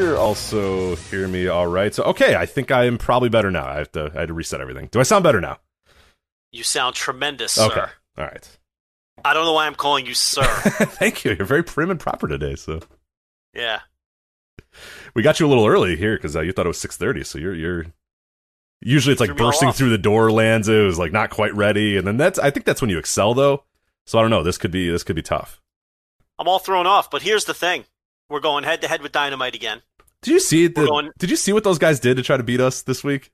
here also hear me all right. So okay, I think I am probably better now. I have to I had to reset everything. Do I sound better now? You sound tremendous, sir. Okay. All right. I don't know why I'm calling you sir. Thank you. You're very prim and proper today. So yeah. we got you a little early here because uh, you thought it was six thirty. So you're you're usually it's like Threw me all bursting through the door. lands it was like not quite ready, and then that's I think that's when you excel though. So I don't know. This could be this could be tough. I'm all thrown off, but here's the thing. We're going head to head with Dynamite again. Did you see the, going- Did you see what those guys did to try to beat us this week?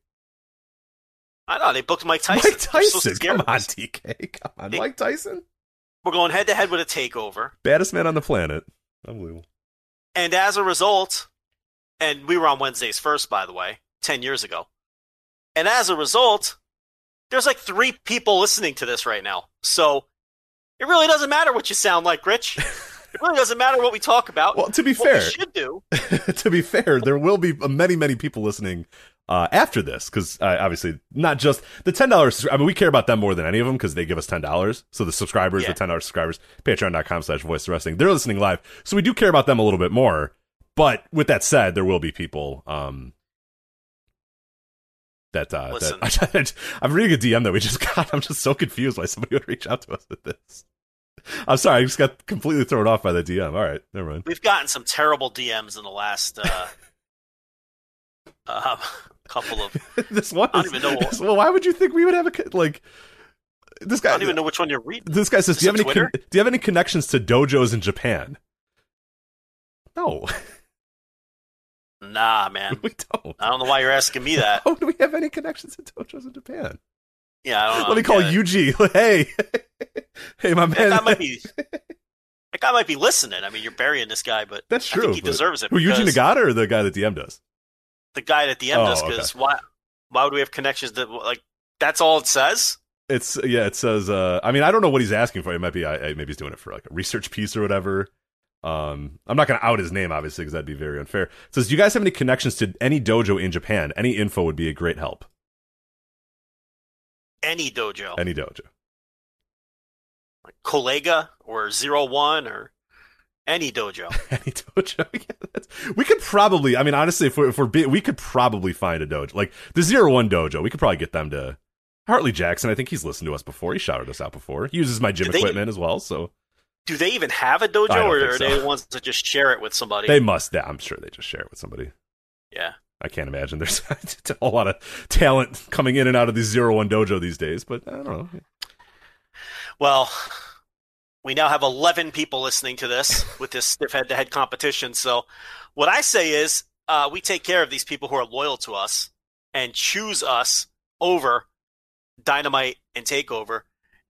I know, they booked Mike Tyson. Mike They're so Tyson, come on. TK, come on, They- Mike Tyson, We're going head to head with a takeover. baddest man on the planet. Unbelievable. And as a result, and we were on Wednesdays first, by the way, 10 years ago. And as a result, there's like three people listening to this right now. So it really doesn't matter what you sound like, Rich. It really doesn't matter what we talk about. Well, to be fair, we should do. to be fair, there will be many, many people listening uh, after this because uh, obviously not just the ten dollars. I mean, we care about them more than any of them because they give us ten dollars. So the subscribers, Yeah. the ten dollars subscribers, Patreon.com/slash Voice Wrestling, they're listening live. So we do care about them a little bit more. But with that said, there will be people. Um, that uh, Listen. that I'm reading a DM that we just got. I'm just so confused why somebody would reach out to us with this. I'm sorry, I just got completely thrown off by the DM. All right, never mind. We've gotten some terrible DMs in the last uh, um, couple of. this one. I don't is- even know this- well, why would you think we would have a like? This guy. I don't even know which one you're reading. This guy says, Is "Do you have any? Con- do you have any connections to dojos in Japan?" No, Nah, man. we don't. I don't know why you're asking me that. How do we have any connections to dojos in Japan? Yeah, I don't know. Let me call Yeah. Yuji. Hey, hey, my man. guy might be. That guy might be listening. I mean, you're burying this guy, but That's I true. think he deserves it. Who Yuji Nagata or the guy that DM'd us? The guy that the end Oh, does because why? Why would we have connections that like? That's all it says. It's yeah. It says. Uh, I mean, I don't know what he's asking for. It might be. I, I- maybe he's doing it for like a research piece or whatever. Um, I'm not going to out his name, obviously, because that'd be very unfair. It says, "Do you guys have any connections to any dojo in Japan? Any info would be a great help. Any dojo, Any dojo." like Collega or Zero One or any dojo. Any dojo. Yeah, we could probably. I mean, honestly, if we're, if we're be, we could probably find a dojo like the Zero One Dojo. We could probably get them to Hartley Jackson. I think he's listened to us before. He shouted us out before. He uses my gym they- equipment as well, so Do they even have a dojo, or are they so. the ones that just share it with somebody? they must. Yeah, I'm sure they just share it with somebody. yeah. I can't imagine there's a whole lot of talent coming in and out of the Zero One Dojo these days, but I don't know. Well, we now have 11 people listening to this with this stiff head to head competition. So, what I say is uh, we take care of these people who are loyal to us and choose us over Dynamite and Takeover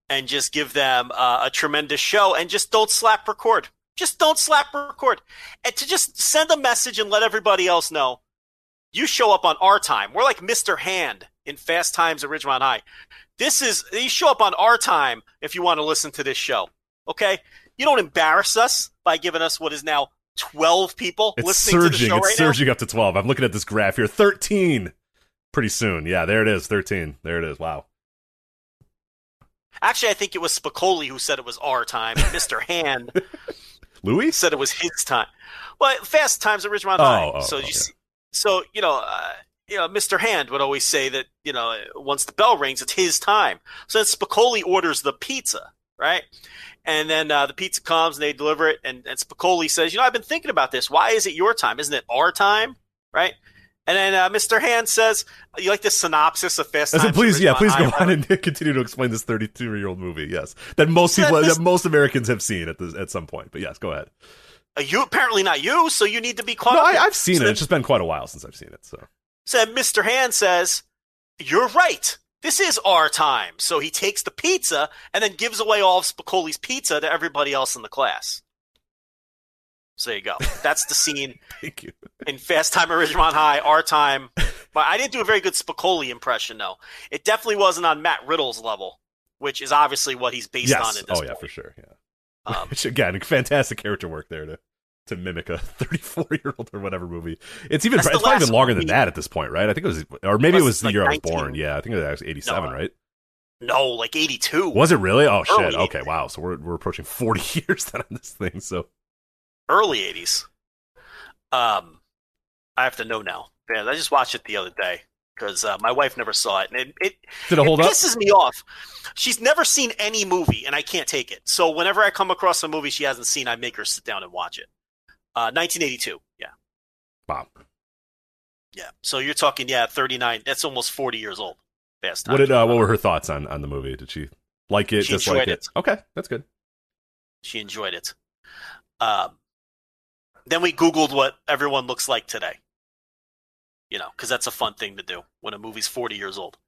and just give them uh, a tremendous show and just don't slap record. Just don't slap record. And to just send a message and let everybody else know you show up on our time. We're like Mr. Hand in Fast Times at Ridgemont High. This is you show up on our time if you want to listen to this show. Okay? You don't embarrass us by giving us what is now 12 people It's listening to the surging. show It's right surging up to 12. I'm looking at this graph here. 13 pretty soon. Yeah, there it is. 13. There it is. Wow. Actually, I think it was Spicoli who said it was our time. Mr. Hand Louis? said it was his time. Well, Fast Times at Ridgemont Oh, High. oh, so oh, you yeah. see, so you know, uh, you know, Mr. Hand would always say that you know once the bell rings, it's his time. So then Spicoli orders the pizza, right? And then uh, the pizza comes and they deliver it, and, and Spicoli says, "You know, I've been thinking about this. Why is it your time? Isn't it our time?" Right? And then uh, Mr. Hand says, "You like the synopsis of Fast I Times?" said, please, yeah, please go High?" on and continue to explain this 32 year old movie. Yes, that most people, This- that most Americans have seen at the, at some point. But yes, go ahead. Uh, You apparently not you, so you need to be caught No. I, I've seen So it. then- It's just been quite a while since I've seen it. So said Mr. Hand says, You're right. This is our time. So he takes the pizza and then gives away all of Spicoli's pizza to everybody else in the class. So there you go. That's the scene thank you. in Fast Time at Ridgemont High, our time. But I didn't do a very good Spicoli impression, though. It definitely wasn't on Matt Riddle's level, which is obviously what he's based on Yes. at this Oh yeah, point. for sure. Yeah. Um, Which again, fantastic character work there to to mimic a 34 year old or whatever movie. It's even it's probably even longer than that at this point, right? I think it was, or maybe it Was was the like year I was born. Yeah, I think it was actually 87, No. right? no, like 82. Was it really? Oh shit. Early Okay, wow. So we're we're approaching 40 years then on this thing. So early 80s. Um, I have to know now. Man, I just watched it the other day because uh, my wife never saw it, and it, it, did it hold it up? pisses me off. She's never seen any movie, and I can't take it. So whenever I come across a movie she hasn't seen, I make her sit down and watch it. Uh, 1982, yeah, Wow. yeah. So you're talking, yeah, 39. That's almost 40 years old. Fast What did uh, what were her thoughts on on the movie? Did she like it? She dislike enjoyed it? Okay, that's good. She enjoyed it. Um, then we Googled what everyone looks like today. You know, because that's a fun thing to do when a movie's 40 years old.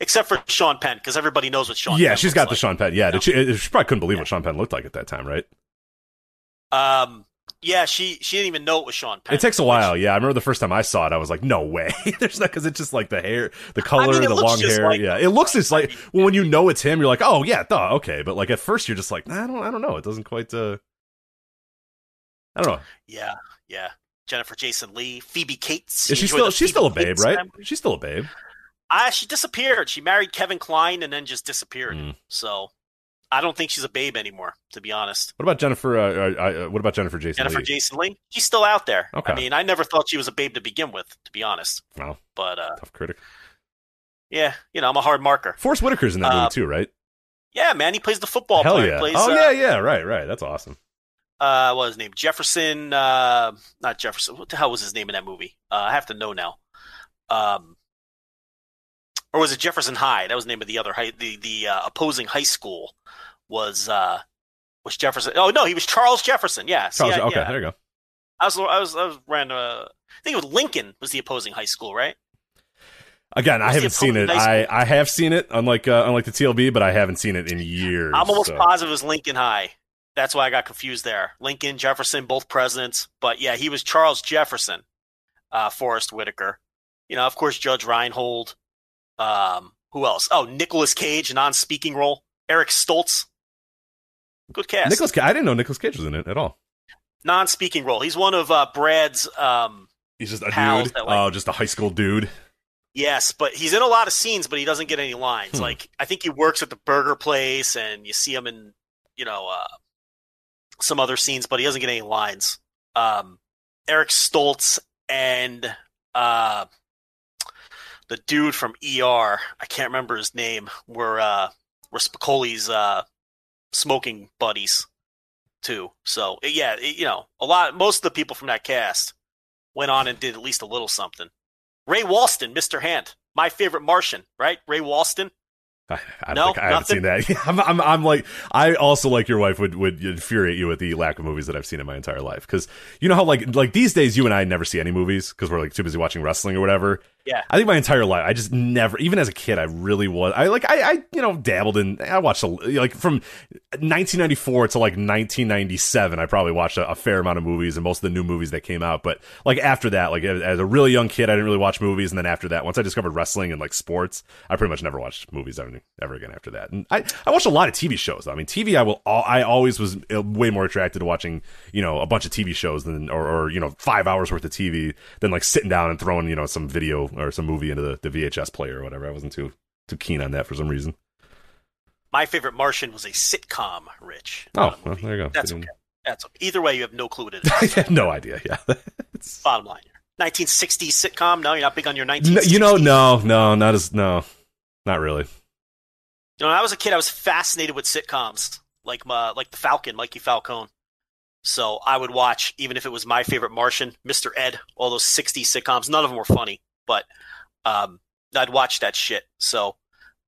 Except for Sean Penn, because everybody knows what Sean yeah, Penn she's got the. Sean Penn. Yeah, did she, she probably couldn't believe Yeah. what Sean Penn looked like at that time, right? Um, yeah, she she didn't even know it was Sean Penn. It takes a while. Yeah, I remember the first time I saw it, I was like, "No way!" There's not because it's just like the hair, the color, mean, the long hair. like yeah, it looks just like well, when you know it's him, you're like, "Oh yeah, duh, okay." But like at first, you're just like, "I don't, I don't know." It doesn't quite. uh I don't know. Yeah, yeah. Jennifer Jason Leigh, Phoebe Cates. Is she still? She's still a babe, Cates right? family. She's still a babe. Ah, she disappeared. She married Kevin Kline and then just disappeared. Mm. So I don't think she's a babe anymore, to be honest. What about Jennifer? Uh, uh, uh, what about Jennifer Jason Jennifer Leigh? Jason Leigh, she's still out there. Okay. I mean, I never thought she was a babe to begin with, to be honest. Wow, But uh, tough critic. yeah, you know, I'm a hard marker. Forest Whitaker's in that Uh, movie too, right? Yeah, man, he plays the football Hell player. yeah! Plays, oh uh, yeah, yeah, right, right. That's awesome. Uh, what was his name? Jefferson. Uh, not Jefferson. What the hell was his name in that movie? Uh, I have to know now. Um, or was it Jefferson High? That was the name of the other high. The the uh, opposing high school was uh was Jefferson. Oh no, he was Charles Jefferson. Yeah. See, I- okay, yeah. there you go. I was I was I was ran. Uh, I think it was Lincoln was the opposing high school, right? Again, I haven't seen it. I. I have seen it, unlike uh, unlike the TLB, but I haven't seen it in years. I'm almost so. positive it was Lincoln High. That's why I got confused there. Lincoln, Jefferson, both presidents. But yeah, he was Charles Jefferson, uh, Forest Whitaker. You know, of course, Judge Reinhold. Um, who else? Oh, Nicolas Cage, non-speaking role. Eric Stoltz. Good cast. Nicolas Cage. I didn't know Nicolas Cage was in it at all. non-speaking role. He's one of uh, Brad's. Um, He's just a dude. that, like- oh, just a high school dude. yes, but he's in a lot of scenes, but he doesn't get any lines. Hmm. Like I think he works at the burger place, and you see him in you know uh, some other scenes, but he doesn't get any lines. Um, Eric Stoltz and uh, the dude from ER, I can't remember his name, were uh, were Spicoli's uh, smoking buddies too. So yeah, it- you know, a lot. Most of the people from that cast went on and did at least a little something. Ray Walston, Mr. Hand, my favorite Martian, right? Ray Walston. I, I, No, I haven't seen that. I'm, I'm, I'm like, I also like your wife would would infuriate you with the lack of movies that I've seen in my entire life. Because you know how like like these days you and I never see any movies because we're like too busy watching wrestling or whatever. Yeah. I think my entire life, I just never, even as a kid, I really was. I like, I, I, you know, dabbled in. I watched a, like from 1994 to like 1997. I probably watched a, a fair amount of movies and most of the new movies that came out. But like after that, like as, a really young kid, I didn't really watch movies. And then after that, once I discovered wrestling and like sports, I pretty much never watched movies ever, ever again after that. And I, I watched a lot of TV shows. Though. I mean, TV, I will, I always was uh, way more attracted to watching, you know, a bunch of TV shows than, or, or you know, five hours worth of TV than like sitting down and throwing, you know, some video or some movie into the, the VHS player or whatever. I wasn't too too keen on that for some reason. My favorite Martian was a sitcom, Rich. Oh, well, there you go. That's okay. That's okay. Either way, you have no clue what it is. I have no idea. Yeah. It's- Bottom line. 1960s sitcom? No, you're not big on your No, you know, no, no, not as no, not really. You know, when I was a kid, I was fascinated with sitcoms, like my, like the Falcon, Mikey Falcone. So I would watch, even if it was my favorite Martian, Mr. Ed, all those 60s sitcoms. None of them were funny, but um, I'd watch that shit. So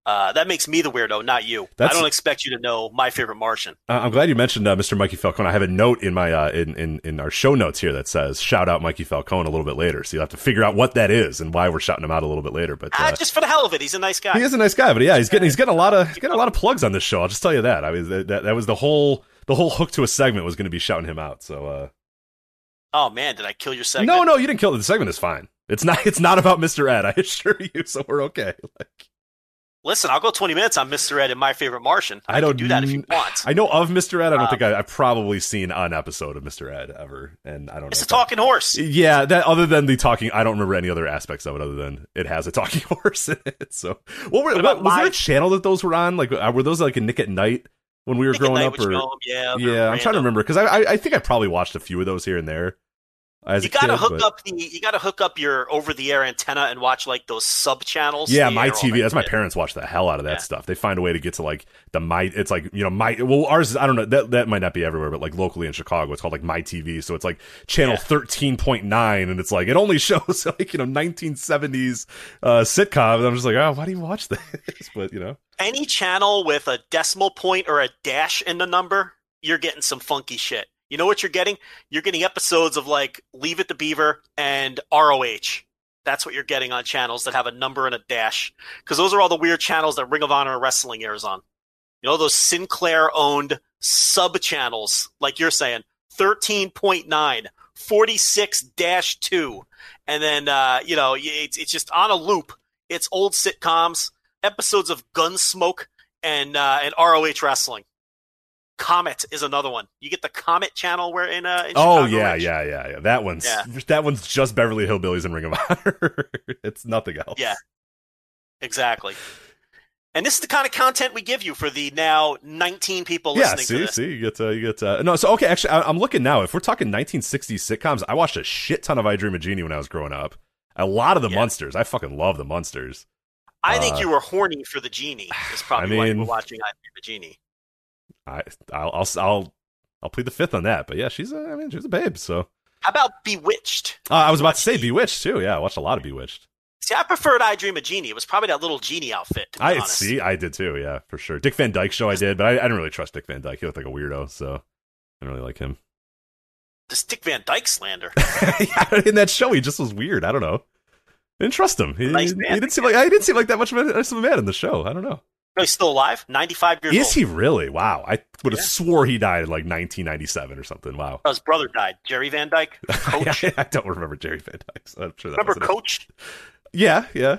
uh, that makes me the weirdo, not you. That's- I don't expect you to know my favorite Martian. Uh, I'm glad you mentioned uh, Mr. Mikey Falcone. I have a note in my uh, in, in in our show notes here that says shout out Mikey Falcone a little bit later. So you'll have to figure out what that is and why we're shouting him out a little bit later. But Ah, uh, just for the hell of it, he's a nice guy. he is a nice guy. But yeah, he's getting he's getting a lot of he's getting a lot of plugs on this show. I'll just tell you that. I mean that that, that was the whole the whole hook to a segment was going to be shouting him out. So uh, Oh man, did I kill your segment? no, no, you didn't kill it. The segment is fine. It's not it's not about Mr. Ed. I assure you. So we're okay. Like, Listen, I'll go 20 minutes on Mr. Ed and My Favorite Martian. I don't can do that if you want. I know of Mr. Ed. I don't Um, think I, I've probably seen an episode of Mr. Ed ever, and I don't know. it's a if that- talking horse. Yeah, that other than the talking, I don't remember any other aspects of it other than it has a talking horse in it. So, what were What about was there a channel that those were on? Like, uh, were those like a Nick at Night when we were Nick growing Night up? Or yeah, yeah, I'm trying to remember because I, I I think I probably watched a few of those here and there. As You gotta kid, hook but- up the you gotta hook up your over the air antenna and watch like those sub channels. Yeah, my TV. that That's my parents watch the hell out of that Yeah. stuff. They find a way to get to like the my. It's like you know my. Well, ours. is- I don't know. That that might not be everywhere, but like locally in Chicago, it's called like my TV. So it's like channel Yeah. thirteen point nine, and it's like it only shows like you know nineteen seventies uh sitcoms. I'm just like, oh, why do you watch this? But you know, Any channel with a decimal point or a dash in the number, you're getting some funky shit. You know what you're getting? You're getting episodes of like Leave It to Beaver and ROH. That's what you're getting on channels that have a number and a dash. Because those are all the weird channels that Ring of Honor Wrestling airs on. You know, those Sinclair owned sub channels, like you're saying, 13.9, 46 2. And then, uh, you know, it's, it's just on a loop. It's old sitcoms, episodes of Gunsmoke, and, uh, and ROH Wrestling. Comet is another one. You get the Comet channel where in, uh, in oh Chicago yeah, Ridge. yeah, yeah, yeah. That one's Yeah. that one's just Beverly Hillbillies and Ring of Honor. it's nothing else. Yeah. Exactly. And this is the kind of content we give you for the now 19 people Yeah, listening to see, see, you get, uh, you get, uh, no, so okay, actually, I, I'm looking now. If we're talking 1960s sitcoms, I watched a shit ton of I Dream of Jeannie when I was growing up. A lot of the Yeah. Munsters. I fucking love the Munsters. I think Uh, you were horny for the genie. Is probably I why you mean- were watching I Dream of Jeannie. I, I'll, I'll, I'll, I'll plead the fifth on that. But yeah, she's, a, I mean, she's a babe. So How about Bewitched? uh, I was about to say Bewitched too. Yeah, I watched a lot of Bewitched. See, I preferred I Dream of Jeannie. It was probably that little genie outfit. To be I honest. see, I did too. Yeah, for sure. Dick Van Dyke show I did, but I, I didn't really trust Dick Van Dyke. He looked like a weirdo, so I didn't really like him. This Dick Van Dyke slander. yeah, in that show, he just was weird. I don't know. I didn't trust him. He, Nice he didn't seem like I didn't seem like that much of a, of a man in the show. I don't know. No, he's still alive. 95 years old. Is old. he really? Wow. I would have Yeah. swore he died in like 1997 or something. Wow. His brother died. Jerry Van Dyke. Coach. I, don't remember Jerry Van Dyke. So I'm sure that Remember wasn't it. Coach? Yeah, yeah.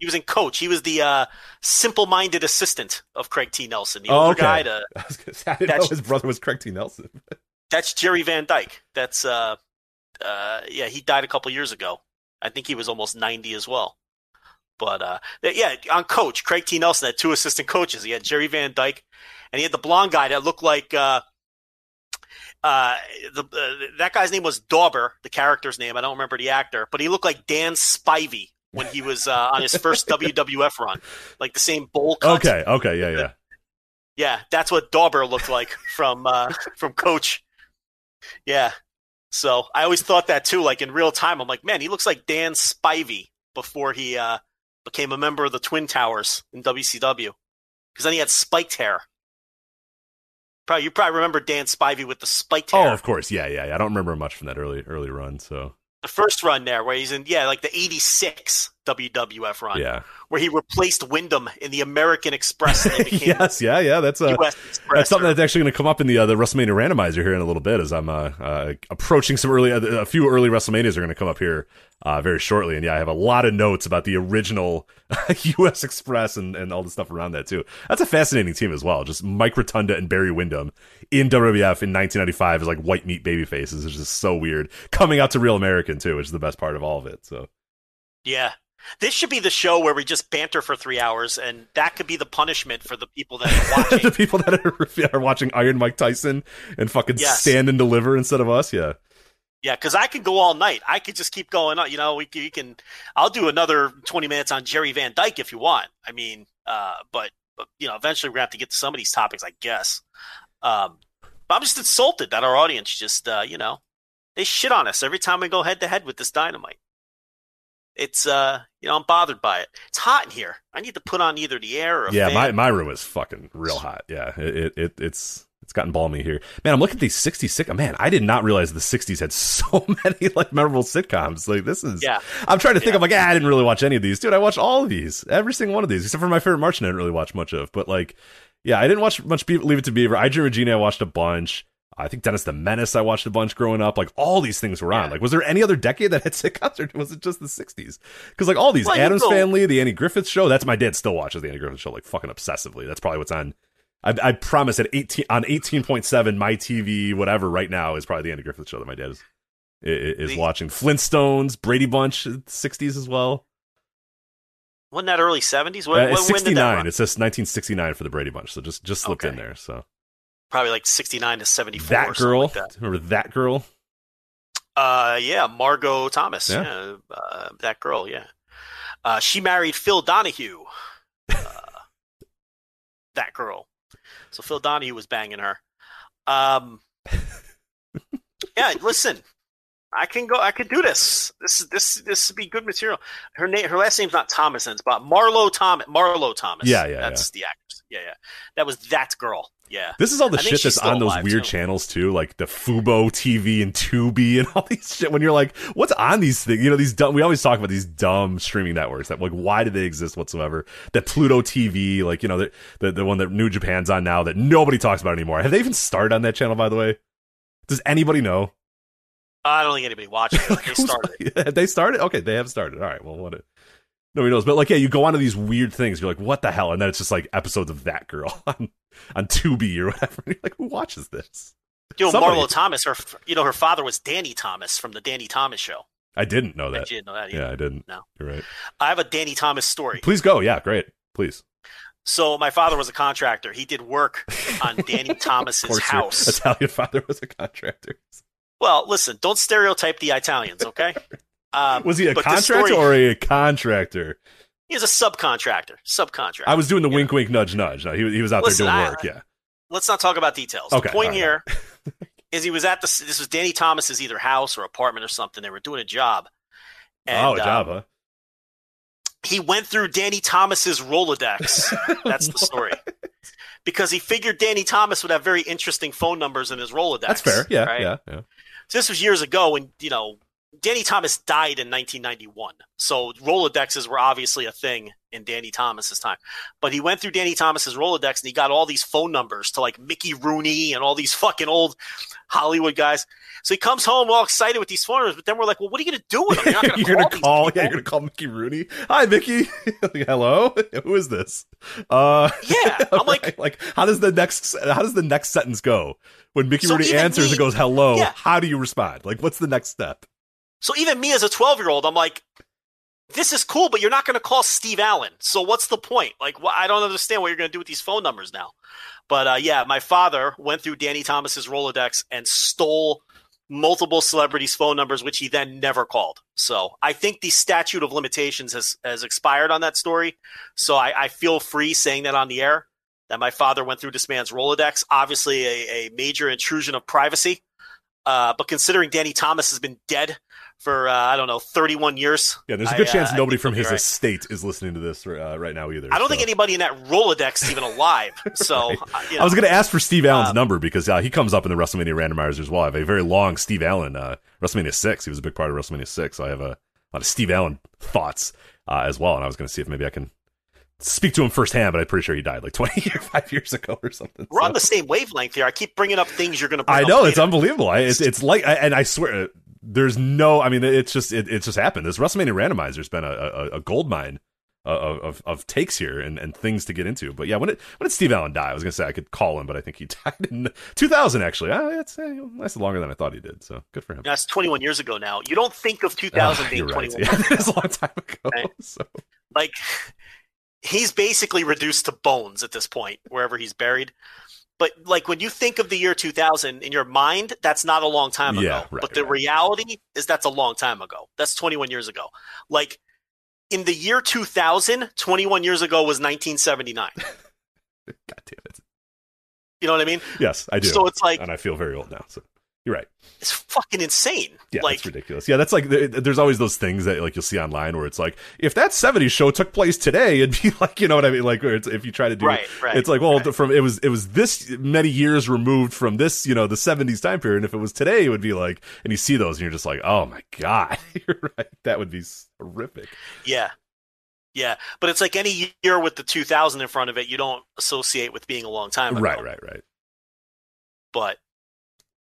He was in Coach. He was the uh, simple-minded assistant of Craig T. Nelson, the Oh, okay. guy. To, I, was gonna say, I didn't know his brother was Craig T. Nelson. that's Jerry Van Dyke. That's uh, uh, yeah. He died a couple years ago. I think he was almost 90 as well. But uh, yeah, on Coach Craig T. Nelson had two assistant coaches. He had Jerry Van Dyke, and he had the blonde guy that looked like. Uh, uh, the uh, that guy's name was Dauber, the character's name. I don't remember the actor, but he looked like Dan Spivey when he was uh, on his first WWF run, like the same bowl cut. Okay, okay, yeah, yeah. Yeah, that's what Dauber looked like from uh, from Coach. Yeah, so I always thought that too. Like in real time, I'm like, man, he looks like Dan Spivey before he uh, became a member of the Twin Towers in WCW, because then he had spiked hair. Probably you probably remember Dan Spivey with the spiked oh, hair. Oh, of course, yeah, yeah, yeah. I don't remember much from that early early run, so the first run there, where he's in yeah, like the '86 WWF run, yeah. where he replaced Windham in the American Express. And became yes, yeah, yeah. That's uh, US Express. That's something that's actually going to come up in the uh, the WrestleMania randomizer here in a little bit, as I'm uh, uh, approaching some early, uh, a few early WrestleManias are going to come up here uh, very shortly, and yeah, I have a lot of notes about the original U.S. Express and, and all the stuff around that too. That's a fascinating team as well. Just Mike Rotunda and Barry Windham in WWF in 1995 is like white meat baby faces. It's just so weird coming out to Real American too, which is the best part of all of it. So Yeah. This should be the show where we just banter for three hours, and that could be the punishment for the people that are the people that are, are watching Iron Mike Tyson and fucking Yes. stand and deliver instead of us, yeah. yeah, because I could go all night. I could just keep going on. You know, we can, we can. I'll do another twenty minutes on Jerry Van Dyke if you want. I mean, uh, but, but you know, eventually we're gonna have to get to some of these topics, I guess. Um, But I'm just insulted that our audience just, uh, you know, they shit on us every time we go head to head with this dynamite. It's, uh, you know, I'm bothered by it. It's hot in here. I need to put on either the air or a Yeah, fan. my, my room is fucking real hot. Yeah, it, it, it it's it's gotten balmy here. Man, I'm looking at these 60s Man, I did not realize the 60s had so many like memorable sitcoms. Like this is. Yeah. I'm trying to think. Yeah. I'm like, ah, I didn't really watch any of these, dude. I watched all of these, every single one of these, except for my favorite Martian. I didn't really watch much of, but like, yeah, I didn't watch much. Be- Leave it to Beaver. I Dream Regina. I watched a bunch. I think Dennis the Menace. I watched a bunch growing up. Like all these things were on. Like, was there any other decade that had sitcoms, or was it just the 60s? Because like all these Well, Addams Family, the Andy Griffith Show. That's my dad still watches the Andy Griffith Show like fucking obsessively. That's probably what's on. I, I promise at 18 on 18.7 my TV whatever right now is probably the Andy Griffith Show that my dad is is The- watching. Flintstones, Brady Bunch, 60s as well. Wasn't that early 70s? When, Uh, when, when did that 69. run? It says 1969 for the Brady Bunch, so just just slipped in there. So Probably like 69 to 74. that girl, Like that. remember that girl? Uh, yeah, Margot Thomas. Yeah. Yeah, uh, that girl. Yeah, uh, she married Phil Donahue. Uh, that girl. So Phil Donahue was banging her. Um, yeah, listen, I can go. I can do this. This is this this would be good material. Her name, her last name's not Thomas, it's but Marlo Thomas. Marlo Thomas. Yeah, yeah, That's the actress. Yeah, yeah. That was that girl. Yeah. This is all the I shit that's on those weird too. channels too, like the Fubo TV and Tubi and all these shit. When you're like, what's on these things? You know, these dumb. We always talk about these dumb streaming networks that like, why do they exist whatsoever? That Pluto TV, like you know, the the, the one that New Japan's on now that nobody talks about anymore. Have they even started on that channel? By the way, does anybody know? I don't think anybody watched it. Like, They started. Have they started? Okay, they have started. All right. Well, what? Nobody knows, but like, yeah, you go onto these weird things. You're like, what the hell? And then it's just like episodes of that girl on on Tubi or whatever. And you're like, who watches this? You know, Somebody- Marlo Thomas, her, you know, her father was Danny Thomas from the Danny Thomas Show. I didn't know that. you didn't know that either. Yeah, I didn't. No. You're right. I have a Danny Thomas story. Please go. Yeah, great. Please. So my father was a contractor. He did work on Danny Thomas's house. Italian father was a contractor. Well, listen, don't stereotype the Italians, okay? Um, Was he a contractor story- or a contractor? He was a subcontractor. Subcontractor. I was doing the wink, wink, nudge, nudge. No, he, he was out Listen, there doing I- work. Yeah. Let's not talk about details. Okay, the point right. here is he was at the. This was Danny Thomas's either house or apartment or something. They were doing a job. oh, a um, job, huh? he went through Danny Thomas's Rolodex. That's the story. Because he figured Danny Thomas would have very interesting phone numbers in his Rolodex. That's fair. Yeah, right? yeah, yeah. So this was years ago when, you know, Danny Thomas died in 1991. So Rolodexes were obviously a thing in Danny Thomas's time. But he went through Danny Thomas's Rolodex and he got all these phone numbers to like Mickey Rooney and all these fucking old Hollywood guys. So he comes home all excited with these phone numbers, but then we're like, well, what are you going to do with them? You're not going to you're call, call. Yeah, you're gonna call Mickey Rooney. Hi, Mickey. Like, Hello. Who is this? Uh, Yeah, I'm like- right, like, how does the next how does the next sentence go when Mickey So Rooney answers me- and goes hello? Yeah. How do you respond? Like, what's the next step? So even me as a 12 year old, I'm like, this is cool, but you're not going to call Steve Allen. So what's the point? Like, wh- I don't understand what you're going to do with these phone numbers now. But uh, yeah, my father went through Danny Thomas's Rolodex and stole multiple celebrities' phone numbers, which he then never called. So I think the statute of limitations has, has expired on that story. So I, I feel free saying that on the air that my father went through this man's Rolodex. Obviously, a, a major intrusion of privacy. Uh, but considering Danny Thomas has been dead for uh, I don't know 31 years. Yeah, there's a good uh, chance I nobody from his right. estate is listening to this uh, right now either. I don't so. think anybody in that Rolodex is even alive. So Right. uh, you I was going to ask for Steve Allen's Um, number because uh, he comes up in the WrestleMania randomizers as well. I have a very long Steve Allen uh, WrestleMania six. He was a big part of WrestleMania six. So I have a lot of Steve Allen thoughts uh, as well, and I was going to see if maybe I can speak to him firsthand. But I'm pretty sure he died like 20 or five years ago or something. We're so. on the same wavelength here. I keep bringing up things you're going to. bring I know it's unbelievable. I, it's it's like, I, and I swear, uh, there's no. I mean, it's just it, it's just happened. This WrestleMania randomizer's been a, a, a gold mine uh, of, of of takes here and, and things to get into. But yeah, when it when did Steve Allen die? I was gonna say I could call him, but I think he died in 2000. Actually, uh, it's uh, lasted longer than I thought he did. So good for him. That's 21 years ago now. You don't think of 2000 Ah, being right. 21. Yeah, it's a long time ago. Right. So Like he's basically reduced to bones at this point, wherever he's buried. But like when you think of the year 2000 in your mind, that's not a long time ago. Yeah, right, but the right. reality is that's a long time ago. That's 21 years ago. Like in the year 2000, 21 years ago was 1979. God damn it. You know what I mean? Yes, I do. So it's like and I feel very old now. So you're right. it's fucking insane. Yeah, like that's ridiculous. Yeah, that's like there's always those things that like you'll see online where it's like if that '70s show took place today, it'd be like you know what I mean. Like where it's, if you try to do, Right, right, it's like well right. from it was it was this many years removed from this you know the '70s time period. And if it was today, it would be like and you see those and you're just like oh my god, you're right. That would be horrific. Yeah. Yeah. But it's like any year with the 2000 in front of it, you don't associate with being a long time ago. Right, right, right. But,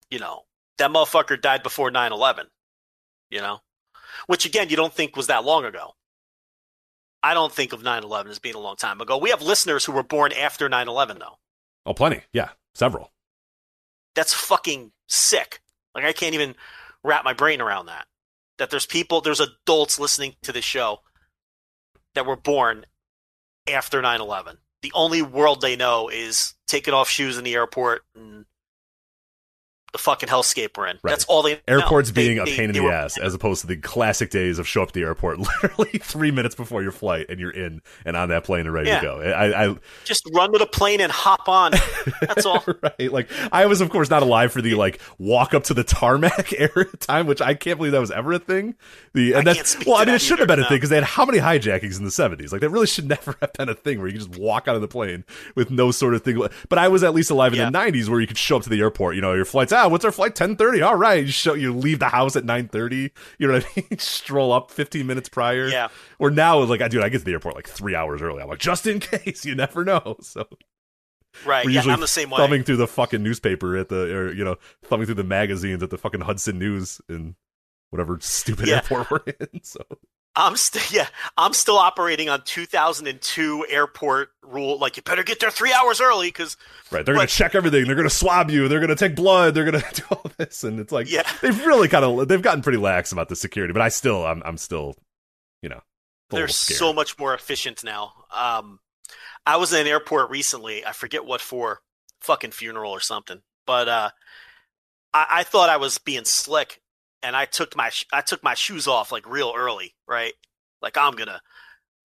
you know, that motherfucker died before 9 11, you know? Which, again, you don't think was that long ago. I don't think of 9 11 as being a long time ago. We have listeners who were born after 9 11, though. Oh, plenty. Yeah, several. That's fucking sick. Like, I can't even wrap my brain around that. That there's people, there's adults listening to this show that were born after 9 11. The only world they know is taking off shoes in the airport and the fucking hellscape we're in. Right. That's all they know. Airports They- being a they- pain in they the were- ass, as opposed to the classic days of show up at the airport literally three minutes before your flight, and you're in and on that plane and ready Yeah. to go. I, I Just run to the plane and hop on. That's all. right. Like I was, of course, not alive for the like walk up to the tarmac era time, which I can't believe that was ever a thing. The and I that's well, I mean, it should have been a thing because they had how many hijackings in the seventies? Like that really should never have been a thing where you could just walk out of the plane with no sort of thing. But I was at least alive in Yeah. the nineties where you could show up to the airport. You know, your flight's ah, what's our flight? Ten thirty. All right, you show you leave the house at nine thirty. You know what I mean? Stroll up fifteen minutes prior. Yeah. Or now, like I do, I get to the airport like three hours early. I'm like, just in case, you never know. So Right. we're Yeah, I'm the same way. thumbing through the fucking newspaper at the, or you know, thumbing through the magazines at the fucking Hudson News in whatever stupid Yeah. airport we're in. So I'm still yeah, I'm still operating on 2002 airport rule. Like you better get there three hours early because right, they're gonna check everything. They're gonna swab you. They're gonna take blood. They're gonna do all this, and it's like, Yeah. they've really kind of they've gotten pretty lax about the security. But I still, I'm, I'm still, you know, they're so much more efficient now. Um, I was in an airport recently. I forget what for, fucking funeral or something. But uh, I, I thought I was being slick, and I took my sh- I took my shoes off like real early, right? Like I'm gonna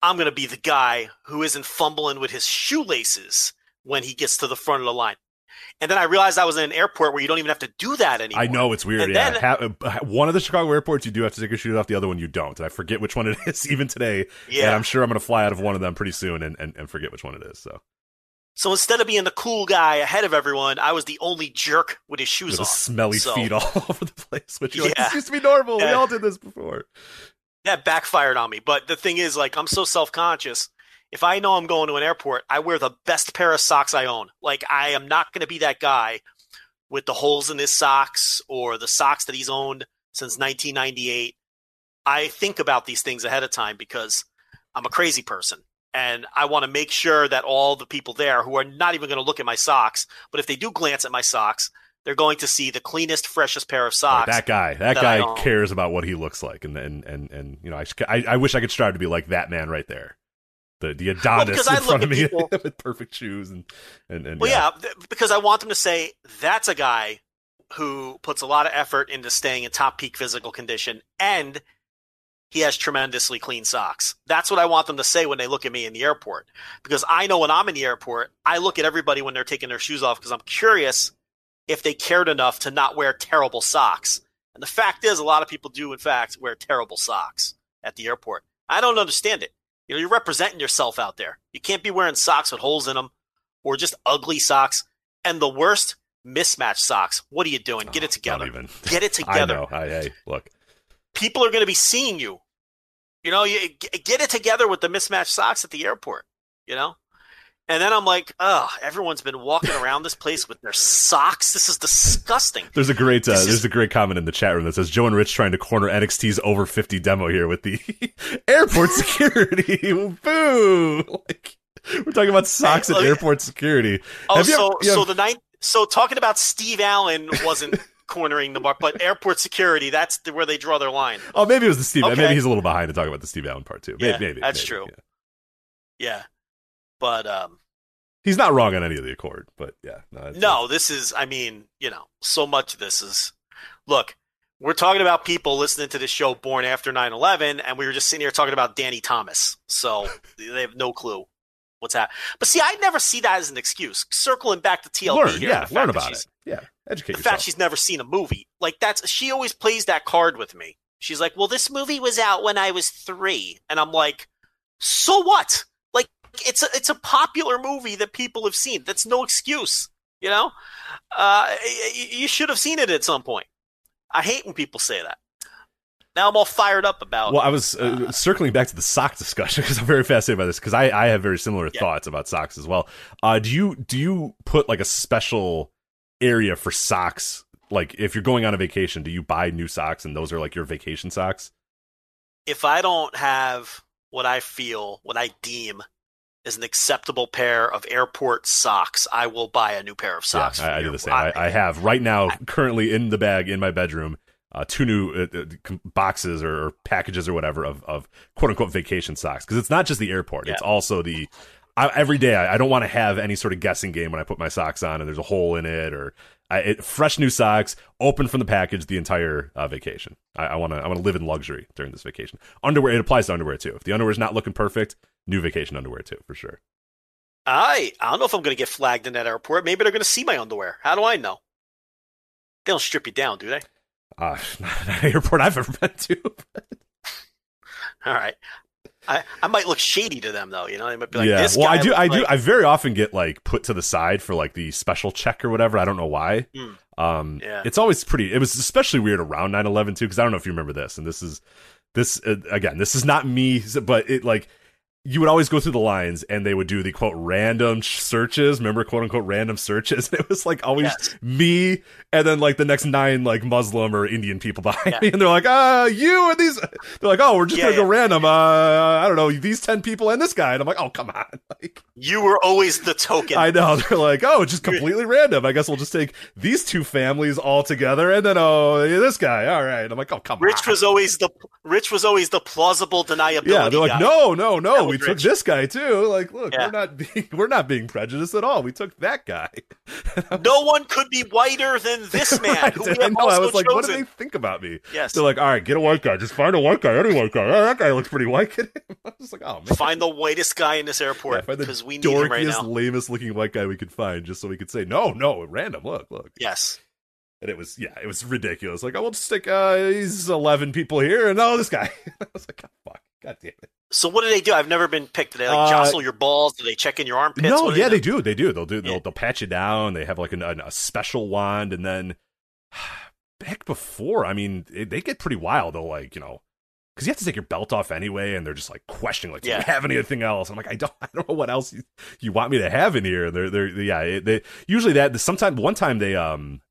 I'm gonna be the guy who isn't fumbling with his shoelaces when he gets to the front of the line. And then I realized I was in an airport where you don't even have to do that anymore. I know it's weird. And yeah, then- Ha- uh, one of the Chicago airports you do have to take your shoes off. The other one you don't. And I forget which one it is even today. And Yeah. I'm sure I'm going to fly out of one of them pretty soon and, and, and forget which one it is. So So instead of being the cool guy ahead of everyone, I was the only jerk with his shoes with off. smelly So- feet all over the place. Which you're like, Yeah. this used to be normal. We all did this before. that backfired on me. But the thing is, like, I'm so self conscious. If I know I'm going to an airport, I wear the best pair of socks I own. Like, I am not going to be that guy with the holes in his socks or the socks that he's owned since 1998. I think about these things ahead of time because I'm a crazy person. And I want to make sure that all the people there who are not even going to look at my socks, but if they do glance at my socks, they're going to see the cleanest, freshest pair of socks. that guy, that, that guy cares about what he looks like, and and and and you know, I, I, I wish I could strive to be like that man right there, the the Adonis because in front of me people- with perfect shoes and and and Well, yeah, th- because I want them to say that's a guy who puts a lot of effort into staying in top peak physical condition and he has tremendously clean socks. That's what I want them to say when they look at me in the airport. Because I know when I'm in the airport, I look at everybody when they're taking their shoes off because I'm curious if they cared enough to not wear terrible socks. And the fact is, a lot of people do, in fact, wear terrible socks at the airport. I don't understand it. You know, you're representing yourself out there. You can't be wearing socks with holes in them or just ugly socks. And the worst, mismatched socks. What are you doing? Get it Oh, together. even. Get it I together. know. I, hey, look, People are going to be seeing you. You know, you get it together with the mismatched socks at the airport. You know, and then I'm like, oh, everyone's been walking around this place with their socks. This is disgusting. There's a great uh, is- there's a great comment in the chat room that says Joe and Rich trying to corner NXT's over 50 demo here with the airport security. Boo! Like we're talking about socks and airport security. Oh, Have you so ever- you so have- the night. So talking about Steve Allen wasn't cornering the mark, but airport security. That's the, where they draw their line. oh, maybe it was the Steve. Okay. Maybe he's a little behind to talk about the Steve Allen part too. Maybe, Yeah, maybe that's maybe, true. yeah. Yeah, but um, He's not wrong on any of the accord, but yeah, no, No, this is, I mean, you know, so much of this is. Look, we're talking about people listening to this show born after 9 11, and we were just sitting here talking about Danny Thomas. So they have no clue what's that. But see, I never see that as an excuse. Circling back to TLB learn, here, yeah, learn about it. Yeah, educate The yourself. fact she's never seen a movie, like that's she always plays that card with me. She's like, "Well, this movie was out when I was three. and I'm like, "So what? Like, it's a it's a popular movie that people have seen. That's no excuse, you know. Uh, you should have seen it at some point. I hate when people say that. Now I'm all fired up about. Well, I was uh, circling back to the sock discussion because I'm very fascinated by this because I, I have very similar Yeah. thoughts about socks as well. Uh, do you do you put like a special area for socks? Like if you're going on a vacation, do you buy new socks and those are like your vacation socks? if I don't have what I feel, what I deem is an acceptable pair of airport socks, I will buy a new pair of socks. Yeah, I, I do the same. I, I have right now, currently in the bag in my bedroom, uh, two new uh, uh, boxes or, or packages or whatever of, of quote unquote vacation socks because it's not just the airport; it's also the I, every day. I, I don't want to have any sort of guessing game when I put my socks on and there's a hole in it or I, it, fresh new socks, open from the package the entire uh, vacation. I want to I want to live in luxury during this vacation. Underwear it applies to underwear too. If the underwear is not looking perfect, new vacation underwear too for sure. I I don't know if I'm going to get flagged in that airport. Maybe they're going to see my underwear. How do I know? They don't strip you down, do they? Uh, not an airport I've ever been to. All right. I, I might look shady to them though. You know, they might be like, yeah. "This well, I do. I do. I very often get like put to the side for like the special check or whatever. I don't know why. Hmm. Um, Yeah. it's always pretty. It was especially weird around 9-11 too, because I don't know if you remember this. And this is this uh, again. This is not me, but it like you would always go through the lines and they would do the quote random searches. Remember quote unquote random searches. And it was like always Yes. me and then like the next nine like Muslim or Indian people behind Yeah. me, and they're like, uh, you and these. They're like, oh, we're just Yeah, gonna go random. Uh, I don't know these ten people and this guy, and I'm like, oh, come on, like. you were always the token. I know they're like, oh, it's just completely random. I guess we'll just take these two families all together, and then oh, yeah, this guy. All right, I'm like, oh, come Rich on. was always the Rich was always the plausible deniability. yeah, they're like, guy. no, no, no. We took this guy too. Like, look, Yeah. we're not being we're not being prejudiced at all. We took that guy. no one could be whiter than this man. Right, who we I know. I was like, what do they think about me? Yes. They're like, all right, get a white guy. Just find a white guy. Any white guy. Oh, that guy looks pretty white. I was like, oh man. Find the whitest guy in this airport because we need him right dorkiest, now. lamest looking white guy we could find, just so we could say, no, no, random. Look, look. Yes. And it was, yeah, it was ridiculous. Like, I will just stick, uh, these 11 people here and oh, this guy. I was like, oh, fuck. God damn it. So what do they do? I've never been picked. Do they like Uh, jostle your balls? Do they check in your armpits? no, yeah, they do. They do. They'll do, they'll, Yeah. they'll patch you down. They have like an, an, a special wand. And then back before, I mean, it, they get pretty wild. They'll like, you know, because you have to take your belt off anyway, and they're just like questioning, like, do Yeah. you have anything else? I'm like, I don't, I don't know what else you, you want me to have in here. They're, they're, yeah, it, they usually that. Sometimes one time they um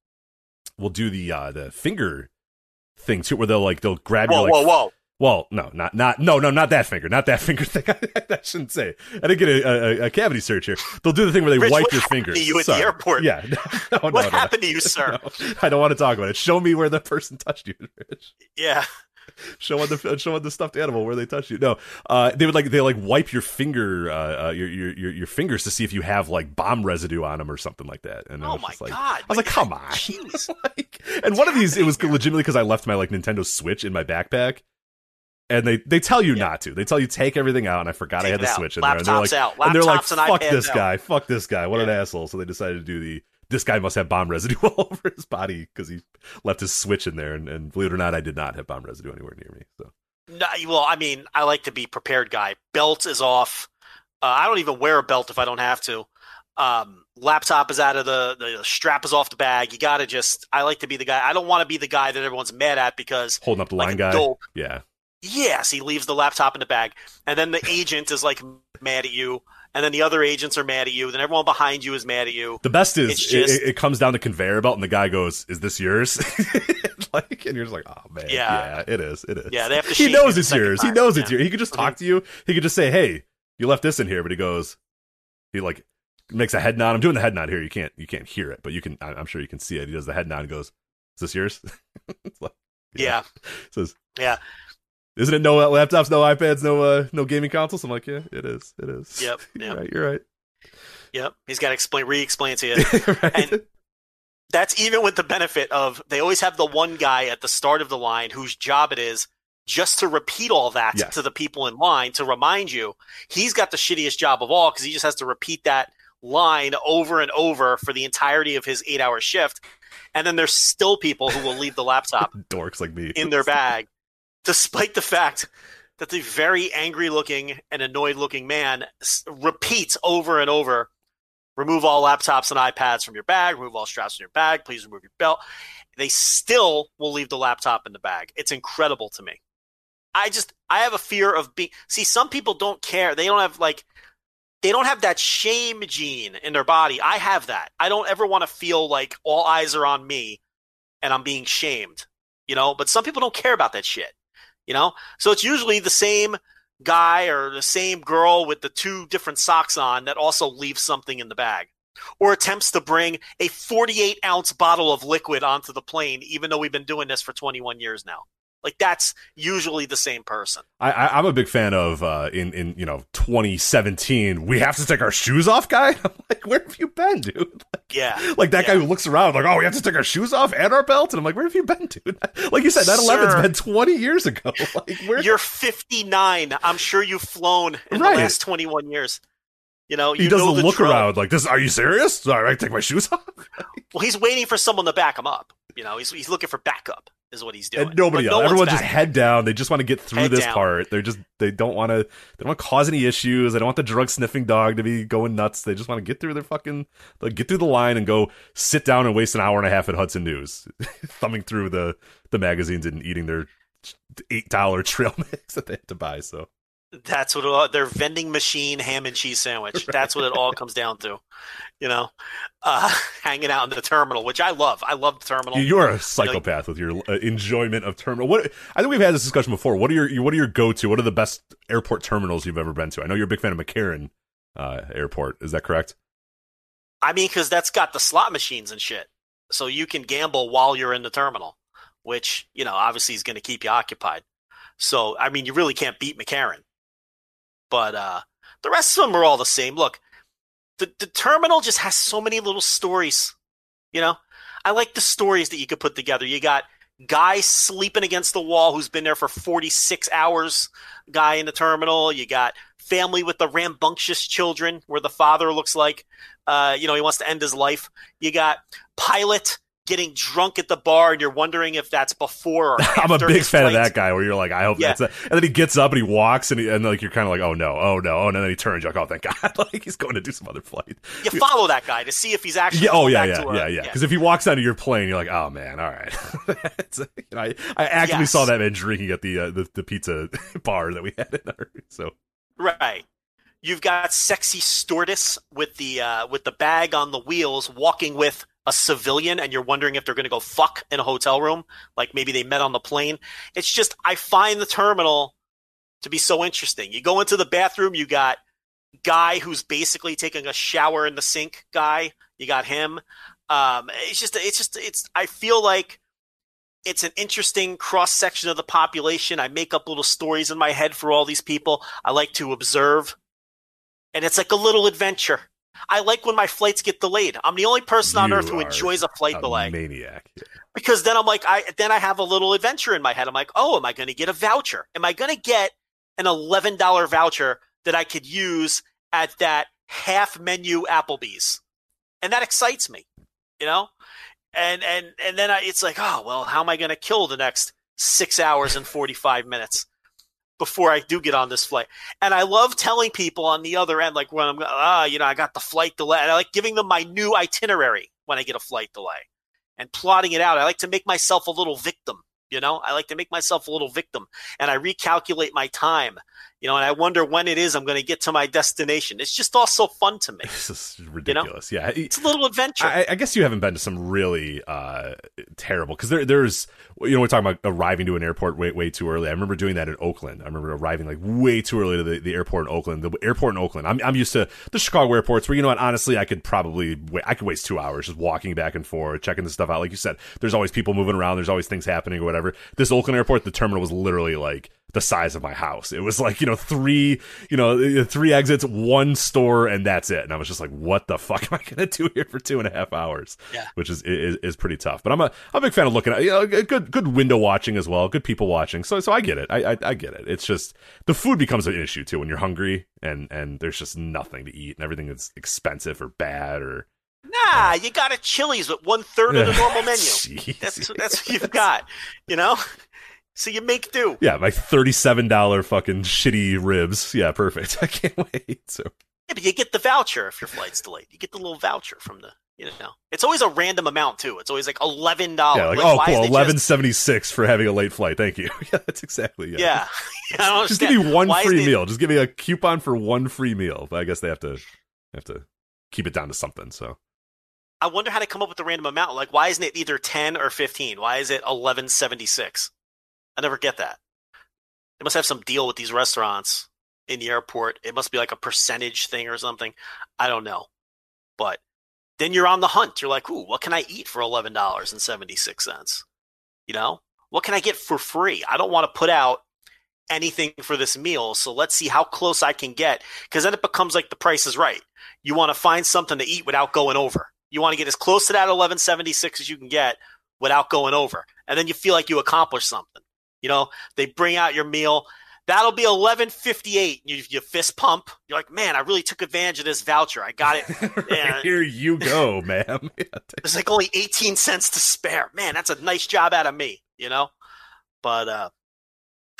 will do the uh the finger thing too, where they'll like they'll grab Whoa, your like. whoa, whoa! Well, no, not not no no not that finger, not that finger thing. I shouldn't say. I didn't get a, a, a cavity search here. They'll do the thing where they Rich, wipe your to you at the airport? Yeah, no, no, What no, happened to you, sir? I don't want to talk about it. Show me where the person touched you, Rich Yeah. show on the show on the stuffed animal where they touched you. No, uh, they would like they like wipe your finger, uh, uh, your, your your your fingers to see if you have like bomb residue on them or something like that. And I Oh my like, god! I was like, come on. Like, and one of these, it was legitimately because I left my like Nintendo Switch in my backpack. And they, they tell you Yeah. not to. They tell you take everything out, and I forgot I had the out. Switch in there. And they're like, out. and they're like, and fuck this out. guy, fuck this guy, what an asshole. So they decided to do the this guy must have bomb residue all over his body because he left his Switch in there. And, and believe it or not, I did not have bomb residue anywhere near me. So No, well, I mean, I like to be prepared, guy. Belt is off. Uh, I don't even wear a belt if I don't have to. Um, laptop is out of the the strap is off the bag. You got to just. I like to be the guy. I don't want to be the guy that everyone's mad at because holding up the like line guy. dope. Yeah. Yes, he leaves the laptop in the bag, and then the agent is like mad at you, and then the other agents are mad at you. Then everyone behind you is mad at you. The best is it, just- it, it comes down the conveyor belt, and the guy goes, "Is this yours?" like, and you're just like, "Oh man, Yeah. yeah, it is, it is." Yeah, they have to He knows it's yours. He time. knows it's Yeah. yours. He could just talk mm-hmm. to you. He could just say, "Hey, you left this in here," but he goes, he like makes a head nod. I'm doing the head nod here. You can't you can't hear it, but you can. I'm sure you can see it. He does the head nod and goes, "Is this yours?" It's like, Yeah, Says, yeah, "Isn't it no laptops, no iPads, no uh, no gaming consoles?" I'm like, "Yeah, it is. It is." Yep, you're right. You're right. yep. He's got to explain, re-explain to you. right. And- That's even with the benefit of they always have the one guy at the start of the line whose job it is just to repeat all that Yes. to the people in line to remind you. He's got the shittiest job of all because he just has to repeat that line over and over for the entirety of his eight hour shift. And then there's still people who will leave the laptop Dorks like me. in their bag, despite the fact that the very angry looking and annoyed looking man repeats over and over remove all laptops and iPads from your bag, remove all straps from your bag, please remove your belt. They still will leave the laptop in the bag. It's incredible to me. I just, I have a fear of being, see, some people don't care. They don't have like, they don't have that shame gene in their body. I have that. I don't ever want to feel like all eyes are on me and I'm being shamed, you know, but some people don't care about that shit, you know? So it's usually the same guy or the same girl with the two different socks on that also leaves something in the bag or attempts to bring a 48 ounce bottle of liquid onto the plane, even though we've been doing this for 21 years now. Like that's usually the same person. I, I, I'm a big fan of uh, in in you know 2017. We have to take our shoes off, guy. I'm like, where have you been, dude? Like, Yeah. like that guy who looks around like, oh, we have to take our shoes off and our belt, and I'm like, where have you been, dude? Like you said, that 11's been 20 years ago. Like, where? You're 59. I'm sure you've flown in Right. the last 21 years. You know, he you does know the the look drill. around like this. Are you serious? Sorry, I take my shoes off. Well, he's waiting for someone to back him up. You know, he's he's looking for backup. Is what he's doing. and nobody But else. no Everyone just head down. They just want to get through Head this down. part. They're just they don't want to they don't want to cause any issues. They don't want the drug sniffing dog to be going nuts. They just want to get through their fucking like, get through the line and go sit down and waste an hour and a half at Hudson News, thumbing through the the magazines and eating their eight dollar trail mix that they had to buy. So That's what all, their vending machine ham and cheese sandwich. That's what it all comes down to. You know, uh, hanging out in the terminal, which I love. I love the terminal. You- You're a psychopath with your uh, enjoyment of terminal. What I think we've had this discussion before. What are your what are your go to? What are the best airport terminals you've ever been to? I know you're a big fan of McCarran uh, Airport. Is that correct? I mean, because that's got the slot machines and shit, so you can gamble while you're in the terminal, which you know obviously is going to keep you occupied. So I mean, you really can't beat McCarran. But uh, the rest of them are all the same. Look, the the terminal just has so many little stories. You know, I like the stories that you could put together. You got guy sleeping against the wall who's been there for 46 hours guy in the terminal you got family with the rambunctious children where the father looks like uh, you know he wants to end his life you got pilot getting drunk at the bar and you're wondering if that's before or I'm a big fan of that guy where you're like, I hope Yeah. that's it. And then he gets up and he walks and, he, and like you're kind of like, oh no, oh no, oh, and then he turns, you're like, oh thank God, like he's going to do some other flight. you follow that guy to see if he's actually Yeah, oh yeah, yeah, a- yeah, yeah. Because if he walks onto your plane, you're like, oh man, all right. You know, I, I actually Yes. saw that man drinking at the, uh, the the pizza bar that we had in our so. Right. You've got sexy stewardess with the uh, with the bag on the wheels, walking with a civilian, and you're wondering if they're going to go fuck in a hotel room, like maybe they met on the plane. It's just I find the terminal to be so interesting. You go into the bathroom, you got guy who's basically taking a shower in the sink. Guy, you got him. Um, it's just it's just it's. I feel like it's an interesting cross section of the population. I make up little stories in my head for all these people. I like to observe. And it's like a little adventure. I like when my flights get delayed. I'm the only person on You earth who enjoys a flight a delay maniac. because then I'm like, I then I have a little adventure in my head. I'm like, oh, am I going to get a voucher? Am I going to get an eleven dollar voucher that I could use at that half menu Applebee's? And that excites me, you know. And and and then I, it's like, oh well, how am I going to kill the next six hours and forty five minutes before I do get on this flight? And I love telling people on the other end, like when I'm ah, you know, I got the flight delay. And I like giving them my new itinerary when I get a flight delay and plotting it out. I like to make myself a little victim. You know, I like to make myself a little victim and I recalculate my time, you know, and I wonder when it is I'm going to get to my destination. It's just all so fun to me. This is ridiculous. Yeah, It's a little adventure. I, I guess you haven't been to some really uh, terrible because there, there's you know we're talking about arriving to an airport way way too early. I remember doing that in Oakland. I remember arriving like way too early to the, the airport in Oakland. The airport in Oakland. I'm I'm used to the Chicago airports where you know what honestly I could probably wait, I could waste two hours just walking back and forth checking the stuff out. Like you said, there's always people moving around. There's always things happening or whatever. This Oakland airport, the terminal was literally like the size of my house. It was like, you know, three, you know, uh, three exits, one store, and that's it. And I was just like, what the fuck am I going to do here for two and a half hours? Yeah. Which is, is, is pretty tough. But I'm a, I'm a big fan of looking at, you know, good, good window watching as well. Good people watching. So, so I get it. I, I, I get it. It's just, the food becomes an issue too when you're hungry and, and there's just nothing to eat and everything is expensive or bad or, Nah, you got a Chili's with one third of the normal menu. That's that's what you've got, you know. So you make do. Yeah, like thirty-seven dollar fucking shitty ribs. Yeah, perfect. I can't wait. So Yeah, but you get the voucher if your flight's delayed. You get the little voucher from the, you know. It's always a random amount too. It's always like eleven dollars. yeah, like, oh cool, eleven seventy-six for having a late flight. Thank you. yeah, that's exactly. Yeah. Yeah, Just give me one Why free it- meal. Just give me a coupon for one free meal. But I guess they have to have to keep it down to something. So I wonder how they come up with the random amount. Like, why isn't it either ten or fifteen? Why is it eleven seventy six? I never get that. They must have some deal with these restaurants in the airport. It must be like a percentage thing or something. I don't know. But then you're on the hunt. You're like, ooh, what can I eat for eleven dollars and seventy six cents? You know, what can I get for free? I don't want to put out anything for this meal, so let's see how close I can get. Because then it becomes like the price is right. You want to find something to eat without going over. You want to get as close to that 1176 as you can get without going over. And then you feel like you accomplished something. You know, they bring out your meal. That'll be 1158. You, you fist pump. You're like, man, I really took advantage of this voucher. I got it. Yeah. here you go, ma'am. There's like only 18 cents to spare. Man, that's a nice job out of me, you know? But uh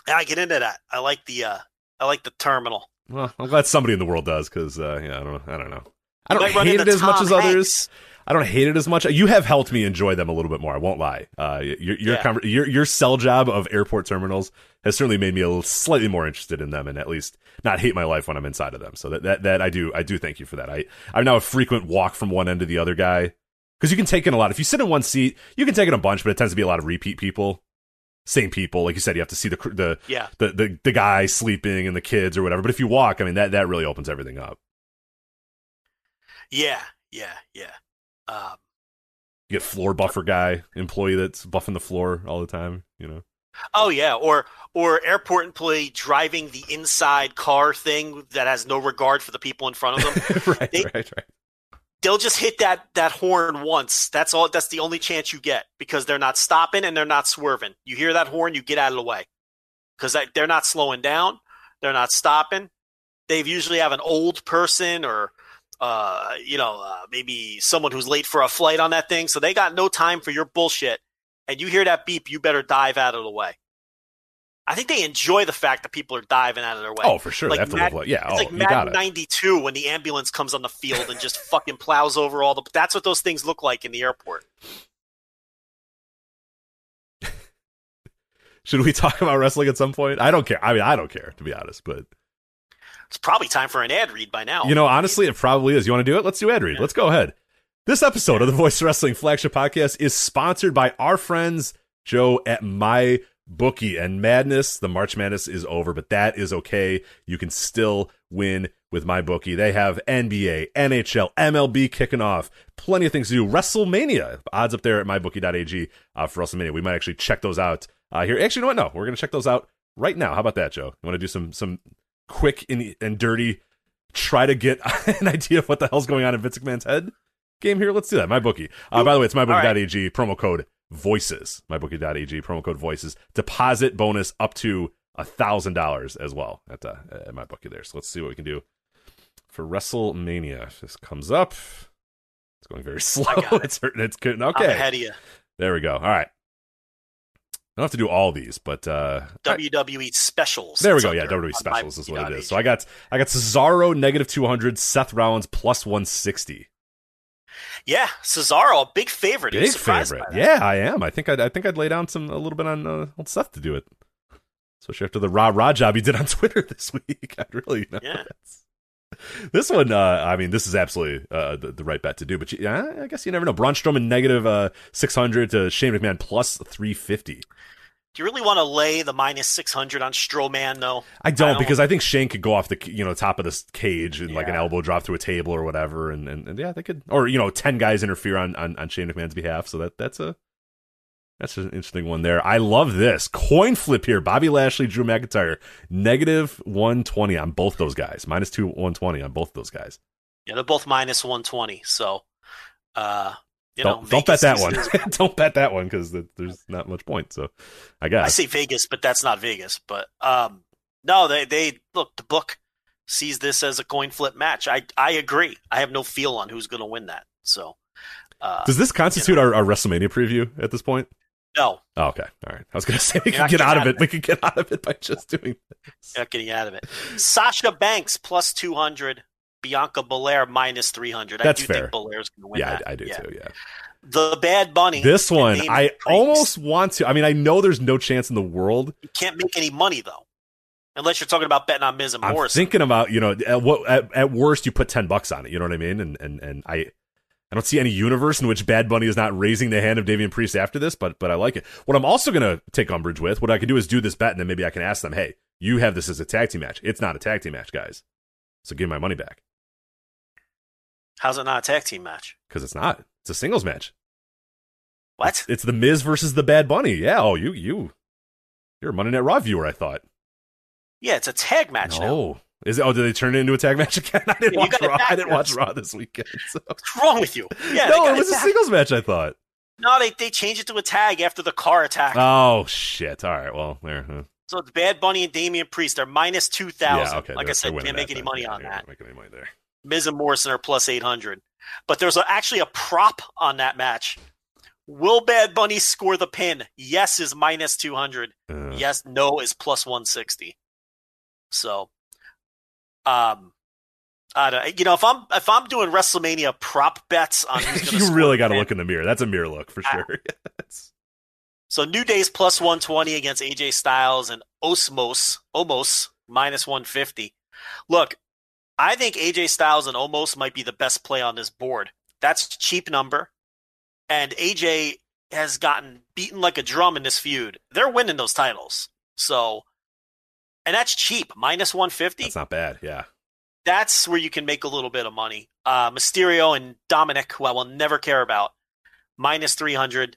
I get into that. I like the uh I like the terminal. well, I'm glad somebody in the world does because uh, yeah, I don't, I don't know. I don't hate it as much Tom as others. I don't hate it as much. You have helped me enjoy them a little bit more. I won't lie. Uh, your your, Yeah. conver- your your sell job of airport terminals has certainly made me a little slightly more interested in them, and at least not hate my life when I'm inside of them. So that that, that I do I do thank you for that. I I'm now a frequent walk from one end to the other guy because you can take in a lot. If you sit in one seat, you can take in a bunch, but it tends to be a lot of repeat people, same people. Like you said, you have to see the the Yeah. the the, the guy sleeping and the kids or whatever. But if you walk, I mean that that really opens everything up. Yeah, yeah, yeah. Um You get floor buffer guy employee that's buffing the floor all the time. You know. Oh yeah, or or airport employee driving the inside car thing that has no regard for the people in front of them. right, They- right, right. They'll just hit that that horn once. That's all. That's the only chance you get because they're not stopping and they're not swerving. You hear that horn, you get out of the way because they're not slowing down. They're not stopping. They usually have an old person or uh, you know uh, maybe someone who's late for a flight on that thing, so they got no time for your bullshit. And you hear that beep, you better dive out of the way. I think they enjoy the fact that people are diving out of their way. Oh, for sure. Like they have to Mad-. Like, yeah. It's oh, like Madden 92 when the ambulance comes on the field and just fucking plows over all the. That's what those things look like in the airport. Should we talk about wrestling at some point? I don't care. I mean, I don't care to be honest, but It's probably time for an ad read by now. you know, honestly, it probably is. You want to do it? Let's do ad read. Let's go ahead. This episode of the Voice Wrestling flagship podcast is sponsored by our friends Joe at My Bookie and Madness. The March Madness is over, but that is okay. You can still win with My Bookie. They have NBA, NHL, MLB kicking off. Plenty of things to do. WrestleMania odds up there at mybookie.ag uh, for WrestleMania. We might actually check those out uh, here. Actually, you know what? No, we're going to check those out right now. How about that, Joe? You want to do some some quick and, and dirty? Try to get an idea of what the hell's going on in Vince McMahon's head game here. Let's do that. My bookie. Uh, by the way, it's mybookie.ag promo code voices. Mybookie.ag promo code voices. Deposit bonus up to a thousand dollars as well at uh, at my bookie there. So let's see what we can do for WrestleMania. If this comes up, it's going very slow. it. It's hurting. It's good. Okay, ahead of you. there we go. All right. I don't have to do all these, but uh, WWE specials. there we go. Yeah, WWE specials is what it is. So I got I got Cesaro negative two hundred, Seth Rollins plus one sixty. yeah, Cesaro, a big favorite. Big favorite. Yeah, I am. I think I'd, I think I'd lay down some a little bit on uh, old Seth to do it, especially after the rah rah job he did on Twitter this week. I'd really, know, Yeah. that's- This one, uh, I mean, this is absolutely uh, the, the right bet to do. But you, yeah, I guess you never know. Braun Strowman negative uh, six hundred to Shane McMahon plus three fifty. Do you really want to lay the minus 600 on Strowman, though? I don't, I don't- because I think Shane could go off the you know top of this cage and like an elbow drop through a table or whatever, and, and, and yeah, they could or you know ten guys interfere on, on, on Shane McMahon's behalf. So that that's a That's an interesting one there. I love this coin flip here. Bobby Lashley, Drew McIntyre, negative one twenty on both those guys, minus two one twenty on both those guys. Yeah, they're both minus 120. So, uh, you don't know, don't bet that one. don't bet that one because there's not much point. So I guess I say Vegas, but that's not Vegas. But um, no, they they look the book sees this as a coin flip match. I I agree. I have no feel on who's going to win that. So, uh, Does this constitute our, our WrestleMania preview at this point? No, Oh, okay, all right. I was gonna say we You're can get getting out of out it. We could get out of it by just doing. This. not getting out of it. Sasha Banks plus 200. Bianca Belair minus 300. I That's do fair. think Belair's going to win Yeah, that. I, I do too. Yeah, The Bad Bunny. this one I Priest. almost want to. I mean, I know there's no chance in the world. You can't make any money though, unless you're talking about betting on Miz and I'm Morrison. thinking about you know at what at, at worst you put ten bucks on it. You know what I mean? And and and I. I don't see any universe in which Bad Bunny is not raising the hand of Damian Priest after this, but but I like it. What I'm also gonna take umbrage with, what I can do is do this bet, and then maybe I can ask them, "Hey, you have this as a tag team match. It's not a tag team match, guys. So give me my money back How's it not a tag team match? because it's not. It's a singles match. What? It's the Miz versus the Bad Bunny. Yeah. Oh, you you you're a Monday Night Raw viewer. I thought. Yeah, it's a tag match now. Is it? Oh, did they turn it into a tag match again? I didn't Yeah, watch Raw. I didn't watch Raw this weekend. So. What's wrong with you? Yeah, no, it was a back. singles match. I thought. No, they they changed it to a tag after the car attack. Oh shit! All right. Well, there. huh. so it's Bad Bunny and Damian Priest They're minus two thousand. Yeah. Okay. like they're- I said, can't make any then. money Yeah, on that. making any money there. Miz and Morrison are plus eight hundred. But there's a, actually a prop on that match. Will Bad Bunny score the pin? Yes is minus two hundred. Uh, Yes, no is plus one sixty. So, um, I don't, you know, if I'm if I'm doing WrestleMania prop bets on who's you really got to look in the mirror. That's a mirror look for Ah. sure. So New Day's plus 120 against AJ Styles and Osmos, Omos minus 150. Look, I think AJ Styles and Omos might be the best play on this board. That's a cheap number. And AJ has gotten beaten like a drum in this feud. They're winning those titles. So, and that's cheap, minus 150. That's not bad. Yeah. That's where you can make a little bit of money. Uh, Mysterio and Dominic, who I will never care about, minus 300.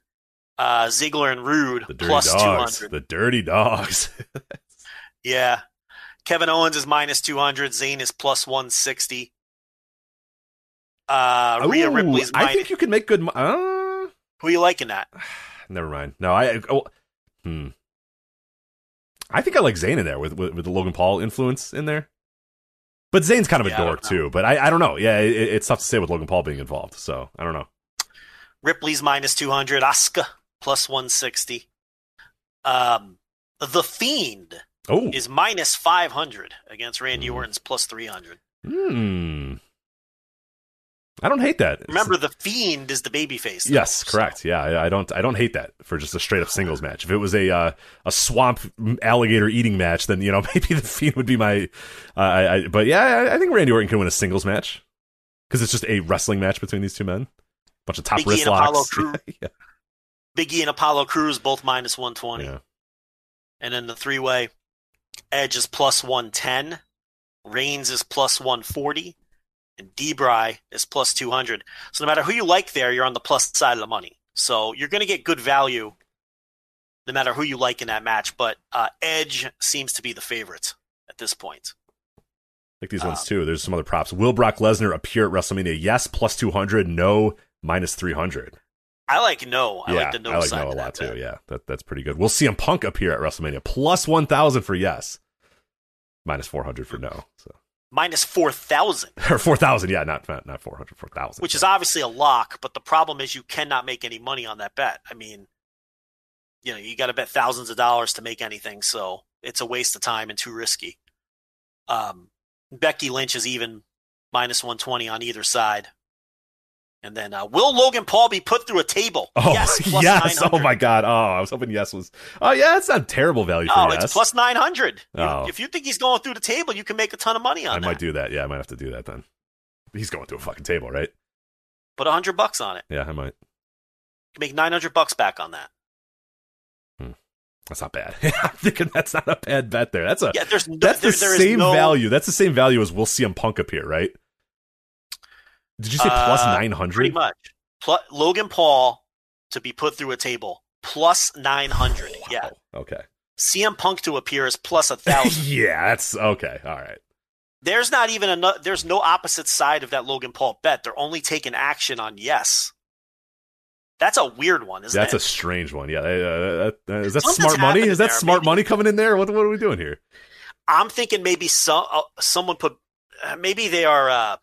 Uh, Ziggler and Roode, The dirty plus dogs. 200. The dirty dogs. Yeah. Kevin Owens is minus 200. Zayn is plus 160. Uh, Rhea Ooh, Ripley's I think you can make good. Mo- uh, Who are you liking that? never mind. No, I. Oh, hmm. I think I like Zayn in there with, with with the Logan Paul influence in there. But Zayn's kind of a Yeah, I dork too. But I, I don't know. Yeah, it, it's tough to say with Logan Paul being involved. So I don't know. Ripley's minus 200. Asuka plus 160. Um, The Fiend Oh, is minus 500 against Randy Hmm. Orton's plus 300. hmm. I don't hate that. Remember, The Fiend is the babyface. Yes, so- correct. Yeah, I, I don't. I don't hate that for just a straight up singles match. If it was a uh, a swamp alligator eating match, then you know maybe the fiend would be my. Uh, I, I, but yeah, I, I think Randy Orton can win a singles match because it's just a wrestling match between these two men. Bunch of top Big E wrist and Apollo locks. Crews. yeah, Big E and Apollo Crews both minus 120. yeah. And then the three way, Edge is plus 110, Reigns is plus 140, and D-Bry is plus 200. So no matter who you like there, you're on the plus side of the money. So you're going to get good value no matter who you like in that match. But uh, Edge seems to be the favorite at this point. like these Uh, ones too. There's some other props. Will Brock Lesnar appear at WrestleMania? Yes, plus two hundred. No, minus three hundred. I like no. I yeah, like the no I like side no a lot too. bet. Yeah, that that's pretty good. We'll CM Punk appear at WrestleMania plus one thousand for yes, minus four hundred for no. So Minus 4,000, or four thousand. Yeah, not not, not four hundred. Four thousand. which is obviously a lock. But the problem is you cannot make any money on that bet. I mean, you know, you got to bet thousands of dollars to make anything. So it's a waste of time and too risky. Um, Becky Lynch is even minus 120 on either side. And then, uh, will Logan Paul be put through a table? Oh yes. plus yes! Oh my god! Oh, I was hoping yes was. Oh yeah, it's not terrible value for Oh, yes. it's plus 900. You- Oh. If you think he's going through the table, you can make a ton of money on I that. might do that. Yeah, I might have to do that then. He's going through a fucking table, right? Put a 100 bucks on it. Yeah, I might. You can make 900 bucks back on that. That's not bad. I'm thinking that's not a bad bet there. That's a Yeah, there's no, that's there, the there same no, value. That's the same value as we'll CM Punk appear, right? Did you say plus Uh, nine Pretty much. Pl- Logan Paul to be put through a table plus 900. Yeah. Okay. CM Punk to appear is plus a thousand. yeah, that's okay. All right. there's not even a there's no opposite side of that Logan Paul bet. They're only taking action on yes. That's a weird one, isn't That's it? a strange one. Yeah. Uh, uh, uh, is that Something's smart money? Is that there, smart maybe. money coming in there? What, what are we doing here? I'm thinking maybe some uh, someone put uh, maybe they are uh,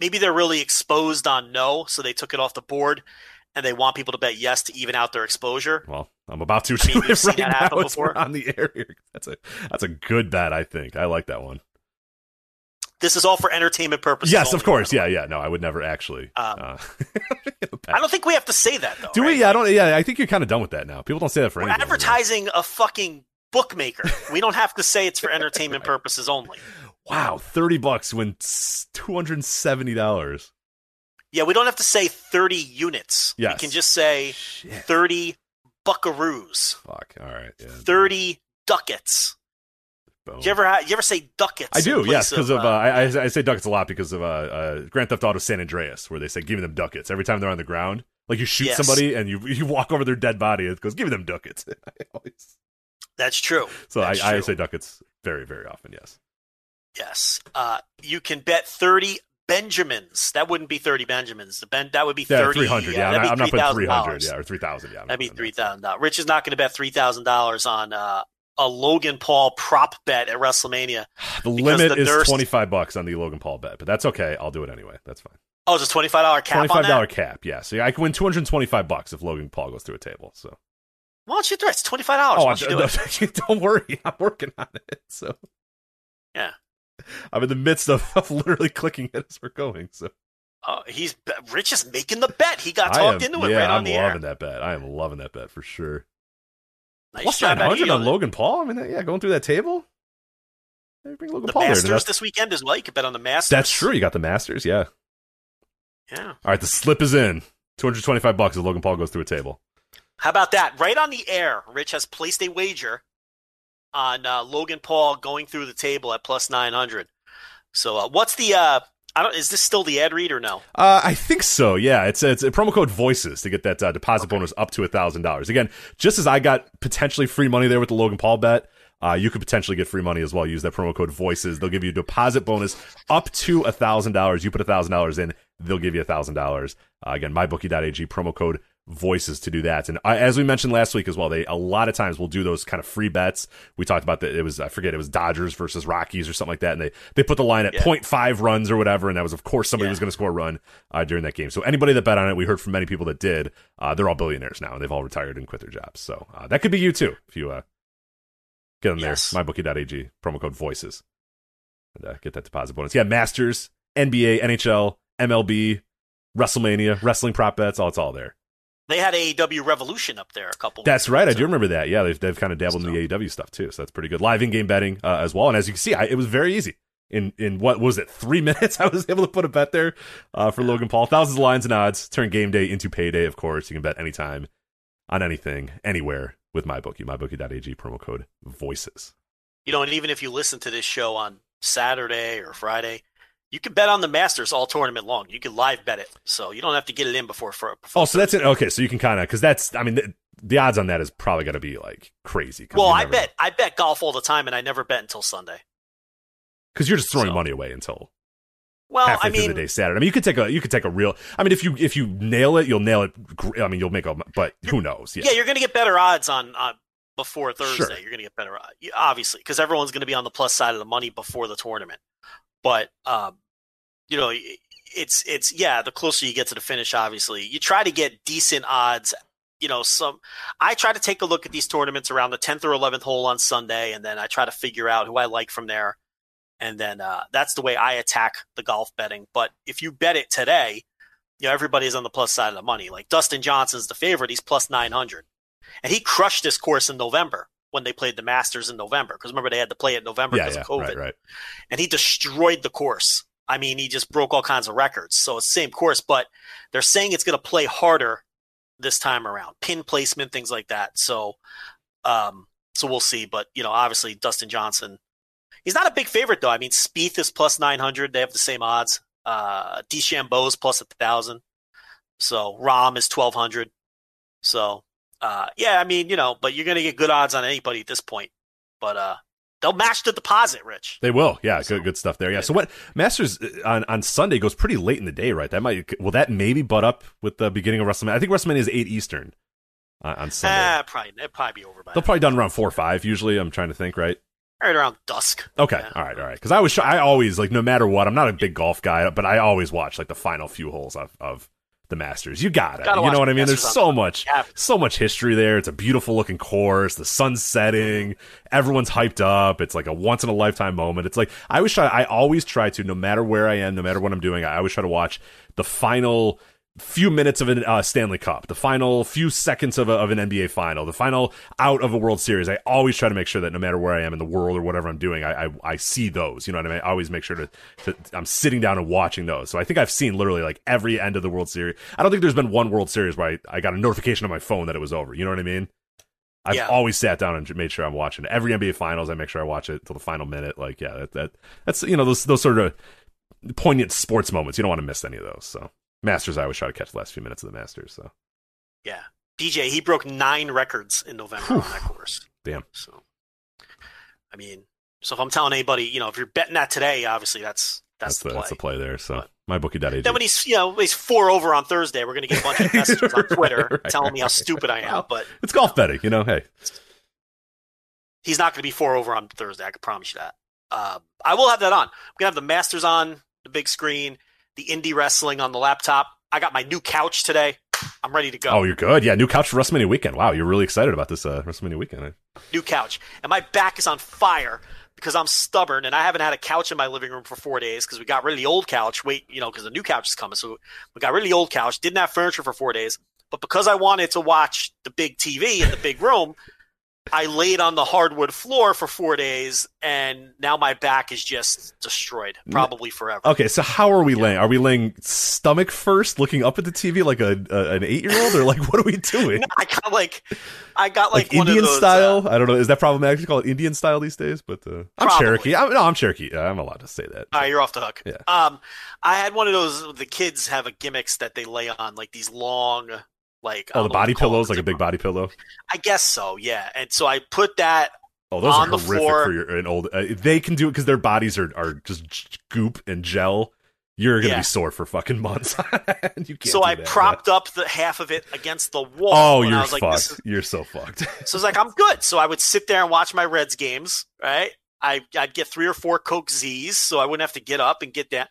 maybe they're really exposed on no, so they took it off the board, and they want people to bet yes to even out their exposure. Well, I'm about to I mean, do it seen right that now. happen as we're before. on the air here. That's a that's a good bet. I think I like that one. This is all for entertainment purposes. yes, only, of course. by the way. Yeah, yeah. No, I would never actually. Um, uh, I don't think we have to say that though. do right? we? Yeah, I don't. Yeah, I think you're kind of done with that now. People don't say that for We're anything. anymore. advertising a fucking bookmaker. we don't have to say it's for entertainment purposes only. Wow, thirty bucks wins two hundred and seventy dollars. Yeah, we don't have to say 30 units. Yes. We can just say Shit. 30 buckaroos, Fuck. All right. Yeah. 30 ducats. Boom. You ever you ever say ducats? I do, yes, because of, uh, uh, I, I I say ducats a lot because of uh, uh, Grand Theft Auto San Andreas, where they say give me them ducats every time they're on the ground. Like you shoot Yes. somebody and you you walk over their dead body, it goes give me them ducats. Always- That's true. so I, That's I true. say ducats very very often. Yes. Yes. Uh, you can bet 30 Benjamins. That wouldn't be 30 Benjamins. The ben, that would be Yeah, 30. three hundred. Yeah, I'm, that'd not- I'm not putting three $3,000. hundred. Yeah, or three thousand. Yeah, I'm That'd be three thousand. Rich is not going to bet three thousand dollars on uh, a Logan Paul prop bet at WrestleMania. The limit the is nurse- twenty five bucks on the Logan Paul bet, but that's okay. I'll do it anyway. That's fine. Oh, it's a twenty five dollar cap Twenty on that. cap. Yeah, so yeah, I can win two hundred and twenty five bucks if Logan Paul goes through a table. So Why don't you do it? It's twenty five dollars. oh, Why don't you do it? Don't worry, I'm working on it. So Yeah. I'm in the midst of, of literally clicking it as we're going. So Uh, he's Rich is making the bet. He got talked am- into it yeah, right I'm the loving air. that bet. I am loving that bet for sure. Nice Plus job nine hundred on. Logan Paul. I mean, that- yeah, going through that table. Bring Logan The Paul there. Masters That's, this weekend as well. You could bet on the Masters. that's true. You got the Masters. Yeah. Yeah. All right, the slip is in. Two hundred twenty five bucks if Logan Paul goes through a table. How about that? Right on the air, Rich has placed a wager on uh, Logan Paul going through the table at plus nine hundred. So, uh, what's the? Uh, I don't. Is this still the ad read or no? Uh, I think so. Yeah, it's it's a promo code Voices to get that uh, deposit bonus up to a thousand dollars. Again, just as I got potentially free money there with the Logan Paul bet, uh, you could potentially get free money as well. Use that promo code Voices. They'll give you a deposit bonus up to a thousand dollars. You put a thousand dollars in, they'll give you a thousand dollars. Uh, Again, mybookie.ag promo code Voices to do that. And uh, as we mentioned last week as well, they a lot of times will do those kind of free bets. We talked about that. It was I forget it was Dodgers versus Rockies or something like that, and they they put the line at Yeah. 0.5 runs or whatever, and that was of course somebody Yeah. was going to score a run uh, during that game. So anybody that bet on it, we heard from many people that did. Uh, they're all billionaires now, and they've all retired and quit their jobs. So uh, that could be you too if you uh, get on Yes. there. MyBookie.ag promo code Voices and uh, get that deposit bonus. Yeah, Masters, NBA, NHL, MLB, WrestleMania, wrestling prop bets. All it's all there. They had AEW Revolution up there a couple. That's right. ago, I do remember that. Yeah, they've, they've kind of dabbled in the AEW stuff too, so that's pretty good. Live in-game betting uh, as well, and as you can see, I, it was very easy. In in what was it? Three minutes, I was able to put a bet there uh, for Logan Paul. Thousands of lines and odds. Turn game day into payday. Of course, you can bet anytime, on anything, anywhere with MyBookie. MyBookie.ag promo code Voices. You know, and even if you listen to this show on Saturday or Friday, you can bet on the Masters all tournament long. You can live bet it, so you don't have to get it in before. For, before Oh, so that's it. Okay, so you can kind of because that's. I mean, the, the odds on that is probably going to be like crazy. well, I bet I bet golf all the time, and I never bet until Sunday. because you're just throwing so- money away until Well, halfway I mean, through the day Saturday. I mean, you could take a you could take a real. I mean, if you if you nail it, you'll nail it. I mean, you'll make a. But who knows? Yeah. yeah, you're going to get better odds on on before Thursday. Sure. You're going to get better, uh, odds, obviously, because everyone's going to be on the plus side of the money before the tournament. But um, you know, it's it's yeah. The closer you get to the finish, obviously, you try to get decent odds. You know, some I try to take a look at these tournaments around the 10th or 11th hole on Sunday, and then I try to figure out who I like from there. And then uh, that's the way I attack the golf betting. But if you bet it today, you know everybody's on the plus side of the money. Like Dustin Johnson's the favorite; he's plus 900 and he crushed this course in November when they played the Masters in November. Because remember they had to play it in November because yeah, of COVID, right, right. and he destroyed the course. I mean, he just broke all kinds of records. So it's the same course, but they're saying it's going to play harder this time around, pin placement, things like that. So, um, so we'll see. But you know, obviously Dustin Johnson, he's not a big favorite though. I mean, Spieth is plus nine hundred; they have the same odds. Uh, DeChambeau's plus a thousand. So Rahm is twelve hundred. So uh, yeah, I mean, you know, but you're going to get good odds on anybody at this point. But uh, they'll match the deposit, Rich. They will, yeah, good good stuff there. Yeah. So what Masters uh, on on Sunday goes pretty late in the day, right? That might will that maybe butt up with the beginning of WrestleMania. I think WrestleMania is eight Eastern uh, on Sunday. Ah, probably it'll probably be over by They'll probably done around four or five. Usually, I'm trying to think, right? right around dusk. Okay, Yeah. all right, all right. Because I was, I always like, no matter what, I'm not a big golf guy, but I always watch like the final few holes of of the Masters. You got it. Gotta You know what I mean? There's so much, so much history there. It's a beautiful looking course. The sun's setting. Everyone's hyped up. It's like a once in a lifetime moment. It's like I always try. I always try to, no matter where I am, no matter what I'm doing, I always try to watch the final few minutes of an uh, Stanley Cup, the final few seconds of, a, of an NBA final, the final out of a World Series. I always try to make sure that no matter where I am in the world or whatever I'm doing, I I, I see those. You know what I mean? I always make sure to, to I'm sitting down and watching those. So I think I've seen literally like every end of the World Series. I don't think there's been one World Series where I, I got a notification on my phone that it was over. You know what I mean? I've Yeah. always sat down and made sure I'm watching every NBA Finals. I make sure I watch it till the final minute. Like, yeah, that, that that's you know those those sort of poignant sports moments. You don't want to miss any of those. So Masters, I always try to catch the last few minutes of the Masters. So Yeah, DJ he broke nine records in November on that course. Damn. So, I mean, so if I'm telling anybody, you know, if you're betting that today, obviously that's that's, that's, the play. that's the play there. So But- my bookie.ag. Then when he's you know he's four over on Thursday, we're gonna get a bunch of messages on Twitter Right, telling me how right. stupid I am. Well, But it's golf betting, you know. Hey, he's not gonna be four over on Thursday. I can promise you that. Um, I will have that on. I'm gonna have the Masters on the big screen, the indie wrestling on the laptop. I got my new couch today. I'm ready to go. oh, you're good. Yeah, new couch for WrestleMania weekend. Wow, you're really excited about this uh, WrestleMania weekend. new couch, and my back is on fire because I'm stubborn and I haven't had a couch in my living room for four days because we got rid of the old couch. Wait, you know, because the new couch is coming, so we got rid of the old couch. Didn't have furniture for four days, but because I wanted to watch the big TV in the big room, I laid on the hardwood floor for four days, and now my back is just destroyed, probably forever. Okay, so how are we laying? Are we laying stomach first, looking up at the TV like a, a an eight year old, or like what are we doing? I got like, I got like, like, one Indian of those, style. uh, I don't know. Is that problematic to call it Indian style these days? But uh, I'm Probably. Cherokee. I'm, no, I'm Cherokee. I'm allowed to say that. All right, you're off the hook. Yeah. Um, I had one of those. The kids have a gimmicks that they lay on, like these long, like oh, the body pillows, like a big body pillow. I guess so. Yeah. And so I put that. Oh, those On are the horrific floor. for your an old. Uh, they can do it because their bodies are are just goop and gel. You're gonna Yeah. be sore for fucking months. you can't so I that, propped up the half of it against the wall. Oh, you're I was like, fucked. this is- You're so fucked. so I was like, I'm good. So I would sit there and watch my Reds games. Right. I, I'd get three or four Coke Z's, so I wouldn't have to get up and get that.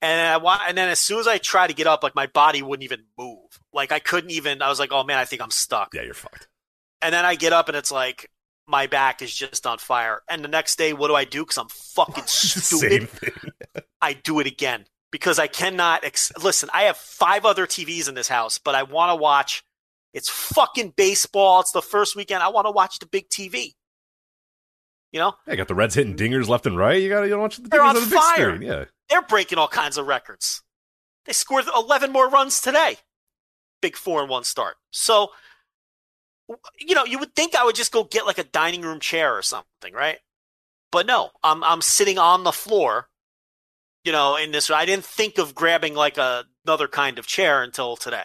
And I wa- and then as soon as I try to get up, like my body wouldn't even move. Like I couldn't even. I was like, oh man, I think I'm stuck. yeah, you're fucked. And then I get up and it's like my back is just on fire. And the next day, what do I do? Because I'm fucking stupid. I do it again because I cannot. Ex- Listen, I have five other TVs in this house, but I want to watch. It's fucking baseball. It's the first weekend. I want to watch the big TV. You know, Yeah, got the Reds hitting dingers left and right. You got to watch the They're dingers on on the big fire. screen. Yeah. they're breaking all kinds of records. They scored 11 more runs today. Big four and one start. So, you know, you would think I would just go get like a dining room chair or something, right? But no, I'm I'm sitting on the floor. You know, in this, I didn't think of grabbing like a, another kind of chair until today,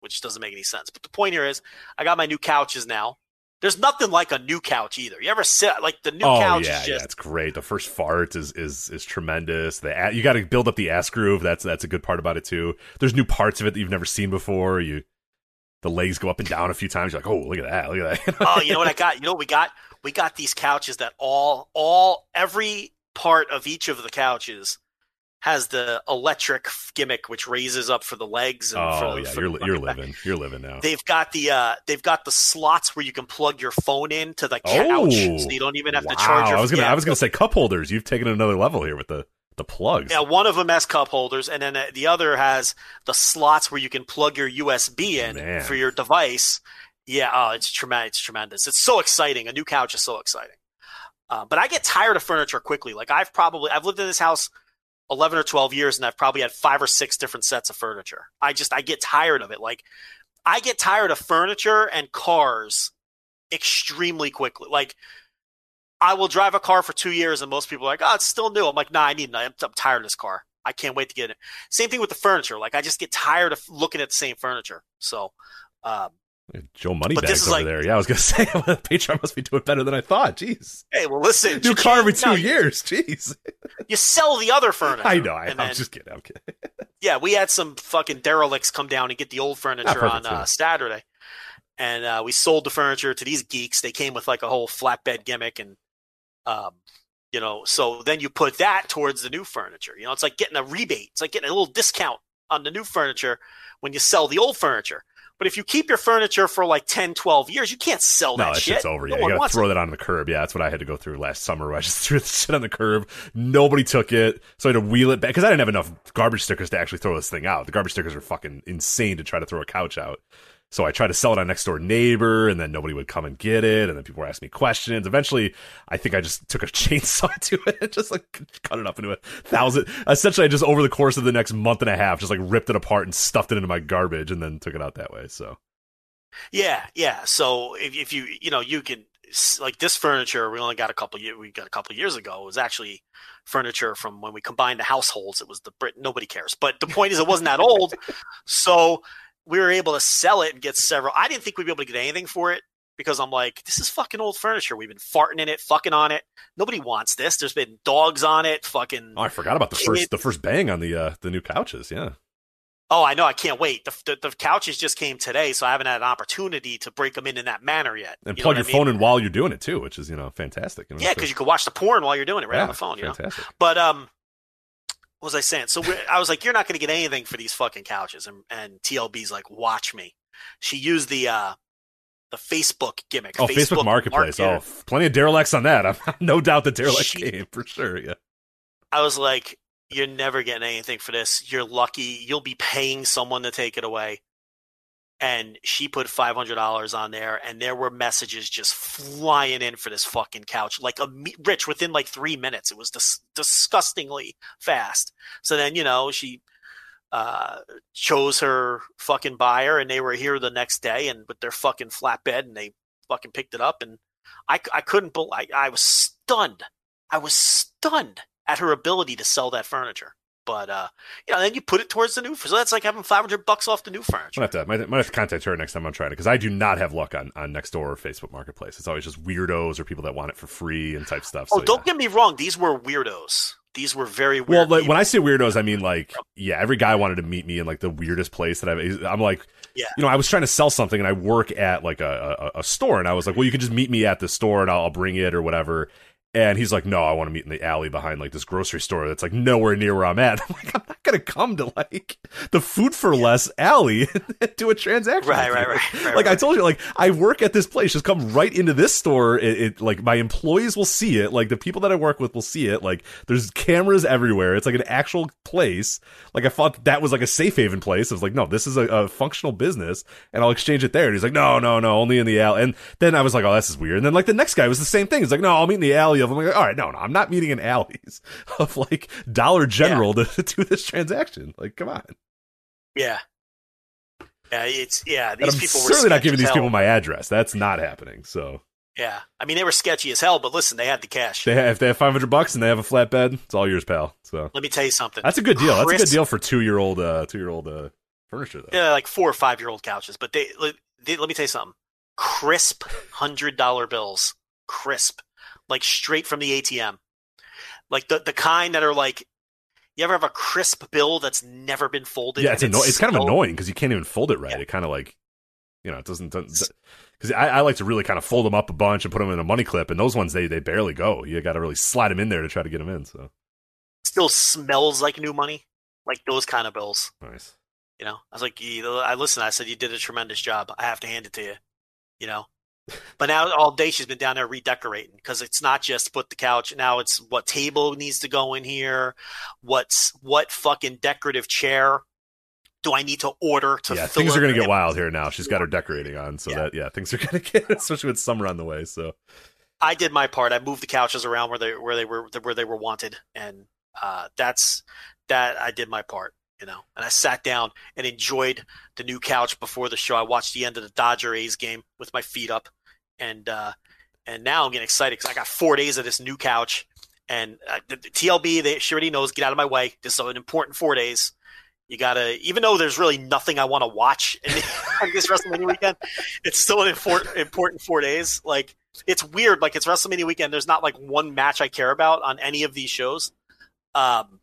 which doesn't make any sense. But the point here is, I got my new couches now. There's nothing like a new couch either. You ever sit like the new oh couch yeah, is yeah, just it's great. The first fart is is is tremendous. The you got to build up the ass groove. That's that's a good part about it too. There's new parts of it that you've never seen before. You the legs go up and down a few times. You're like, oh, look at that, look at that. oh, you know what I got? You know what we got? We got these couches that all all every part of each of the couches has the electric gimmick which raises up for the legs and oh for, yeah, for you're you're back. living, you're living now. They've got the uh they've got the slots where you can plug your phone in to the couch Oh, so you don't even have wow. to charge your I was gonna yeah, I was gonna say cup holders. You've taken another level here with the the plugs. Yeah, one of them has cup holders, and then uh, the other has the slots where you can plug your USB in Man. for your device. Yeah, oh, it's tremendous. It's tremendous. It's so exciting. A new couch is so exciting. Uh, but I get tired of furniture quickly. Like I've probably I've lived in this house eleven or twelve years, and I've probably had five or six different sets of furniture. I just I get tired of it. Like I get tired of furniture and cars extremely quickly. Like I will drive a car for two years, and most people are like, "Oh, it's still new." I'm like, "Nah, I need. I'm, I'm tired of this car. I can't wait to get it." Same thing with the furniture. Like I just get tired of looking at the same furniture. So, um, Joe But Moneybags this is over like- there. Yeah, I was gonna say Patreon must be doing better than I thought. Jeez, Hey, well, listen, new car every two no, years. Jeez, You sell the other furniture. I know. I, I'm then- just kidding. I'm kidding. yeah, we had some fucking derelicts come down and get the old furniture on uh. Saturday, and uh, we sold the furniture to these geeks. They came with like a whole flatbed gimmick, and um, you know, so then you put that towards the new furniture. You know, it's like getting a rebate. It's like getting a little discount on the new furniture when you sell the old furniture. But if you keep your furniture for like 10, 12 years, you can't sell No, that that shit. shit's over. No Yeah, you gotta throw it. that on the curb. Yeah, that's what I had to go through last summer. Where I just threw the shit on the curb. Nobody took it, so I had to wheel it back because I didn't have enough garbage stickers to actually throw this thing out. The garbage stickers are fucking insane to try to throw a couch out. So I tried to sell it on next door neighbor, and then nobody would come and get it, and then people were asking me questions. Eventually, I think I just took a chainsaw to it and just like cut it up into a thousand. Essentially, I just over the course of the next month and a half, just like ripped it apart and stuffed it into my garbage, and then took it out that way. So Yeah, yeah. So if, if you you know you can like this furniture, we only got a couple. We got a couple years ago. It was actually furniture from when we combined the households. It was the Brit. Nobody cares. But the point is, it wasn't that old. So we were able to sell it and get several. I didn't think we'd be able to get anything for it because I'm like, this is fucking old furniture. We've been farting in it, fucking on it. Nobody wants this. There's been dogs on it. Fucking. Oh, I forgot about the It- first the first bang on the uh the new couches. Yeah, Oh, I know. I can't wait. The, the, the couches just came today, so I haven't had an opportunity to break them in in that manner yet. and You plug your I mean? phone in while you're doing it too, which is you know fantastic. You know, Yeah, because you can watch the porn while you're doing it right yeah, on the phone. You know. fantastic. But um, what was I saying? So we're, I was like, you're not going to get anything for these fucking couches, and and TLB's like, watch me. She used the uh the Facebook gimmick. Oh, Facebook, Marketplace. Oh, plenty of derelicts on that. I'm no doubt the derelict She- came for sure. Yeah, I was like, you're never getting anything for this. You're lucky. You'll be paying someone to take it away. And she put five hundred dollars on there, and there were messages just flying in for this fucking couch, like a rich within like three minutes. It was dis- disgustingly fast. So then, you know, she uh, chose her fucking buyer, and they were here the next day, and with their fucking flatbed, and they fucking picked it up, and I, I couldn't believe, I, I was stunned. I was stunned at her ability to sell that furniture. But uh, you know, then you put it towards the new. So that's like having five hundred bucks off the new I'm furniture. gonna have to might, might have to contact her next time I'm trying it because I do not have luck on on Nextdoor or Facebook Marketplace. It's always just weirdos or people that want it for free and type stuff. Oh, so, don't yeah. get me wrong; these were weirdos. These were very Well, like, when I say weirdos, I mean like, yeah, every guy wanted to meet me in like the weirdest place that I've. I'm like, Yeah. you know, I was trying to sell something, and I work at like a, a, a store, and I was like, well, you can just meet me at the store, and I'll, I'll bring it or whatever. And he's like, no, I want to meet in the alley behind like this grocery store that's like nowhere near where I'm at. I'm like, I'm not gonna come to like the Food 4 Less alley and do a transaction. Right, right, right, right, Like I told you, like I work at this place. Just come right into this store. It, it like my employees will see it. Like the people that I work with will see it. Like there's cameras everywhere. It's like an actual place. Like I thought that was like a safe haven place. I was like, no, this is a, a functional business, and I'll exchange it there. And he's like, no, no, no, only in the alley. And then I was like, oh, this is weird. And then like the next guy was the same thing. He's like, no, I'll meet in the alley of. I'm like, all right, no, no, I'm not meeting in alleys of like Dollar General to do this transaction. Like, come on. yeah, yeah, it's yeah. These I'm people were certainly not giving these hell. people my address. That's not happening. So. Yeah, I mean they were sketchy as hell, but listen, they had the cash. They have, if they have 500 bucks and they have a flatbed, it's all yours, pal. So Let me tell you something. that's a good deal. That's a good deal for two year old, uh, two year old uh, furniture, though. Yeah, like four or five year old couches. But they, they let me tell you something. Crisp hundred dollar bills, crisp, like straight from the ATM, like the the kind that are like. You ever have a crisp bill that's never been folded? Yeah, it's anno- it's kind of annoying because you can't even fold it right. Yeah. It kind of like, you know, it doesn't. Because I, I like to really kind of fold them up a bunch and put them in a money clip, and those ones they they barely go. You got to really slide them in there to try to get them in. So Still smells like new money, like those kind of bills. nice. You know, I was like, you know, I listened. I said you did a tremendous job. I have to hand it to you. You know, but now all day she's been down there redecorating because it's not just put the couch. Now it's what table needs to go in here. What's what fucking decorative chair do I need to order to? yeah, fill things are gonna get wild here now. She's got her decorating on, so Yeah. that yeah, things are gonna get especially with summer on the way. So I did my part. I moved the couches around where they where they were where they were wanted, and uh, that's that. I did my part, you know. And I sat down and enjoyed the new couch before the show. I watched the end of the Dodger A's game with my feet up, and uh, and now I'm getting excited because I got four days of this new couch. And uh, the, the TLB, they, she already knows. Get out of my way. This is an important four days. You gotta, even though there's really nothing I want to watch in, this WrestleMania weekend, it's still an important, important four days. Like it's weird. Like it's WrestleMania weekend. There's not like one match I care about on any of these shows. Um,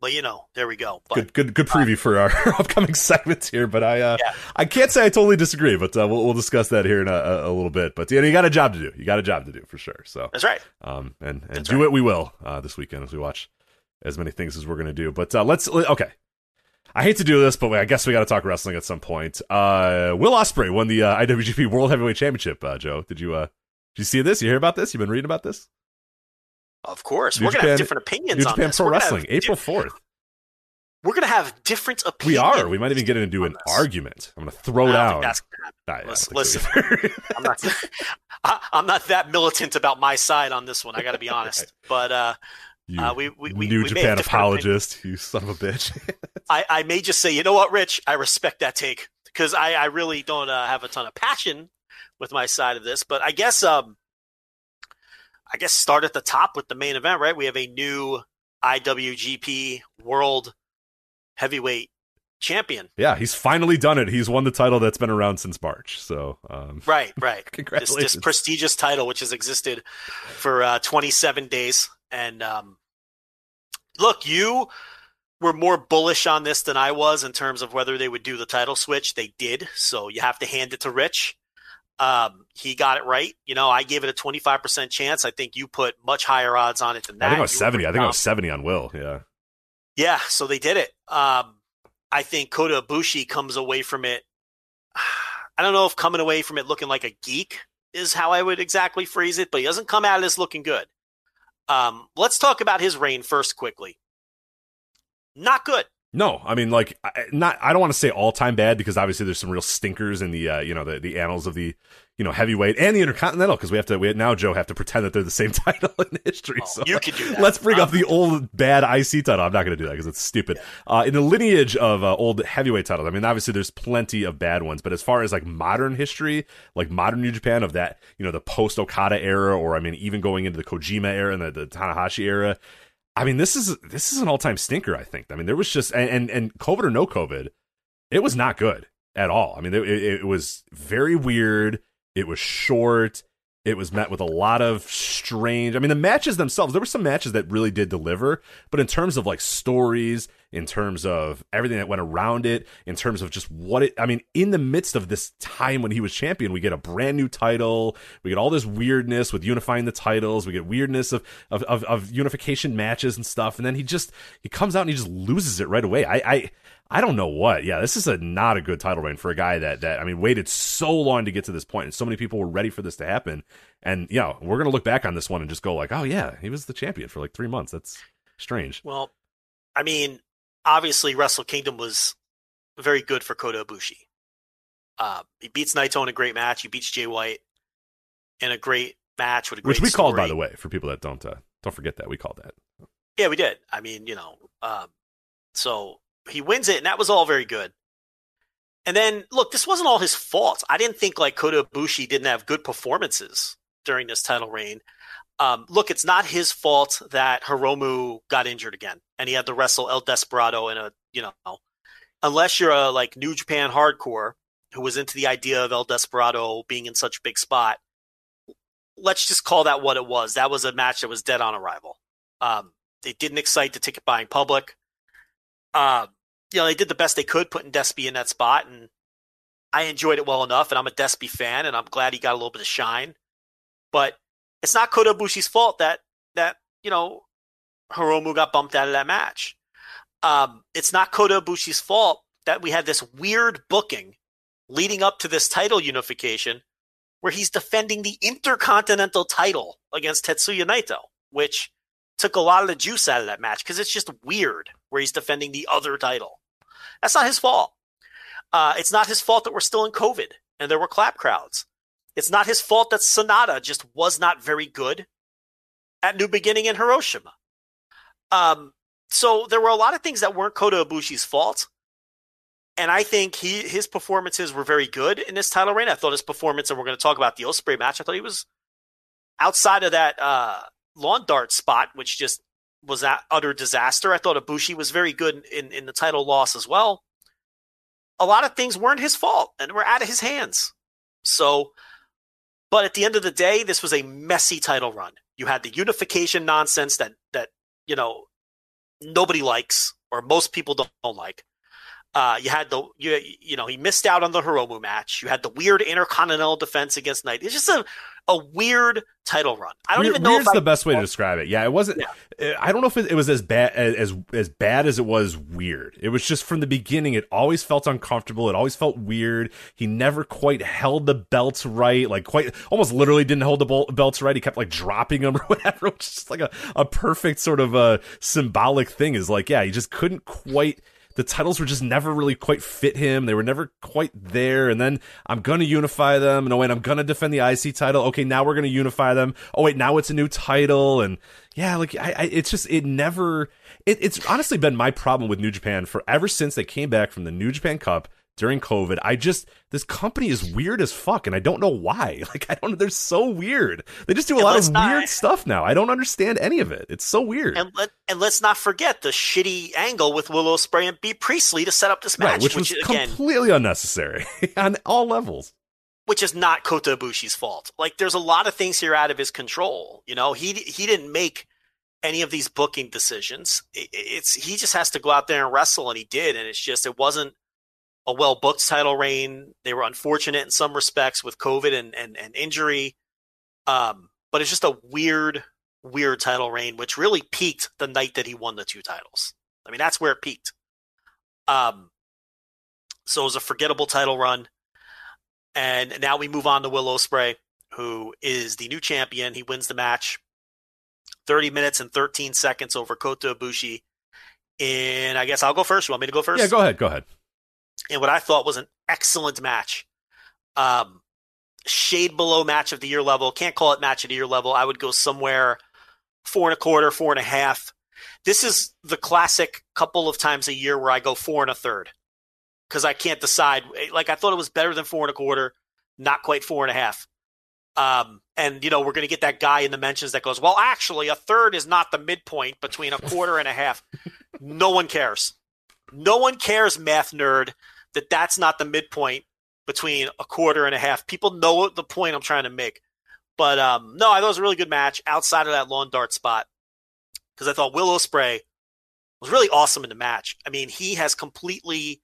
but you know, there we go. But, good, good, good preview for our upcoming segments here. But I, uh, Yeah. I can't say I totally disagree. But uh, we'll, we'll discuss that here in a, a, little bit. But you know, you got a job to do. You got a job to do for sure. So That's right. um, and and That's do right. what we will uh, this weekend as we watch as many things as we're going to do. But uh, let's okay. I hate to do this, but I guess we got to talk wrestling at some point. Uh, Will Ospreay won the uh, IWGP World Heavyweight Championship. Uh, Joe, did you uh, did you see this? You hear about this? You've been reading about this? Of course, New we're gonna have different opinions New on Japan this. Pro gonna Wrestling, di- April fourth. We're gonna have different opinions. We are. We might even get into an this. argument. I'm to throw I don't down. that's. Nah, yeah, I Listen- either. I'm not. I, I'm not that militant about my side on this one. I got to be honest. But uh, you Uh, we- we- we- New we Japan apologist, you son of a bitch. I, I may just say, you know what, Rich, I respect that take because I, I really don't uh, have a ton of passion with my side of this. But I guess, um, I guess start at the top with the main event, right? We have a new IWGP World Heavyweight Champion. yeah, he's finally done it. He's won the title that's been around since March. So, um, Right, right. this, congratulations. this prestigious title, which has existed for uh, 27 days. And um, look, you were more bullish on this than I was in terms of whether they would do the title switch. They did, so you have to hand it to Rich. Um, he got it right. You know, I gave it a 25% chance. I think you put much higher odds on it than that. I think it was 70. I think it was 70 on Will. Yeah. yeah, so they did it. Um, I think Kota Ibushi comes away from it. I don't know if coming away from it looking like a geek is how I would exactly phrase it, but he doesn't come out of this looking good. Um, let's talk about his reign first quickly. Not good. No, I mean, like, I- not. I don't want to say all time bad because obviously there's some real stinkers in the, uh, you know, the, the annals of the, you know, heavyweight and the intercontinental because we have to. We now Joe have to pretend that they're the same title in history. Oh, so you can do that. Let's bring up the old bad IC title. I'm not going to do that because it's stupid. Uh, in the lineage of uh, old heavyweight titles, I mean, obviously there's plenty of bad ones, but as far as like modern history, like modern New Japan of that, you know, the post Okada era, or I mean, even going into the Kojima era and the, the Tanahashi era. I mean, this is this is an all time stinker. I think. I mean, there was just and, and and COVID or no COVID, it was not good at all. I mean, it, it, it was very weird. It was short. It was met with a lot of strange. I mean, the matches themselves, there were some matches that really did deliver, but in terms of like stories, in terms of everything that went around it, in terms of just what it, I mean, in the midst of this time when he was champion, we get a brand new title. We get all this weirdness with unifying the titles. We get weirdness of, of, of, of unification matches and stuff. And then he just, he comes out and he just loses it right away. I, I, I don't know what. Yeah, this is a not a good title reign for a guy that that I mean waited so long to get to this point, and so many people were ready for this to happen. And you know, we're gonna look back on this one and just go like, oh yeah, he was the champion for like three months. That's strange. Well, I mean, obviously, Wrestle Kingdom was very good for Kota Ibushi. Uh, he beats Naito in a great match. He beats Jay White in a great match with a great Which we called, by the way, for people that don't uh, don't forget that we called that. Yeah, we did. I mean, you know, um, so he wins it, and that was all very good. And then, look, this wasn't all his fault. I didn't think like Kota Ibushi didn't have good performances during this title reign. Um, look, it's not his fault that Hiromu got injured again, and he had to wrestle El Desperado in a, you know, unless you're a like New Japan hardcore who was into the idea of El Desperado being in such a big spot. Let's just call that what it was. That was a match that was dead on arrival. Um, it didn't excite the ticket buying public. Uh, you know, they did the best they could putting Despy in that spot, and I enjoyed it well enough. And I'm a Despy fan, and I'm glad he got a little bit of shine. But it's not Kota Ibushi's fault that that you know Hiromu got bumped out of that match. Um, it's not Kota Ibushi's fault that we had this weird booking leading up to this title unification, where he's defending the Intercontinental title against Tetsuya Naito, which took a lot of the juice out of that match because it's just weird where he's defending the other title. That's not his fault. Uh, it's not his fault that we're still in COVID and there were clap crowds. It's not his fault that Sanada just was not very good at New Beginning in Hiroshima. Um, so there were a lot of things that weren't Kota Ibushi's fault. And I think he his performances were very good in this title reign. I thought his performance, and we're going to talk about the Ospreay match. I thought he was outside of that uh, lawn dart spot, which just was that utter disaster. I thought Ibushi was very good in, in the title loss as well. A lot of things weren't his fault and were out of his hands. So, but at the end of the day, this was a messy title run. You had the unification nonsense that that you know nobody likes or most people don't, don't like. Uh, you had the you you know he missed out on the Hiromu match. You had the weird intercontinental defense against Naito. It's just a a weird title run. I don't Weird, even know weird's if the best way to describe it. Yeah, it wasn't. uh, I don't know if it, it was as bad as as bad as it was weird. It was just from the beginning. It always felt uncomfortable. It always felt weird. He never quite held the belts right. Like quite, almost literally didn't hold the belts right. He kept like dropping them or whatever. Which is just like a a perfect sort of a symbolic thing. Is like yeah, he just couldn't quite the titles were just never really quite fit him. They were never quite there. And then I'm going to unify them. No, oh, wait, I'm going to defend the IC title. Okay, now we're going to unify them. Oh, wait, now it's a new title. And yeah, like, I, I it's just, it never, it, it's honestly been my problem with New Japan for ever since they came back from the New Japan Cup during COVID. I just, this company is weird as fuck. And I don't know why. Like, I don't know. They're so weird. They just do a And lot of not- weird stuff now. I don't understand any of it. It's so weird. and let and let's not forget the shitty angle with Will Ospreay and Bea Priestley to set up this match, right, which, was again, completely unnecessary on all levels. which is not Kota Ibushi's fault. Like there's a lot of things here out of his control. You know, he he didn't make any of these booking decisions. It- It's he just has to go out there and wrestle, and he did. And it's just it wasn't a well booked title reign. They were unfortunate in some respects with COVID and and, and injury. Um, but it's just a weird, weird title reign, which really peaked the night that he won the two titles. I mean, that's where it peaked. Um, so it was a forgettable title run. And now we move on to Will Ospreay, who is the new champion. He wins the match 30 minutes and 13 seconds over Kota Ibushi. And I guess I'll go first. You want me to go first? Yeah, go ahead. Go ahead. In what I thought was an excellent match. Um, shade below match of the year level. Can't call it match of the year level. I would go somewhere four and a quarter, four and a half. This is the classic couple of times a year where I go four and a third because I can't decide. Like I thought it was better than four and a quarter, not quite four and a half. Um, and you know we're going to get that guy in the mentions that goes, well, actually, a third is not the midpoint between a quarter and a half. no one cares. No one cares, math nerd, that that's not the midpoint between a quarter and a half. People know the point I'm trying to make. But um, no, I thought it was a really good match outside of that lawn dart spot because I thought Will Ospreay was really awesome in the match. I mean, he has completely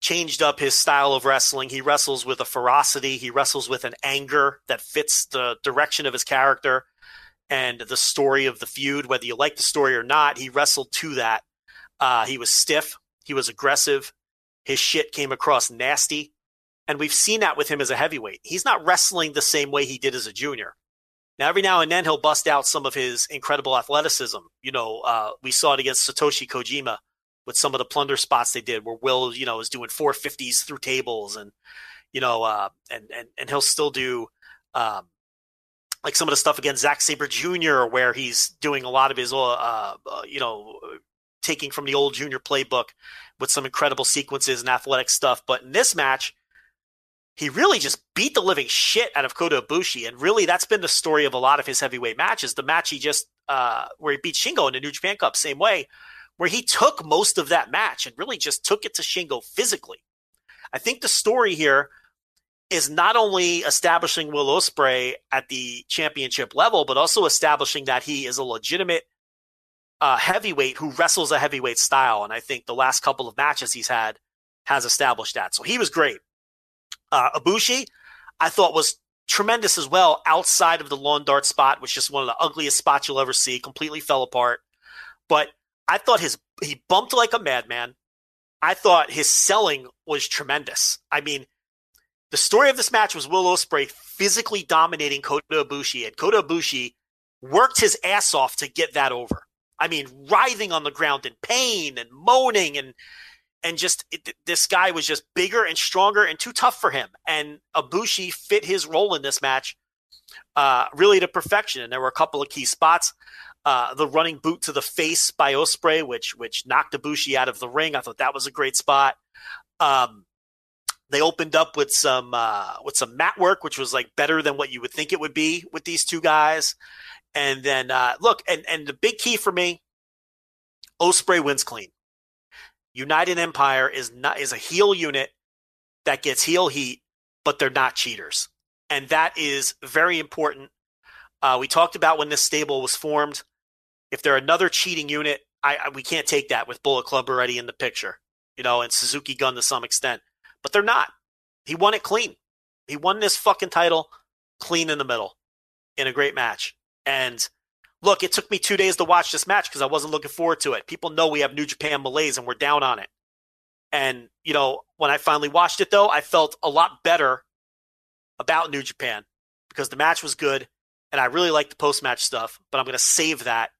changed up his style of wrestling. He wrestles with a ferocity. He wrestles with an anger that fits the direction of his character and the story of the feud. Whether you like the story or not, he wrestled to that. Uh, he was stiff. He was aggressive. His shit came across nasty. And we've seen that with him as a heavyweight. He's not wrestling the same way he did as a junior. Now, every now and then he'll bust out some of his incredible athleticism. You know, uh, we saw it against Satoshi Kojima with some of the plunder spots they did, where Will, you know, is doing 450s through tables, and you know, uh, and and and he'll still do um, like some of the stuff against Zack Sabre Jr., where he's doing a lot of his, uh, uh, you know, taking from the old junior playbook with some incredible sequences and athletic stuff. But in this match, he really just beat the living shit out of Kota Ibushi, and really that's been the story of a lot of his heavyweight matches. The match he just uh, where he beat Shingo in the New Japan Cup, same way, where he took most of that match and really just took it to Shingo physically. I think the story here is not only establishing Will Ospreay at the championship level, but also establishing that he is a legitimate uh, heavyweight who wrestles a heavyweight style. And I think the last couple of matches he's had has established that. So he was great. Uh, Ibushi, I thought was tremendous as well outside of the lawn dart spot, which is just one of the ugliest spots you'll ever see. Completely fell apart. But I thought his he bumped like a madman. I thought his selling was tremendous. I mean, the story of this match was Will Ospreay physically dominating Kota Ibushi, and Kota Ibushi worked his ass off to get that over. I mean, writhing on the ground in pain and moaning and and just it, this guy was just bigger and stronger and too tough for him. And Ibushi fit his role in this match uh, really to perfection. And there were a couple of key spots. Uh, the running boot to the face by Ospreay, which which knocked Ibushi out of the ring. I thought that was a great spot. Um, they opened up with some uh, with some mat work, which was like better than what you would think it would be with these two guys. And then uh, look, and and the big key for me Ospreay wins clean. United Empire is not is a heel unit that gets heel heat, but they're not cheaters, and that is very important. Uh, we talked about when this stable was formed. If they're another cheating unit, I, I we can't take that with Bullet Club already in the picture, you know, and Suzuki Gun to some extent, but they're not. He won it clean. He won this fucking title clean in the middle in a great match. And look, it took me two days to watch this match because I wasn't looking forward to it. People know we have New Japan malaise and we're down on it. And, you know, when I finally watched it, though, I felt a lot better about New Japan because the match was good and I really like the post match stuff, but I'm going to save that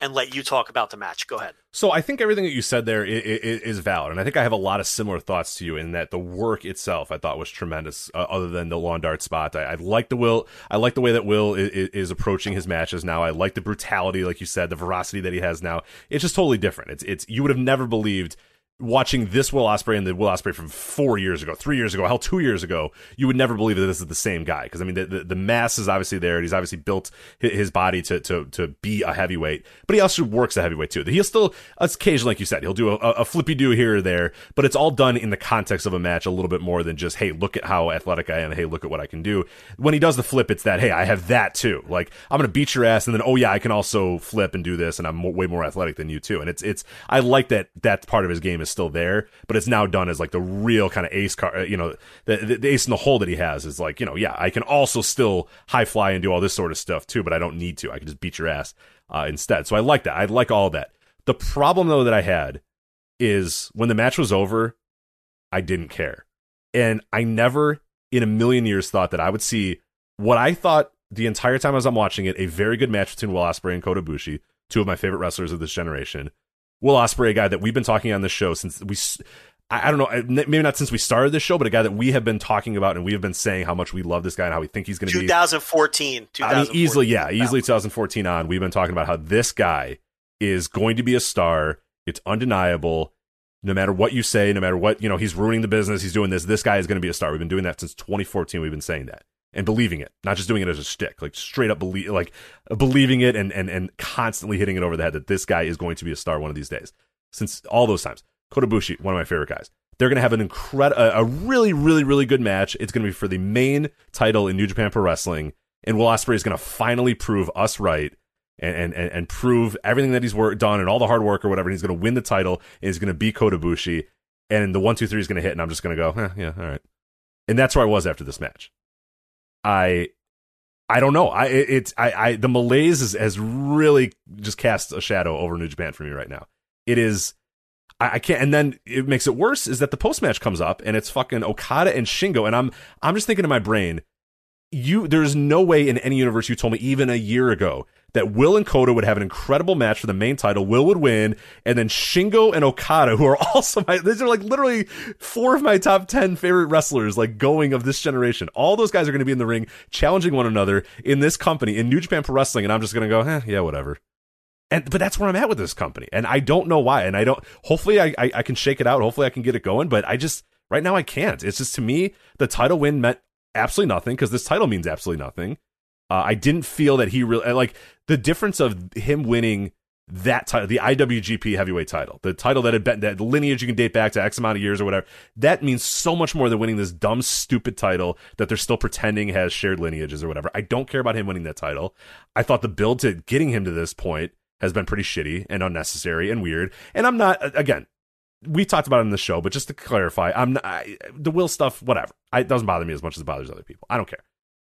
and let you talk about the match. Go ahead. So I think everything that you said there is, is, valid, and I think I have a lot of similar thoughts to you in that the work itself I thought was tremendous. Uh, other than the lawn dart spot, I, I like the will. I like the way that Will is, is, approaching his matches now. I like the brutality, like you said, the veracity that he has now. It's just totally different. It's it's you would have never believed watching this Will Ospreay and the Will Ospreay from four years ago, three years ago, hell, two years ago, you would never believe that this is the same guy. Because I mean, the, the, the mass is obviously there. And he's obviously built his body to to to be a heavyweight, but he also works a heavyweight too. He'll still occasionally, like you said, he'll do a, a flippy do here or there, but it's all done in the context of a match a little bit more than just hey, look at how athletic I am. Hey, look at what I can do. When he does the flip, it's that hey, I have that too. Like I'm gonna beat your ass, and then oh yeah, I can also flip and do this, and I'm way more athletic than you too. And it's it's I like that that part of his game is still there but it's now done as like the real kind of ace car, uh, you know, the, the, the, ace in the hole that he has is like, you know, yeah, I can also still high fly and do all this sort of stuff too, but I don't need to. I can just beat your ass uh, instead. So I like that. I like all that. The problem though that I had is when the match was over, I didn't care. And I never in a million years thought that I would see what I thought the entire time as I'm watching it, a very good match between Will Ospreay and Kota Ibushi, two of my favorite wrestlers of this generation. Will Ospreay, a guy that we've been talking on the show since we. I don't know, maybe not since we started this show, but a guy that we have been talking about and we have been saying how much we love this guy and how we think he's going to be. 2014, 2014. I mean, easily, yeah, easily 2014 on. We've been talking about how this guy is going to be a star. It's undeniable. No matter what you say, no matter what, you know, he's ruining the business. He's doing this. This guy is going to be a star. We've been doing that since 2014. We've been saying that and believing it, not just doing it as a stick, like straight up believe, like believing it and, and, and constantly hitting it over the head that this guy is going to be a star one of these days since all those times. Kota Ibushi, one of my favorite guys. They're going to have an incredible, a really, really, really good match. It's going to be for the main title in New Japan Pro Wrestling, and Will Ospreay is going to finally prove us right and and and prove everything that he's worked done and all the hard work or whatever. And he's going to win the title, and he's going to be Kota Ibushi, and the one, two, three is going to hit, and I'm just going to go, eh, yeah, all right. And that's where I was after this match. I I don't know. I it's I, I the malaise is, has really just cast a shadow over New Japan for me right now it is I, I can't and then it makes it worse is that the post match comes up and it's fucking Okada and Shingo and I'm I'm just thinking in my brain you there's no way in any universe you told me even a year ago that Will and Kota would have an incredible match for the main title. Will would win, and then Shingo and Okada, who are also my these are like literally four of my top ten favorite wrestlers, like going of this generation. All those guys are going to be in the ring challenging one another in this company in New Japan Pro Wrestling, and I'm just going to go, eh, yeah, whatever and but that's where I'm at with this company, and I don't know why. And I don't. Hopefully, I, I, I can shake it out. Hopefully, I can get it going. But I just right now I can't. It's just to me the title win meant absolutely nothing because this title means absolutely nothing. Uh, I didn't feel that he really like the difference of him winning that title, the IWGP Heavyweight title, the title that had been that lineage you can date back to X amount of years or whatever. That means so much more than winning this dumb, stupid title that they're still pretending has shared lineages or whatever. I don't care about him winning that title. I thought the build to getting him to this point has been pretty shitty and unnecessary and weird. And I'm not again. We talked about it in the show, but just to clarify, I'm not, I, the will stuff. Whatever, I, it doesn't bother me as much as it bothers other people. I don't care.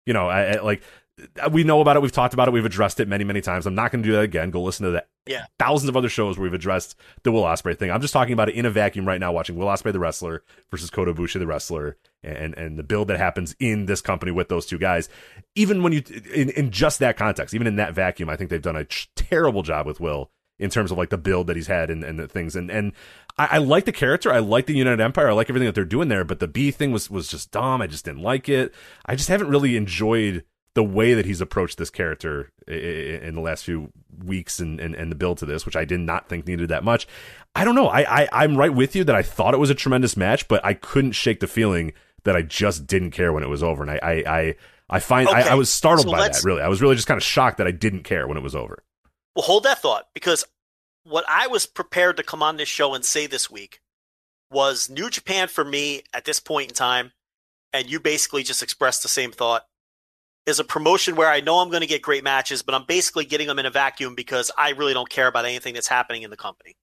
You know, I, I like Uh, we know about it. We've talked about it. We've addressed it many, many times. I'm not going to do that again. Go listen to that. Yeah. Thousands of other shows where we've addressed the Will Ospreay thing. I'm just talking about it in a vacuum right now, watching Will Ospreay the wrestler versus Kota Ibushi the wrestler, and and the build that happens in this company with those two guys. Even when you in in just that context, even in that vacuum, I think they've done a terrible job with Will in terms of like the build that he's had and, and the things. And and I, I, like the character. I like the United Empire. I like everything that they're doing there. But the B thing was was just dumb. I just didn't like it. I just haven't really enjoyed the way that he's approached this character in the last few weeks and, and, and the build to this, which I did not think needed that much. I don't know. I, I I'm right with you that I thought it was a tremendous match, but I couldn't shake the feeling that I just didn't care when it was over. And I I I, I find okay. I, I, was startled so by that. Really, I was really just kind of shocked that I didn't care when it was over. Well, hold that thought because what I was prepared to come on this show and say this week was New Japan for me at this point in time, and you basically just expressed the same thought, is a promotion where I know I'm going to get great matches, but I'm basically getting them in a vacuum because I really don't care about anything that's happening in the company.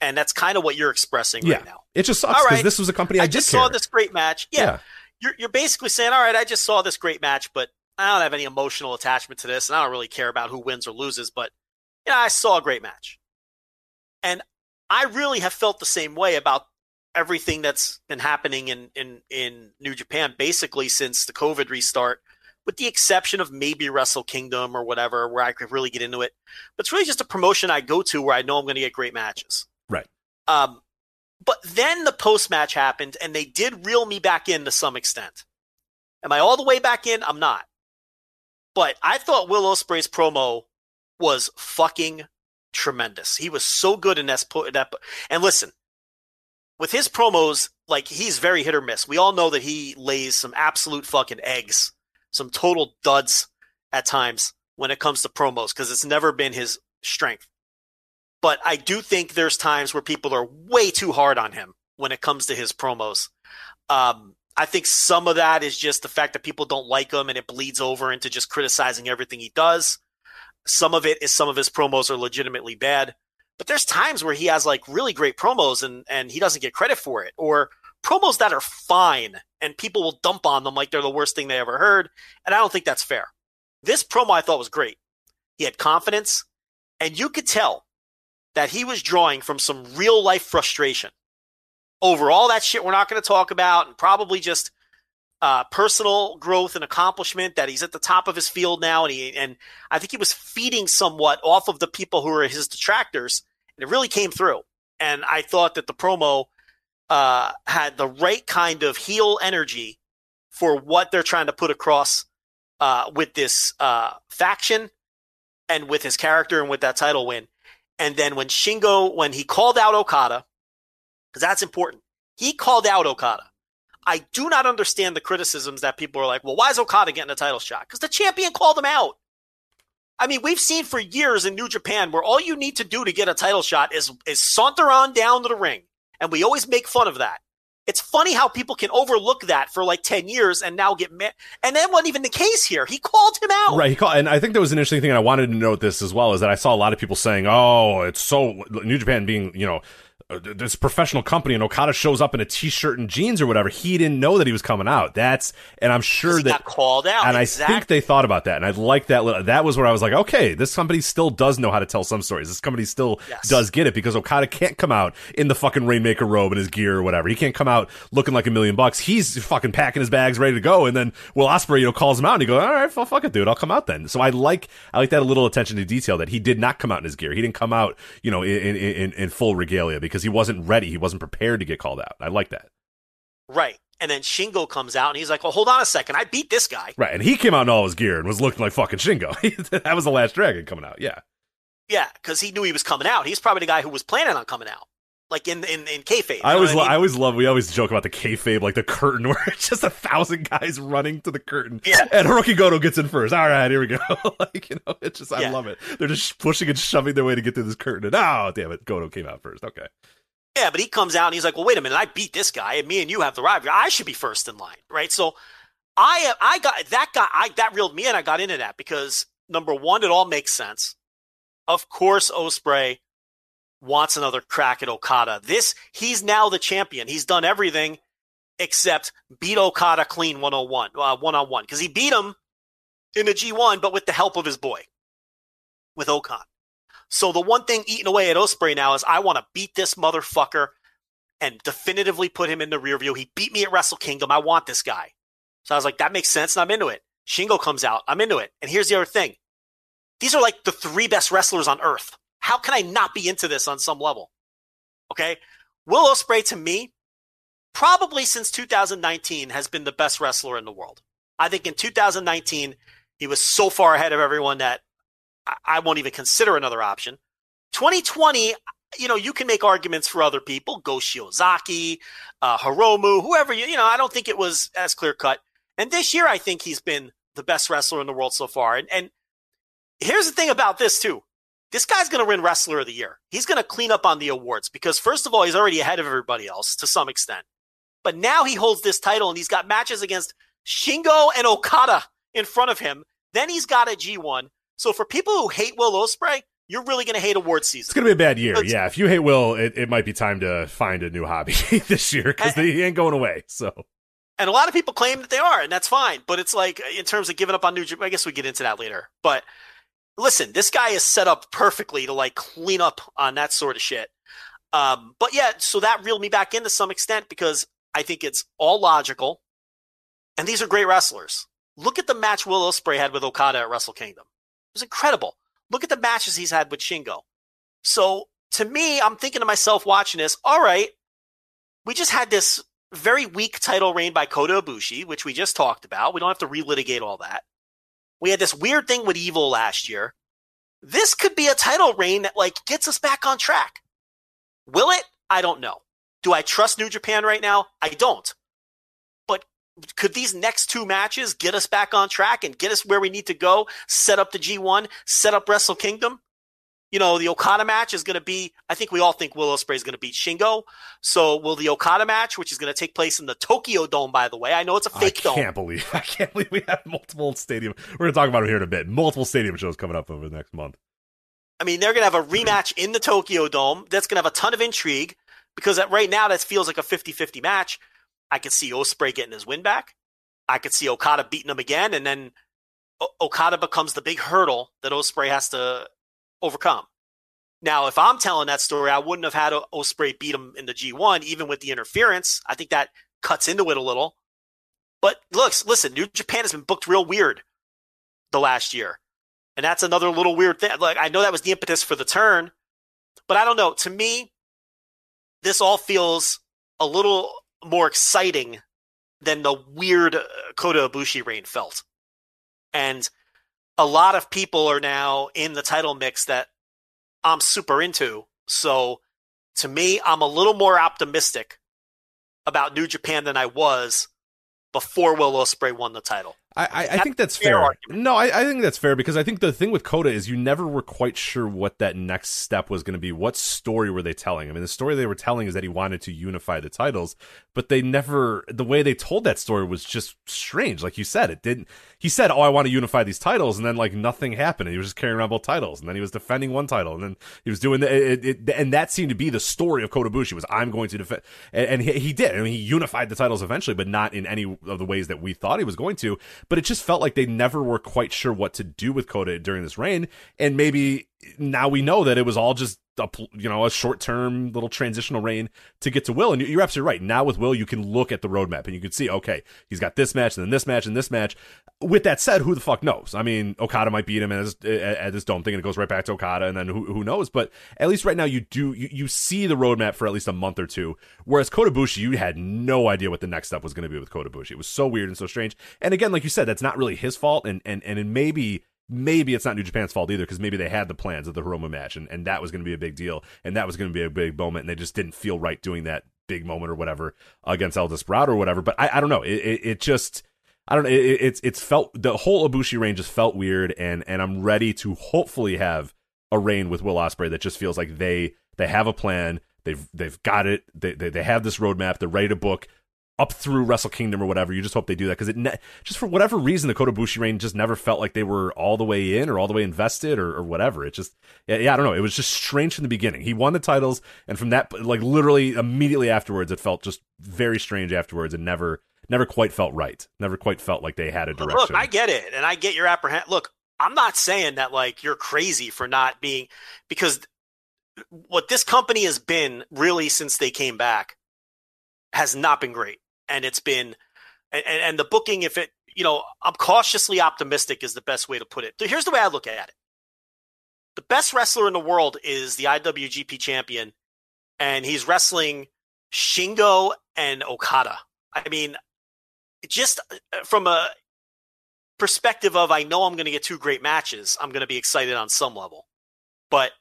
And that's kind of what you're expressing Yeah. right now. It just sucks All because right. this was a company I, I just saw this great match. Yeah, Yeah. You're, you're basically saying, all right, I just saw this great match, but I don't have any emotional attachment to this, and I don't really care about who wins or loses, but yeah, I saw a great match. And I really have felt the same way about everything that's been happening in, in, in New Japan basically since the COVID restart, with the exception of maybe Wrestle Kingdom or whatever, where I could really get into it. But it's really just a promotion I go to where I know I'm going to get great matches. Right. Um, but then the post match happened, and they did reel me back in to some extent. Am I all the way back in? I'm not. But I thought Will Ospreay's promo was fucking tremendous. He was so good in that. and listen, with his promos, like he's very hit or miss. We all know that he lays some absolute fucking eggs, some total duds at times when it comes to promos because it's never been his strength. But I do think there's times where people are way too hard on him when it comes to his promos. Um, I think some of that is just the fact that people don't like him and it bleeds over into just criticizing everything he does. Some of it is some of his promos are legitimately bad. But there's times where he has like really great promos and, and he doesn't get credit for it. Or promos that are fine and people will dump on them like they're the worst thing they ever heard. And I don't think that's fair. This promo I thought was great. He had confidence, and you could tell that he was drawing from some real life frustration over all that shit we're not going to talk about, and probably just uh, personal growth and accomplishment that he's at the top of his field now, and he and I think he was feeding somewhat off of the people who are his detractors, and it really came through. And I thought that the promo uh, had the right kind of heel energy for what they're trying to put across uh, with this uh, faction and with his character and with that title win. And then when Shingo, when he called out Okada, because that's important, he called out Okada. I do not understand the criticisms that people are like, well, why is Okada getting a title shot? Because the champion called him out. I mean, we've seen for years in New Japan where all you need to do to get a title shot is is saunter on down to the ring, and we always make fun of that. It's funny how people can overlook that for like ten years and now get mad. And that wasn't even the case here. He called him out. Right, he called, and I think there was an interesting thing. And I wanted to note this as well is that I saw a lot of people saying, "Oh, it's so New Japan being you know Uh, this professional company," and Okada shows up in a t-shirt and jeans or whatever. He didn't know that he was coming out. That's and I'm sure He that got called out. and exactly. I think they thought about that, and I like that. Little, that was where I was like, okay, this company still does know how to tell some stories. This company still Yes. does get it because Okada can't come out in the fucking Rainmaker robe and his gear or whatever. He can't come out looking like a million bucks. He's fucking packing his bags, ready to go, and then Will Ospreay you know, calls him out, and he goes, all right, well, fuck it, dude, I'll come out then. So I like, I like that a little attention to detail that he did not come out in his gear. He didn't come out, you know, in in, in, in full regalia because he wasn't ready. He wasn't prepared to get called out. I like that. right. And then Shingo comes out and he's like, "Well, hold on a second. I beat this guy." Right, and he came out in all his gear and was looking like fucking Shingo. that was the last dragon coming out. Yeah. Yeah, because he knew he was coming out. He's probably the guy who was planning on coming out, like in in in kayfabe. I always, lo- mean? I always love. We always joke about the kayfabe, like the curtain, where it's just a thousand guys running to the curtain, Yeah. and Hiroki Goto gets in first. All right, here we go. like you know, it's just I Yeah. love it. They're just pushing and shoving their way to get through this curtain, and oh damn it, Goto came out first. Okay, Yeah, but he comes out and he's like, "Well, wait a minute. I beat this guy, and me and you have the rivalry. I should be first in line, right?" So, I I got that guy. I that reeled me in. I got into that because number one, it all makes sense. Of course, Ospreay wants another crack at Okada. This he's now the champion. He's done everything except beat Okada clean 101, uh, one on one because he beat him in the G1, but with the help of his boy, with O-Khan. So the one thing eating away at Ospreay now is I want to beat this motherfucker and definitively put him in the rear view. He beat me at Wrestle Kingdom. I want this guy. So I was like, that makes sense, and I'm into it. Shingo comes out. I'm into it. And here's the other thing. These are like the three best wrestlers on earth. How can I not be into this on some level? Okay. Will Ospreay to me, probably since 2019, has been the best wrestler in the world. I think in 2019, he was so far ahead of everyone that I- I won't even consider another option. 2020, you know, you can make arguments for other people, Go Shiozaki, uh, Hiromu, whoever you, you know, I don't think it was as clear cut. And this year, I think he's been the best wrestler in the world so far. And, and here's the thing about this too. This guy's going to win Wrestler of the Year. He's going to clean up on the awards because, first of all, he's already ahead of everybody else to some extent. But now he holds this title and he's got matches against Shingo and Okada in front of him. Then he's got a G1. So for people who hate Will Ospreay, you're really going to hate award season. It's going to be a bad year. It's- yeah, if you hate Will, it, it might be time to find a new hobby this year because he ain't going away. So And a lot of people claim that they are, and that's fine. But it's like, in terms of giving up on New Japan, I guess we get into that later. But listen, this guy is set up perfectly to like clean up on that sort of shit. Um, but yeah, so that reeled me back in to some extent because I think it's all logical. And these are great wrestlers. Look at the match Will Ospreay had with Okada at Wrestle Kingdom. It was incredible. Look at the matches he's had with Shingo. So to me, I'm thinking to myself watching this, all right, we just had this very weak title reign by Kota Ibushi, which we just talked about. We don't have to relitigate all that. We had this weird thing with Evil last year. This could be a title reign that like gets us back on track. Will it? I don't know. Do I trust New Japan right now? I don't. But could these next two matches get us back on track and get us where we need to go? Set up the G1, set up Wrestle Kingdom? You know, the Okada match is going to be, I think we all think Will Ospreay is going to beat Shingo. So will the Okada match, which is going to take place in the Tokyo Dome, by the way, I know it's a fake I dome. can't believe I can't believe we have multiple stadium. We're going to talk about it here in a bit. Multiple stadium shows coming up over the next month. I mean, they're going to have a rematch in the Tokyo Dome. That's going to have a ton of intrigue because at, right now that feels like a 50 50 match. I could see Ospreay getting his win back. I could see Okada beating him again, and then o- Okada becomes the big hurdle that Ospreay has to overcome. Now, if I'm telling that story, I wouldn't have had Ospreay beat him in the G1, even with the interference. I think that cuts into it a little. But looks, listen, New Japan has been booked real weird the last year. And that's another little weird thing. Like I know that was the impetus for the turn, but I don't know. To me, this all feels a little more exciting than the weird uh, Kota Ibushi reign felt. And a lot of people are now in the title mix that I'm super into. So to me, I'm a little more optimistic about New Japan than I was before Will Ospreay won the title. I, I, I think that's fair. No, I, I think that's fair because I think the thing with Kota is you never were quite sure what that next step was going to be. What story were they telling? I mean, the story they were telling is that he wanted to unify the titles, but they never. The way they told that story was just strange. Like you said, it didn't. He said, "Oh, I want to unify these titles," and then like nothing happened. And he was just carrying around both titles, and then he was defending one title, and then he was doing the. It, it, and that seemed to be the story of Kota Ibushi was I'm going to defend, and, and he, he did. I mean, he unified the titles eventually, but not in any of the ways that we thought he was going to. But it just felt like they never were quite sure what to do with Kota during this reign, and maybe now we know that it was all just a you know a short term little transitional reign to get to Will. And you're absolutely right. Now with Will, you can look at the roadmap and you can see okay, he's got this match and then this match and this match. With that said, who the fuck knows? I mean, Okada might beat him at at this dome thing, and it goes right back to Okada, and then who, who knows? But at least right now, you do you, you see the roadmap for at least a month or two. Whereas Kota Ibushi, you had no idea what the next step was going to be with Kota Ibushi. It was so weird and so strange. And again, like you said, that's not really his fault, and and and maybe maybe it's not New Japan's fault either because maybe they had the plans of the Hiromu match and, and that was going to be a big deal and that was going to be a big moment and they just didn't feel right doing that big moment or whatever against El Desperado or whatever. But I, I don't know. It, it, it just. I don't know. It, it's it's felt the whole Ibushi reign just felt weird, and and I'm ready to hopefully have a reign with Will Ospreay that just feels like they they have a plan. They've they've got it. They they, they have this roadmap. They're ready to book up through Wrestle Kingdom or whatever. You just hope they do that because it ne- just for whatever reason the Kota Ibushi reign just never felt like they were all the way in or all the way invested or, or whatever. It just yeah, yeah I don't know. It was just strange from the beginning. He won the titles and from that like literally immediately afterwards it felt just very strange afterwards and never never quite felt right. Never quite felt like they had a direction. Look, I get it, and I get your apprehend. Look, I'm not saying that like you're crazy for not being because what this company has been really since they came back has not been great, and it's been and, and the booking. If it, you know, I'm cautiously optimistic is the best way to put it. So here's the way I look at it: the best wrestler in the world is the IWGP champion, and he's wrestling Shingo and Okada. I mean, just uh, from a perspective of I know I'm going to get two great matches, I'm going to be excited on some level. But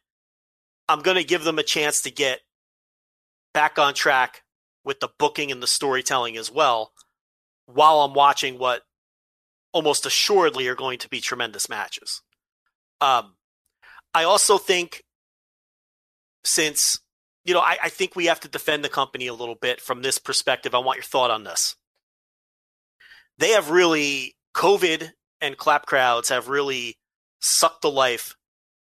I'm going to give them a chance to get back on track with the booking and the storytelling as well while I'm watching what almost assuredly are going to be tremendous matches. Um, I also think since you know, I, I think we have to defend the company a little bit from this perspective. I want your thought on this. They have really COVID and clap crowds have really sucked the life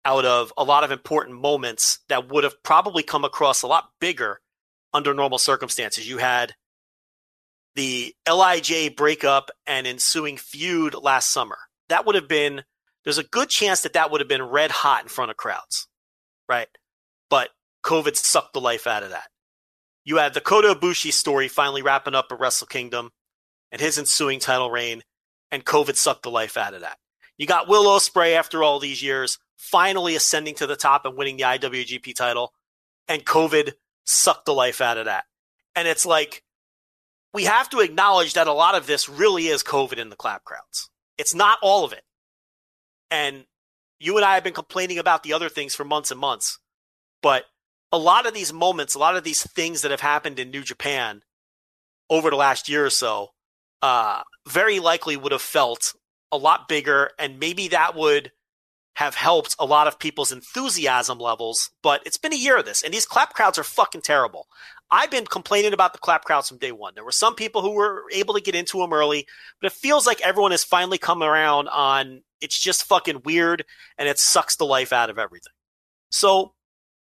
out of a lot of important moments that would have probably come across a lot bigger under normal circumstances. You had the LIJ breakup and ensuing feud last summer. That would have been, there's a good chance that that would have been red hot in front of crowds, right? But COVID sucked the life out of that. You had the Kota Ibushi story finally wrapping up at Wrestle Kingdom and his ensuing title reign, and COVID sucked the life out of that. You got Will Ospreay after all these years finally ascending to the top and winning the IWGP title, and COVID sucked the life out of that. And it's like we have to acknowledge that a lot of this really is COVID in the clap crowds. It's not all of it. And you and I have been complaining about the other things for months and months, but a lot of these moments, a lot of these things that have happened in New Japan over the last year or so, uh, very likely would have felt a lot bigger, and maybe that would have helped a lot of people's enthusiasm levels. But it's been a year of this, and these clap crowds are fucking terrible. I've been complaining about the clap crowds from day one. There were some people who were able to get into them early, but it feels like everyone has finally come around on it's just fucking weird and it sucks the life out of everything. So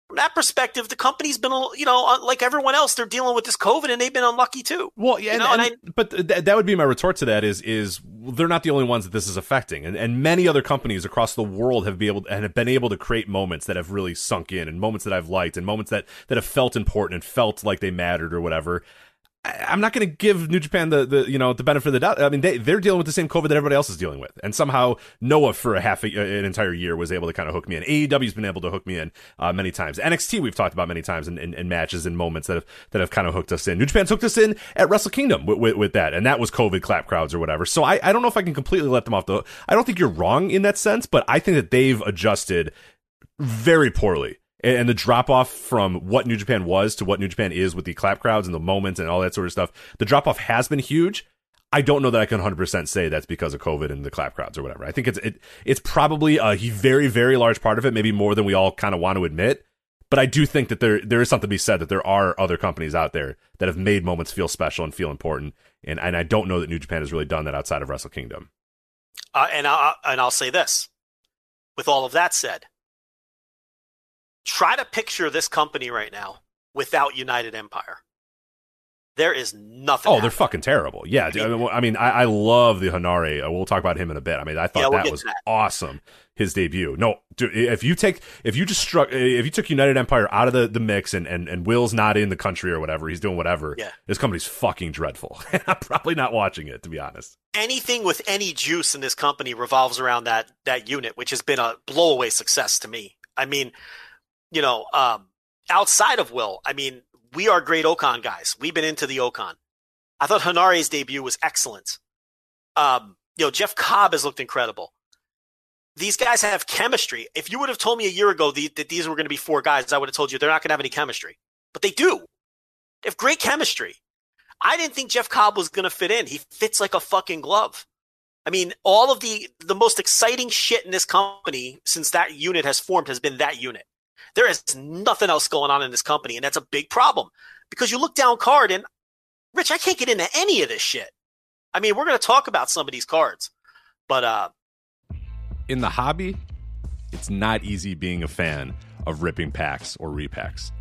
from that perspective, the company's been, you know, uh, like everyone else, they're dealing with this COVID and they've been unlucky too. Well, yeah, You and, and and- but th- that would be my retort to that is is they're not the only ones that this is affecting, and and many other companies across the world have been able and have been able to create moments that have really sunk in, and moments that I've liked, and moments that that have felt important and felt like they mattered or whatever. I'm not going to give New Japan the, the you know the benefit of the doubt. I mean they they're dealing with the same COVID that everybody else is dealing with, and somehow Noah for a half a, an entire year was able to kind of hook me in. AEW's been able to hook me in uh, many times. NXT we've talked about many times in, in, in matches and moments that have that have kind of hooked us in. New Japan's hooked us in at Wrestle Kingdom with, with, with that, and that was COVID clap crowds or whatever. So I I don't know if I can completely let them off the. I don't think you're wrong in that sense, but I think that they've adjusted very poorly. And the drop off from what New Japan was to what New Japan is with the clap crowds and the moments and all that sort of stuff, the drop off has been huge. I don't know that I can 100% say that's because of COVID and the clap crowds or whatever. I think it's it, it's probably a very very large part of it, maybe more than we all kind of want to admit. But I do think that there there is something to be said that there are other companies out there that have made moments feel special and feel important, and and I don't know that New Japan has really done that outside of Wrestle Kingdom. Uh, and I'll and I'll say this. With all of that said, try to picture this company right now without United Empire. There is nothing. Oh, they're fucking terrible. Yeah, I mean, I, mean I, I love the Henare. Uh, We'll talk about him in a bit. I mean, I thought Yeah, we'll that was that. awesome. His debut. No, dude, if you take if you just struck if you took United Empire out of the, the mix and, and and Will's not in the country or whatever, he's doing whatever. Yeah. this company's fucking dreadful. I'm probably not watching it to be honest. anything with any juice in this company revolves around that that unit, which has been a blowaway success to me. I mean, you know, um, outside of Will, I mean, we are Great-O-Khan guys. We've been into the O-Khan. I thought Henare's debut was excellent. Um, you know, Jeff Cobb has looked incredible. These guys have chemistry. If you would have told me a year ago the, that these were going to be four guys, I would have told you they're not going to have any chemistry. But they do. They have great chemistry. I didn't think Jeff Cobb was going to fit in. He fits like a fucking glove. I mean, all of the the most exciting shit in this company since that unit has formed has been that unit. There is nothing else going on in this company, and that's a big problem because you look down card and Rich, I can't get into any of this shit. I mean, we're going to talk about some of these cards, but uh, in the hobby, it's not easy being a fan of ripping packs or repacks.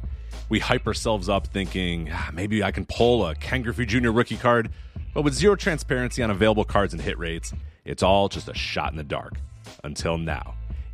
We hype ourselves up thinking "Ah, maybe I can pull a Ken Griffey Jr. rookie card, but with zero transparency on available cards and hit rates, it's all just a shot in the dark. Until now.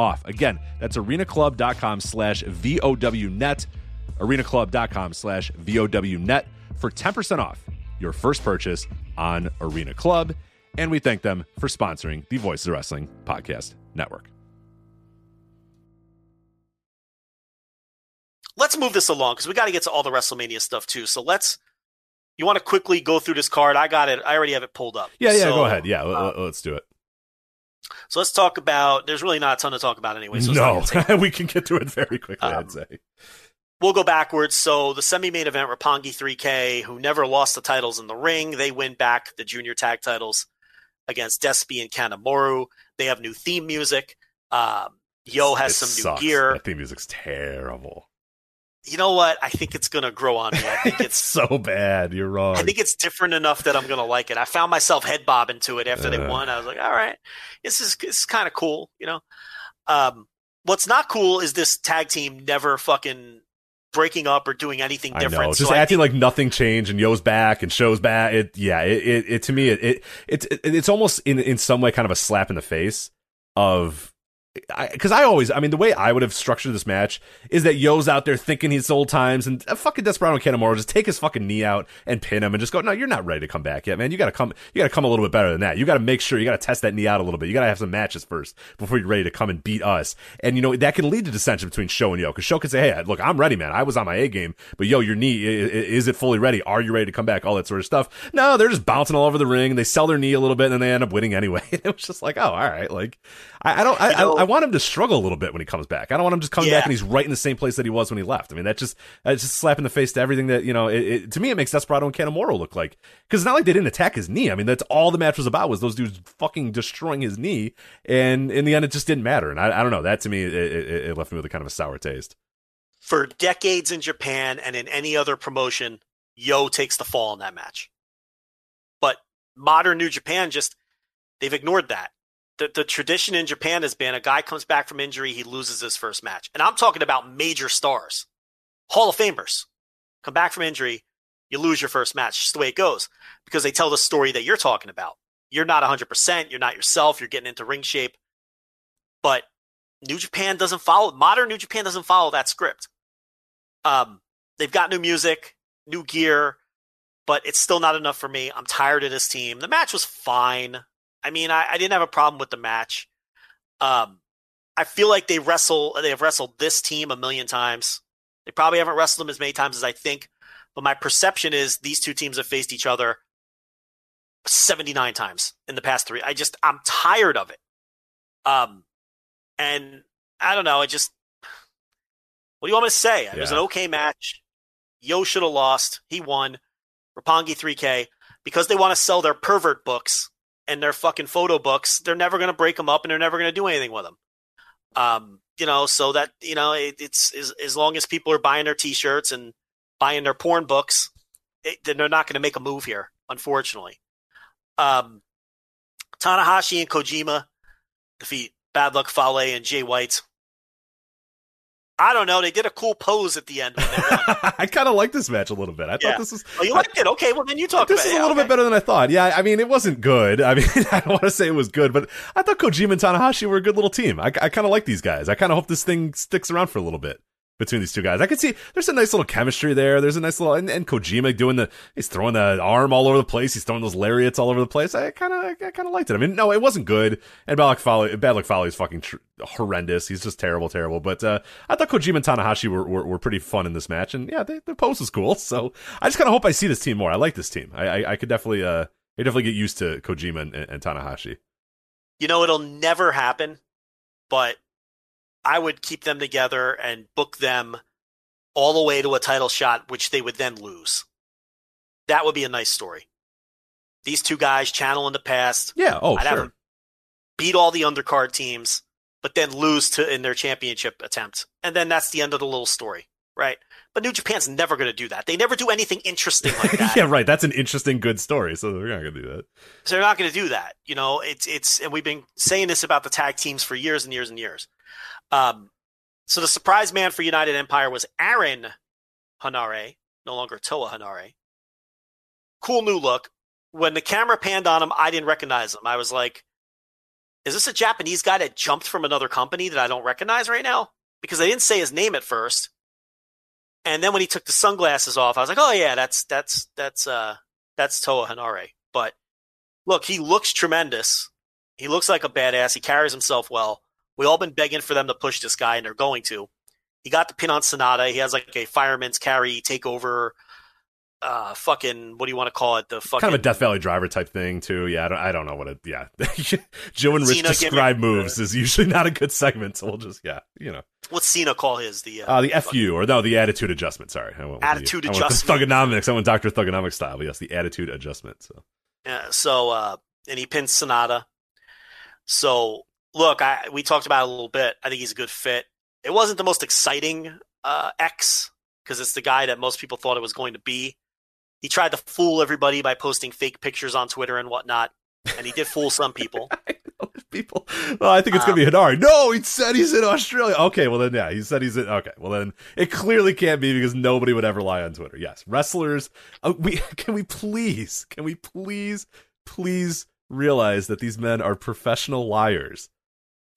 off. Again, that's arenaclub.com slash VOWnet, arenaclub.com slash VOWnet for 10% off your first purchase on Arena Club. And we thank them for sponsoring the Voices of Wrestling Podcast Network. Let's move this along because we got to get to all the WrestleMania stuff too. So let's. You want to quickly go through this card? I got it. I already have it pulled up. Yeah, yeah, So, go ahead. Yeah, let's do it. So let's talk about. There's really not a ton to talk about anyway. So no, we can get through it very quickly, Um, I'd say. we'll go backwards. So the semi-main event, Roppongi 3K, who never lost the titles in the ring, they win back the junior tag titles against Despy and Kanemaru. They have new theme music. Um, Yo has It some sucks. new gear. That theme music's terrible. You know what? I think it's gonna grow on me. I think It's so bad. You're wrong. I think it's different enough that I'm gonna like it. I found myself head bobbing to it after they Uh. won. I was like, all right, this is this is kind of cool, you know. Um, what's not cool is this tag team never fucking breaking up or doing anything I different. know, just So I acting think- like nothing changed and Yo's back and Show's back. It, yeah, it, it, it to me, it, it, it, it, it's almost in, in some way kind of a slap in the face of, because I, always, I mean, the way I would have structured this match is that Yo's out there thinking he's old times and uh, fucking Desperado Kanemaru just take his fucking knee out and pin him and just go, no, you're not ready to come back yet, man. You gotta come, you gotta come a little bit better than that. You gotta make sure, you gotta test that knee out a little bit. You gotta have some matches first before you're ready to come and beat us. And you know, that can lead to dissension between Show and Yo, because Show can say, hey, look, I'm ready, man. I was on my A game, but Yo, your knee, i- i- is it fully ready? Are you ready to come back? All that sort of stuff. No, they're just bouncing all over the ring and they sell their knee a little bit and then they end up winning anyway. it was just like, oh, all right. Like, I, I don't, I, I, I want him to struggle a little bit when he comes back. I don't want him just coming Yeah. back and he's right in the same place that he was when he left. I mean, that just, that's just slap in the face to everything that, you know, it, it, to me, it makes Desperado and Kanemaru look like, because it's not like they didn't attack his knee. I mean, that's all the match was about was those dudes fucking destroying his knee. And in the end, it just didn't matter. And I, I don't know. That to me, it, it, it left me with a kind of a sour taste. for decades in Japan and in any other promotion, Yo takes the fall in that match. But modern New Japan just they've ignored that. The the tradition in Japan has been a guy comes back from injury, he loses his first match. And I'm talking about major stars. Hall of Famers. Come back from injury, you lose your first match. It's just the way it goes. Because they tell the story that you're talking about. You're not 100%, you're not yourself, you're getting into ring shape. But New Japan doesn't follow modern New Japan doesn't follow that script. Um, they've got new music, new gear, but it's still not enough for me. I'm tired of this team. The match was fine. I mean, I, I didn't have a problem with the match. Um, I feel like they wrestle. They have wrestled this team a million times. They probably haven't wrestled them as many times as I think, but my perception is these two teams have faced each other 79 times in the past three. I just I'm tired of it. Um, and I don't know. I just what do you want me to say? It was an okay match. Yo should have lost. He won. Roppongi 3K because they want to sell their pervert books and their fucking photo books. They're never going to break them up and they're never going to do anything with them. Um, you know, so that you know, it, it's as, as long as people are buying their T-shirts and buying their porn books, it, then they're not going to make a move here, unfortunately. Um, Tanahashi and Kojima defeat Bad Luck Fale and Jay White. I don't know. They did a cool pose at the end. When they won. I kind of like this match a little bit. I Yeah. thought this was. oh, you liked it? Okay, well then you talk This is it. a little Yeah, bit better than I thought. Yeah, I mean, it wasn't good. I mean, I don't want to say it was good, but I thought Kojima and Tanahashi were a good little team. I, I kind of like these guys. I kind of hope this thing sticks around for a little bit between these two guys. I could see there's a nice little chemistry there. There's a nice little, and, and Kojima doing the, he's throwing the arm all over the place. He's throwing those lariats all over the place. I kind of, I kind of liked it. I mean, no, it wasn't good. And Bad Luck Fale, Bad Luck Fale is fucking tr- horrendous. He's just terrible, terrible. But, uh, I thought Kojima and Tanahashi were, were, were pretty fun in this match. And yeah, they, the post was cool. So I just kind of hope I see this team more. I like this team. I, I, I could definitely, uh, I definitely get used to Kojima and, and Tanahashi. You know, it'll never happen, but I would keep them together and book them all the way to a title shot, which they would then lose. That would be a nice story. These two guys channel in the past, Yeah. Oh, I'd sure. beat all the undercard teams, but then lose to in their championship attempt, and then that's the end of the little story, right? But New Japan's never going to do that. They never do anything interesting like that. yeah, right. That's an interesting, good story. So we're not gonna do that. So they're not going to do that. You know, it's it's and we've been saying this about the tag teams for years and years and years. Um, so the surprise man for United Empire was Aaron Henare, no longer Toa Henare. Cool new look. When the camera panned on him, I didn't recognize him. I was like, "Is this a Japanese guy that jumped from another company that I don't recognize right now?" Because they didn't say his name at first. And then when he took the sunglasses off, I was like, "Oh yeah, that's that's that's uh that's Toa Henare." But look, he looks tremendous. He looks like a badass. He carries himself well. We all been begging for them to push this guy, and they're going to. He got the pin on Sanada. He has like a fireman's carry takeover. Uh, fucking what do you want to call it? The fucking Kind of a Death Valley driver type thing too. Yeah, I don't, I don't know what it. Yeah, Joe and Rich describe gimmick. moves is usually not a good segment. So we'll just yeah, you know, what's Cena call his the uh, uh, the FU or no, the attitude adjustment. Sorry, I went Attitude the, I went adjustment. thugonomics. I went Doctor Thugonomics style. But yes, the attitude adjustment. So Yeah, so uh and he pins Sanada. So look, I we talked about it a little bit. I think he's a good fit. It wasn't the most exciting uh X because it's the guy that most people thought it was going to be. He tried to fool everybody by posting fake pictures on Twitter and whatnot, and he did fool some people. people, well, I think it's gonna be Um, Hidari. No, he said he's in Australia. Okay, well then yeah, he said he's in. Okay, well then it clearly can't be because nobody would ever lie on Twitter. Yes, wrestlers. Uh, we can we please, can we please, please realize that these men are professional liars.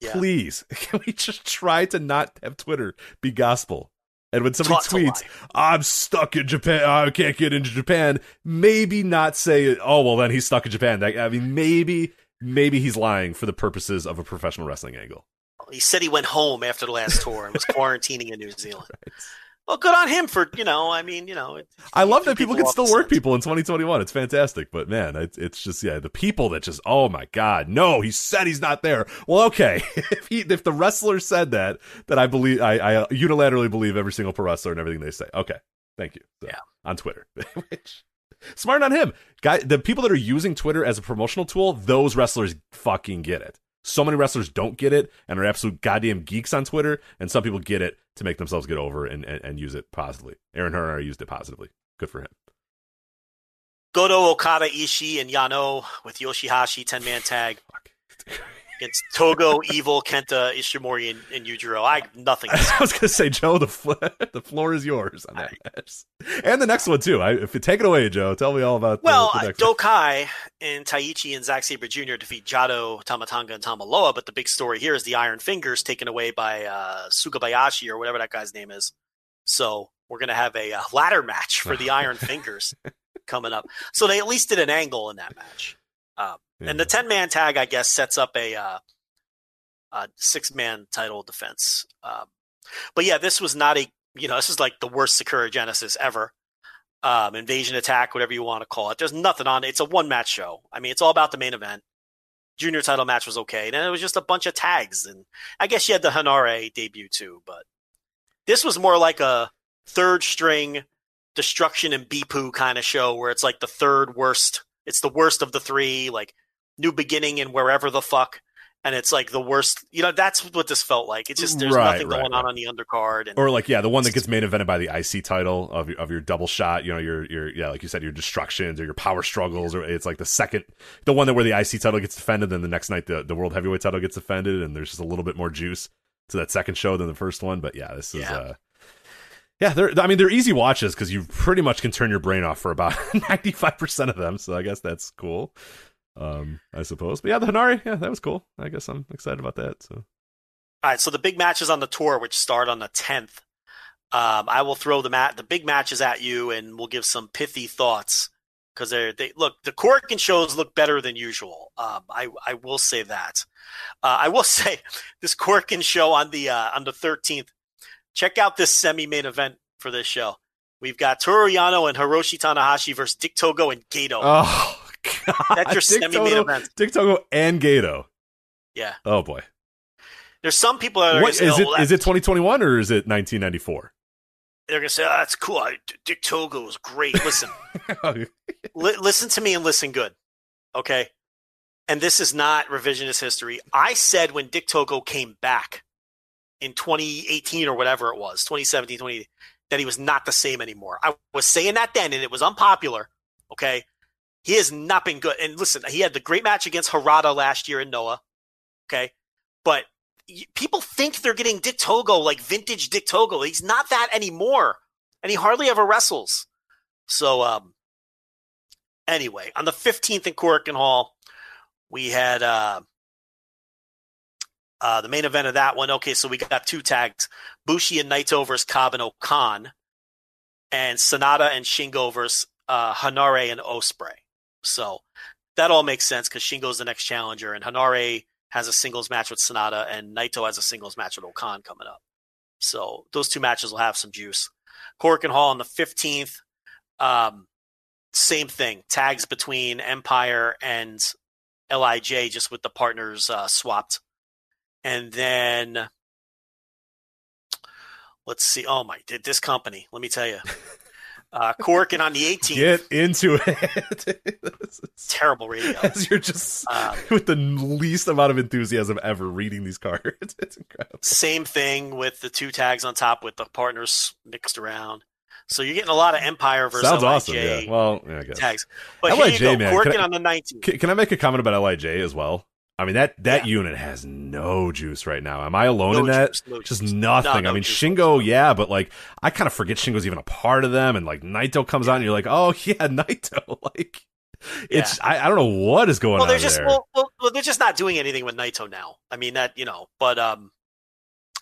Yeah. Please, can we just try to not have Twitter be gospel? And when somebody Taught tweets, "I'm stuck in Japan. I can't get into Japan," maybe not say, "Oh, well, then he's stuck in Japan." That- I mean, maybe, maybe he's lying for the purposes of a professional wrestling angle. He said he went home after the last tour and was quarantining in New Zealand. Well, good on him for you know. I mean, you know, I love that people people can still work people in 2021. It's fantastic, but man, it's, it's just yeah, the people that just oh my god, no, he said he's not there. Well, okay, if he if the wrestler said that, then I believe I, I unilaterally believe every single pro wrestler and everything they say. Okay, thank you. So, Yeah. on Twitter. Which- Smart on him, guy. The people that are using Twitter as a promotional tool, those wrestlers fucking get it. So many wrestlers don't get it and are absolute goddamn geeks on Twitter, and some people get it to make themselves get over and, and, and use it positively. Aaron Henare used it positively. Good for him. Goto, Okada, Ishii, and Yano with Yoshihashi ten man tag Fuck. against Togo, Evil, Kenta, Ishimori, and, and Yujiro. I nothing. To. I was gonna say, Joe, the fl- the floor is yours on that match, and the next one too. I, if you take it away, Joe, tell me all about. the- Well, the, uh, next one. DOUKI and Taichi and Zack Sabre Jr. defeat Jado, Tama Tonga, and Tanga Loa, but the big story here is the Iron Fingers taken away by uh, Sugabayashi or whatever that guy's name is. So we're going to have a uh, ladder match for the Iron Fingers coming up. So they at least did an angle in that match. Um, And the 10 man tag, I guess, sets up a, uh, a six man title defense. Um, but yeah, this was not a, you know, this is like the worst Sakura Genesis ever um, invasion attack, whatever you want to call it. There's nothing on it. It's a one match show. I mean, it's all about the main event. Junior title match was okay. Then it was just a bunch of tags. And I guess you had the Henare debut too, but this was more like a third string destruction and Beppu kind of show where it's like the third worst. It's the worst of the three, like new beginning and wherever the fuck. And it's like the worst, you know, that's what this felt like. It's just, there's Right, nothing right, going on right. on the undercard. And or like yeah, the one that gets main evented by the IC title of your- of your double shot. You know, your your yeah, like you said, your destructions or your power struggles, or it's like the second, the one that where the IC title gets defended, then the next night the the world heavyweight title gets defended, and there's just a little bit more juice. to that second show than the first one. But yeah, this is Yeah. uh yeah, they're I mean they're easy watches because you pretty much can turn your brain off for about ninety five percent of them. So I guess that's cool. Um, I suppose. But yeah, the Henare, yeah, that was cool. I guess I'm excited about that. So All right, so the big matches on the tour, which start on the 10th, um, I will throw the mat the big matches at you, and we'll give some pithy thoughts because they they look the Korakuen shows look better than usual. Um, I I will say that. Uh, I will say this Korakuen show on the uh, on the 13th. Check out this semi main event for this show. We've got Toru Yano and Hiroshi Tanahashi versus Dick Togo and Gedo. Oh god. That's your Dick semi-main Togo- event. Dick Togo and Gedo. yeah, Oh boy. there's some people that are What gonna is say, it oh, well, is it 2021 or is it 1994? they're gonna say, oh, that's cool. I, Dick Togo was great. Listen. Oh, li- listen to me and listen good, okay? And this is not revisionist history. I said when Dick Togo came back in 2018 or whatever it was, 2017, 20, that he was not the same anymore. I was saying that then, and it was unpopular, okay? He has not been good. And listen, he had the great match against Harada last year in Noah, okay? But people think they're getting Dick Togo, like vintage Dick Togo. He's not that anymore, and he hardly ever wrestles. So, um, anyway, on the 15th in Korakuen Hall, we had uh, uh, the main event of that one. Okay, so we got two tags Bushi and Naito versus Cobb and O-Khan, and Sanada and Shingo versus uh, Henare and Ospreay. So that all makes sense because Shingo's the next challenger, and Henare has a singles match with Sanada, and Naito has a singles match with O-Khan coming up. So those two matches will have some juice. Korakuen Hall on the 15th. Um, same thing. Tags between Empire and Lij, just with the partners uh, swapped. And then let's see. Oh my, did this company? Let me tell you. Uh, Korakuen on the 18th. Get into it. Terrible radio. As you're just Um, with the least amount of enthusiasm ever reading these cards. It's incredible. Same thing with the two tags on top with the partners mixed around. So you're getting a lot of Empire versus Sounds LIJ awesome. Yeah. Well, yeah, I guess. tags. But LIJ, here you go. man, Korakuen I- on the 19th. Can, can I make a comment about Lij as well? I mean that that Yeah. unit has no juice right now. Am I alone No in that? juice, no Just juice. nothing. No, I mean juice Shingo, yeah, but like I kind of forget Shingo's even a part of them, and like Naito comes on, and you're like, oh yeah, Naito. Like it's I, I don't know what is going on. well, on they're just there. well, well, well, they're just not doing anything with Naito now. I mean that you know, but um,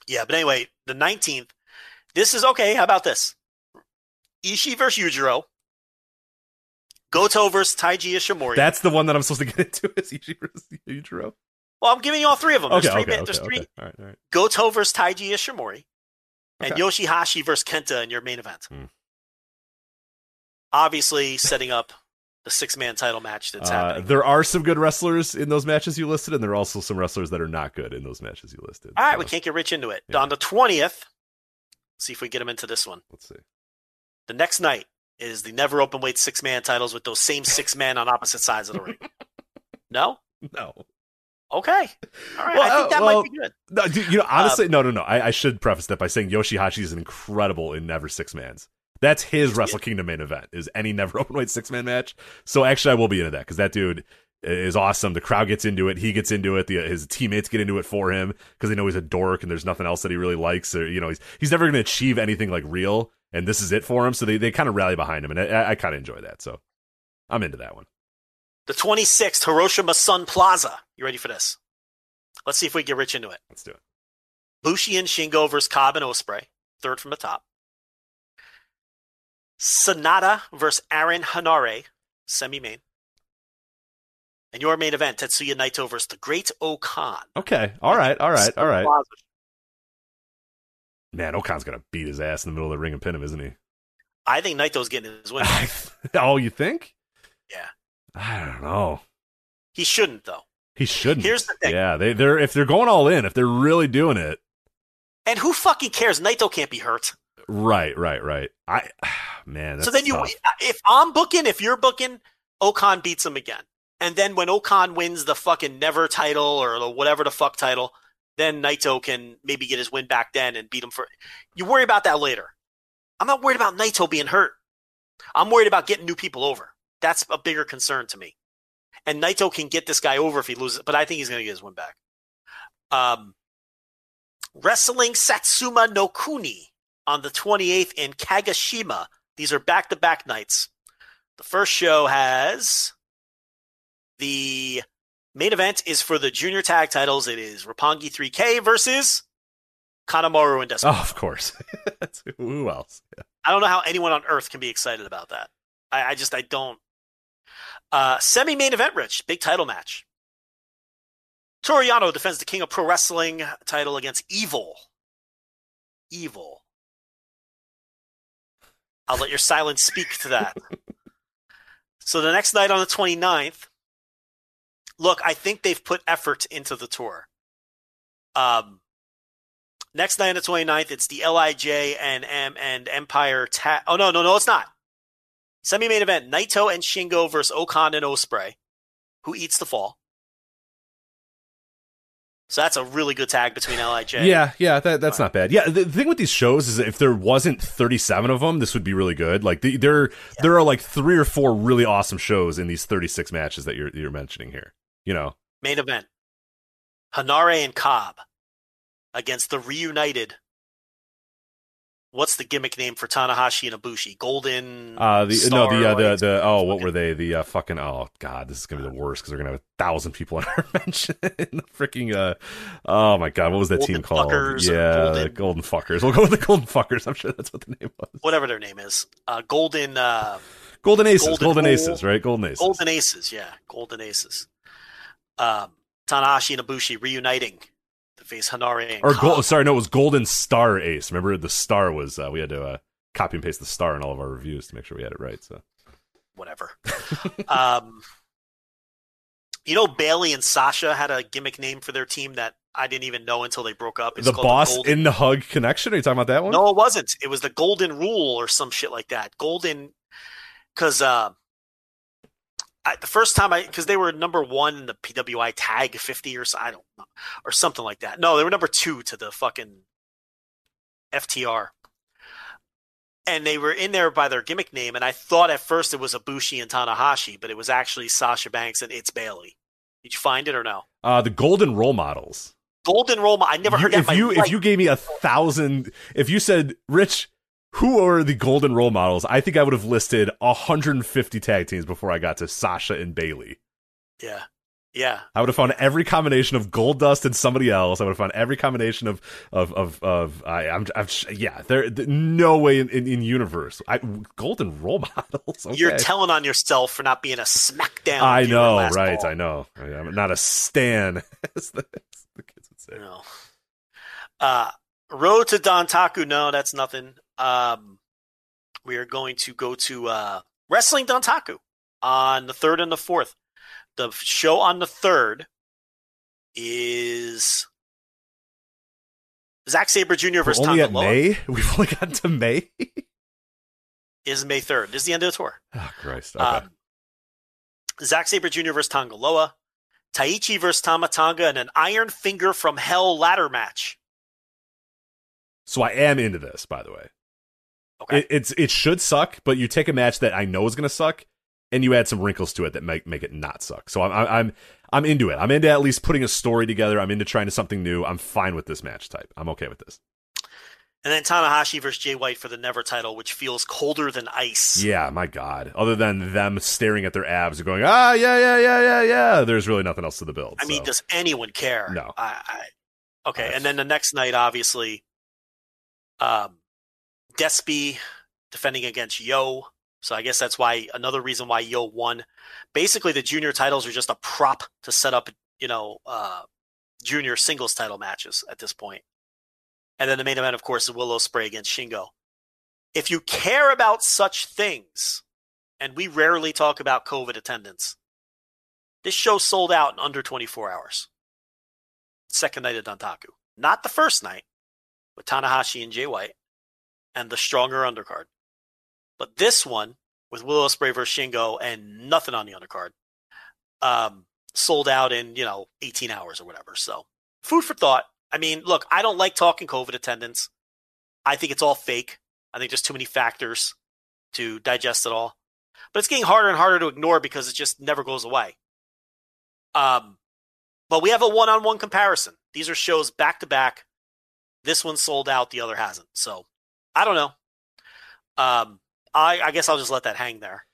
yeah. But anyway, the nineteenth. This is okay. How about this? Ishii versus Yujiro. Goto versus Taiji Ishimori. That's the one that I'm supposed to get into. Is Yujiro? well, I'm giving you all three of them. There's Okay, three. okay, ma- okay, there's three. okay. All right, all right. Goto versus Taiji Ishimori, and. Yoshihashi versus Kenta in your main event. Hmm. Obviously, setting up the six man title match that's Uh, happening. there are some good wrestlers in those matches you listed, and there are also some wrestlers that are not good in those matches you listed. All right, So, we can't get rich into it. Yeah. On the twentieth, see if we get him into this one. Let's see. The next night is the never open weight six man titles with those same six men on opposite sides of the ring. No? No, Okay. All right. Well, I think uh, that well, might be good. no, dude, you know, honestly, no, no, no. I, I should preface that by saying Yoshihashi is incredible in Never Six Mans. That's his Wrestle Kingdom main event. Is any Never Open Weight Six Man match? So actually, I will be into that because that dude is awesome. The crowd gets into it. He gets into it. The, his teammates get into it for him because they know he's a dork and there's nothing else that he really likes. Or you know, he's he's never going to achieve anything like real, and this is it for him. So they, they kind of rally behind him, and I, I kind of enjoy that. So I'm into that one. The 26th, Hiroshima Sun Plaza. You ready for this? Let's see if we get rich into it. Let's do it. Bushi and Shingo versus Cobb and Ospreay, third from the top. Sanada versus Aaron Henare, semi main. And your main event, Tetsuya Naito versus the Great Okan. Okay. All right. All right. All right. Man, O-Khan's gonna beat his ass in the middle of the ring and pin him, isn't he? I think Naito's getting his win. oh, you think? Yeah. I don't know. he shouldn't, though. He shouldn't. Here's the thing. Yeah, they they're if they're going all in, if they're really doing it, And who fucking cares? Naito can't be hurt. right, right, right. I man, that's so then you, tough. if I'm booking, if you're booking, O-Khan beats him again. And then when O-Khan wins the fucking never title or the whatever the fuck title, then Naito can maybe get his win back then and beat him for. You worry about that later. I'm not worried about Naito being hurt. I'm worried about getting new people over. That's a bigger concern to me. And Naito can get this guy over if he loses, but I think he's going to get his win back. Um, Wrestling Satsuma no Kuni on the 28th in Kagoshima. These are back to back nights. The first show has the main event is for the junior tag titles. It is Roppongi 3K versus Kanemaru and Despot. Oh, of course. Who else? Yeah. I don't know how anyone on earth can be excited about that. I, I just I don't. Uh, Semi main event, Rich, big title match. Toru Yano defends the King of Pro Wrestling title against Evil. Evil. I'll let your silence speak to that. so the next night on the 29th, look, I think they've put effort into the tour. Um, next night on the 29th, it's the Lij and M and Empire. Ta- oh no, no, no, it's not. Semi-main event: Naito and Shingo versus O-Khan and Ospreay. Who eats the fall? So that's a really good tag between Lij. Yeah, yeah, that, that's not bad. Yeah, the, the thing with these shows is if there wasn't 37 of them, this would be really good. Like the, there, there are like three or four really awesome shows in these 36 matches that you're you're mentioning here. You know, Main event: Henare and Cobb against the reunited. What's the gimmick name for Tanahashi and Ibushi? Golden. uh, the no, the uh, the the oh, what were they? The uh, fucking oh god, this is gonna be the worst because they're gonna have a thousand people in our mention. the freaking uh, oh my god, what was that Golden team called? Fuckers yeah, Golden- golden... fuckers. We'll go with the golden fuckers. I'm sure that's what the name was. whatever their name is. Uh, Golden. Uh, Golden Aces, Golden golden, Aces, right? Golden Aces. Golden Aces, yeah, Golden Aces. Um, Tanahashi and Ibushi reuniting to face Henare or gold. Sorry, no, it was Golden Star Ace. Remember the star was uh, we had to uh, copy and paste the star in all of our reviews to make sure we had it right. So whatever. um, you know, Bayley and Sasha had a gimmick name for their team that I didn't even know until they broke up. It's the boss Golden- in the hug connection. Are you talking about that one? No, it wasn't. It was the Golden Rule or some shit like that. Golden, because uh, I, the first time I, because they were number one in the PWI Tag 50 or so, I don't know, or something like that. No, they were number two to the fucking FTR. And they were in there by their gimmick name, and I thought at first it was Ibushi and Tanahashi, but it was actually Sasha Banks and It's Bayley. Did you find it or no? Uh, the Golden Role Models. Golden Role Model. I never You- heard that. if you if you gave me a thousand, if you said Rich, who are the Golden Role Models? I think I would have listed 150 tag teams before I got to Sasha and Bayley. yeah, yeah, I would have found every combination of Gold Dust and somebody else. I would have found every combination of of of of. I, I'm, I'm yeah. There, no way in, in, in universe. I, Golden role models. Okay. You're telling on yourself for not being a SmackDown. I know, right? fall. I know. I'm not a stan, as the, as the kids would say. No. Uh, Road to Dontaku. No, that's nothing. Um, we are going to go to uh, Wrestling Dontaku on the third and the fourth. The show on the third is Zack Sabre Jr. We're versus only Tonga at Loa. May. We've only gotten to May. Is May third. This is the end of the tour. oh Christ. Okay. Um, Zack Sabre Jr. versus Tanga Loa. Taichi versus Tama Tonga and an Iron Finger from Hell ladder match. so I am into this, by the way. Okay. It, it's it should suck, but you take a match that I know is going to suck, and you add some wrinkles to it that make make it not suck. So I'm I'm I'm into it. I'm into at least putting a story together. I'm into trying to something new. I'm fine with this match type. I'm okay with this. And then Tanahashi versus Jay White for the Never title, which feels colder than ice. Yeah, my God. Other than them staring at their abs and going, ah, yeah, yeah, yeah, yeah, yeah. There's really nothing else to the build. I mean, does anyone care? No. I, I, okay, and then the next night, obviously, um, Despy defending against Yo. So I guess that's why another reason why Yo won. Basically, the junior titles are just a prop to set up, you know, uh, junior singles title matches at this point. And then the main event, of course, is Will Ospreay against Shingo. If you care about such things, and we rarely talk about COVID attendance, this show sold out in under 24 hours. Second night at Dontaku. Not the first night with Tanahashi and Jay White and the stronger undercard. But this one with Will Ospreay versus Shingo and nothing on the undercard um, sold out in, you know, 18 hours or whatever. So food for thought. I mean, look, I don't like talking COVID attendance. I think it's all fake. I think there's too many factors to digest it all. But it's getting harder and harder to ignore because it just never goes away. Um, but we have a one-on-one comparison. These are shows back to back. This one sold out, the other hasn't. So I don't know. Um, I, I guess I'll just let that hang there.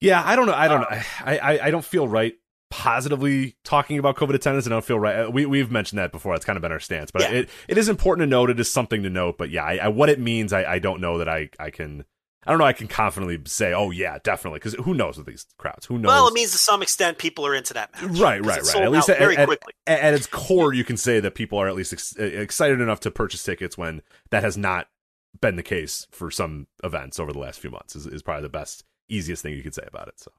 Yeah, I don't know. I don't know. I, I, I don't feel right positively talking about COVID attendance, and I don't feel right. uh, We we've mentioned that before. That's kind of been our stance, but Yeah. it, it is important to note. It is something to note. But yeah, I, I, what it means, I, I don't know that I I can. I don't know. I can confidently say, oh yeah, definitely, because who knows with these crowds? Who knows? Well, it means to some extent people are into that match. Right, right, right. At least at, very at- quickly. at- at its core, you can say that people are at least ex- excited enough to purchase tickets when that has not been the case for some events over the last few months. Is, is probably the best, easiest thing you could say about it. So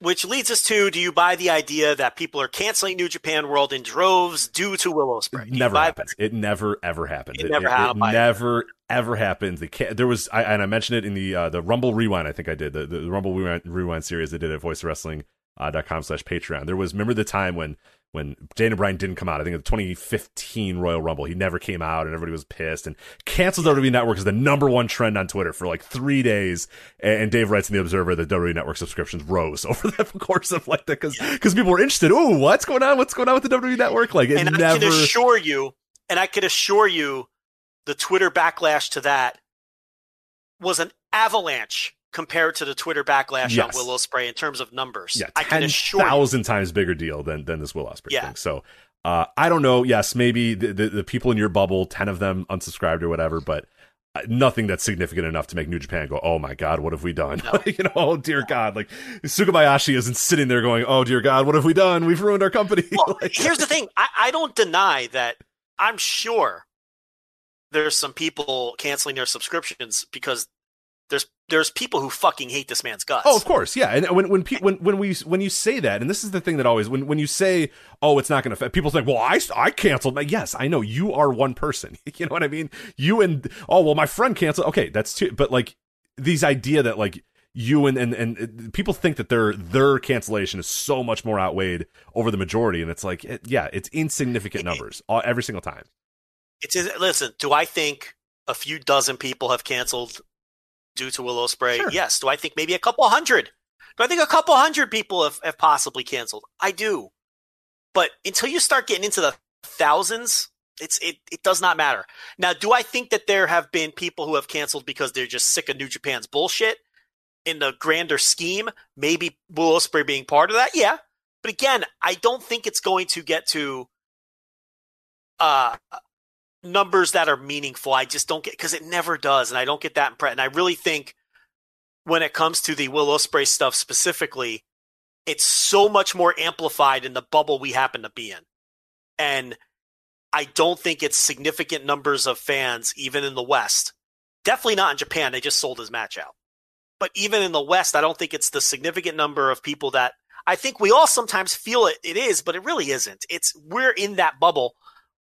Which leads us to: Do you buy the idea that people are canceling New Japan World in droves due to Will Ospreay? it never happens. It never ever happens. It never hap- It, never ever happens. They can't, there was, I, and I mentioned it in the uh, the Rumble Rewind. I think I did the, the Rumble Rewind, Rewind series. I did at voicewrestling uh, dot com slash Patreon. There was remember the time when when Daniel Bryan didn't come out. I think the 2015 Royal Rumble. He never came out, and everybody was pissed. And canceled WWE Network is the number one trend on Twitter for like three days. And, and Dave writes in the Observer that WWE Network subscriptions rose over the course of like that because because people were interested. Oh, what's going on? What's going on with the WWE Network? Like it and I never. can assure you, and I can assure you, the Twitter backlash to that was an avalanche compared to the Twitter backlash Yes. on Will Ospreay in terms of numbers. yeah, I can ten thousand times bigger deal than than this Will Ospreay Yeah. thing. So uh, I don't know. Yes, maybe the, the the people in your bubble, ten of them unsubscribed or whatever, but uh, nothing that's significant enough to make New Japan go, "Oh my God, what have we done?" No. you know, oh dear God, like Sugabayashi isn't sitting there going, "Oh dear God, what have we done? We've ruined our company." Well, Like- here's the thing. I, I don't deny that I'm sure there's some people canceling their subscriptions because there's there's people who fucking hate this man's guts. Oh, of course, yeah. And when when pe- when when we when you say that, and this is the thing that always when when you say, "Oh, it's not going to affect," people think, "Well, I I canceled." my Yes, I know you are one person. you know what I mean? You and oh, well, my friend canceled. Okay, that's two. But like these idea that like you and, and and uh, people think that their their cancellation is so much more outweighed over the majority, and it's like, it, yeah, it's insignificant numbers all, every single time. It's listen. Do I think a few dozen people have canceled due to Will Ospreay? Sure. Yes. Do I think maybe a couple hundred? Do I think a couple hundred people have, have possibly canceled? I do. But until you start getting into the thousands, it's it it does not matter. Now, do I think that there have been people who have canceled because they're just sick of New Japan's bullshit? In the grander scheme, maybe Will Ospreay being part of that, yeah. But again, I don't think it's going to get to uh numbers that are meaningful. I just don't get because it never does, and I don't get that impression. And I really think when it comes to the Will Ospreay stuff specifically, it's so much more amplified in the bubble we happen to be in, and I don't think it's significant numbers of fans even in the West. Definitely not in Japan. They just sold his match out. But even in the West, I don't think it's the significant number of people that I think we all sometimes feel it, it is, but it really isn't. It's we're in that bubble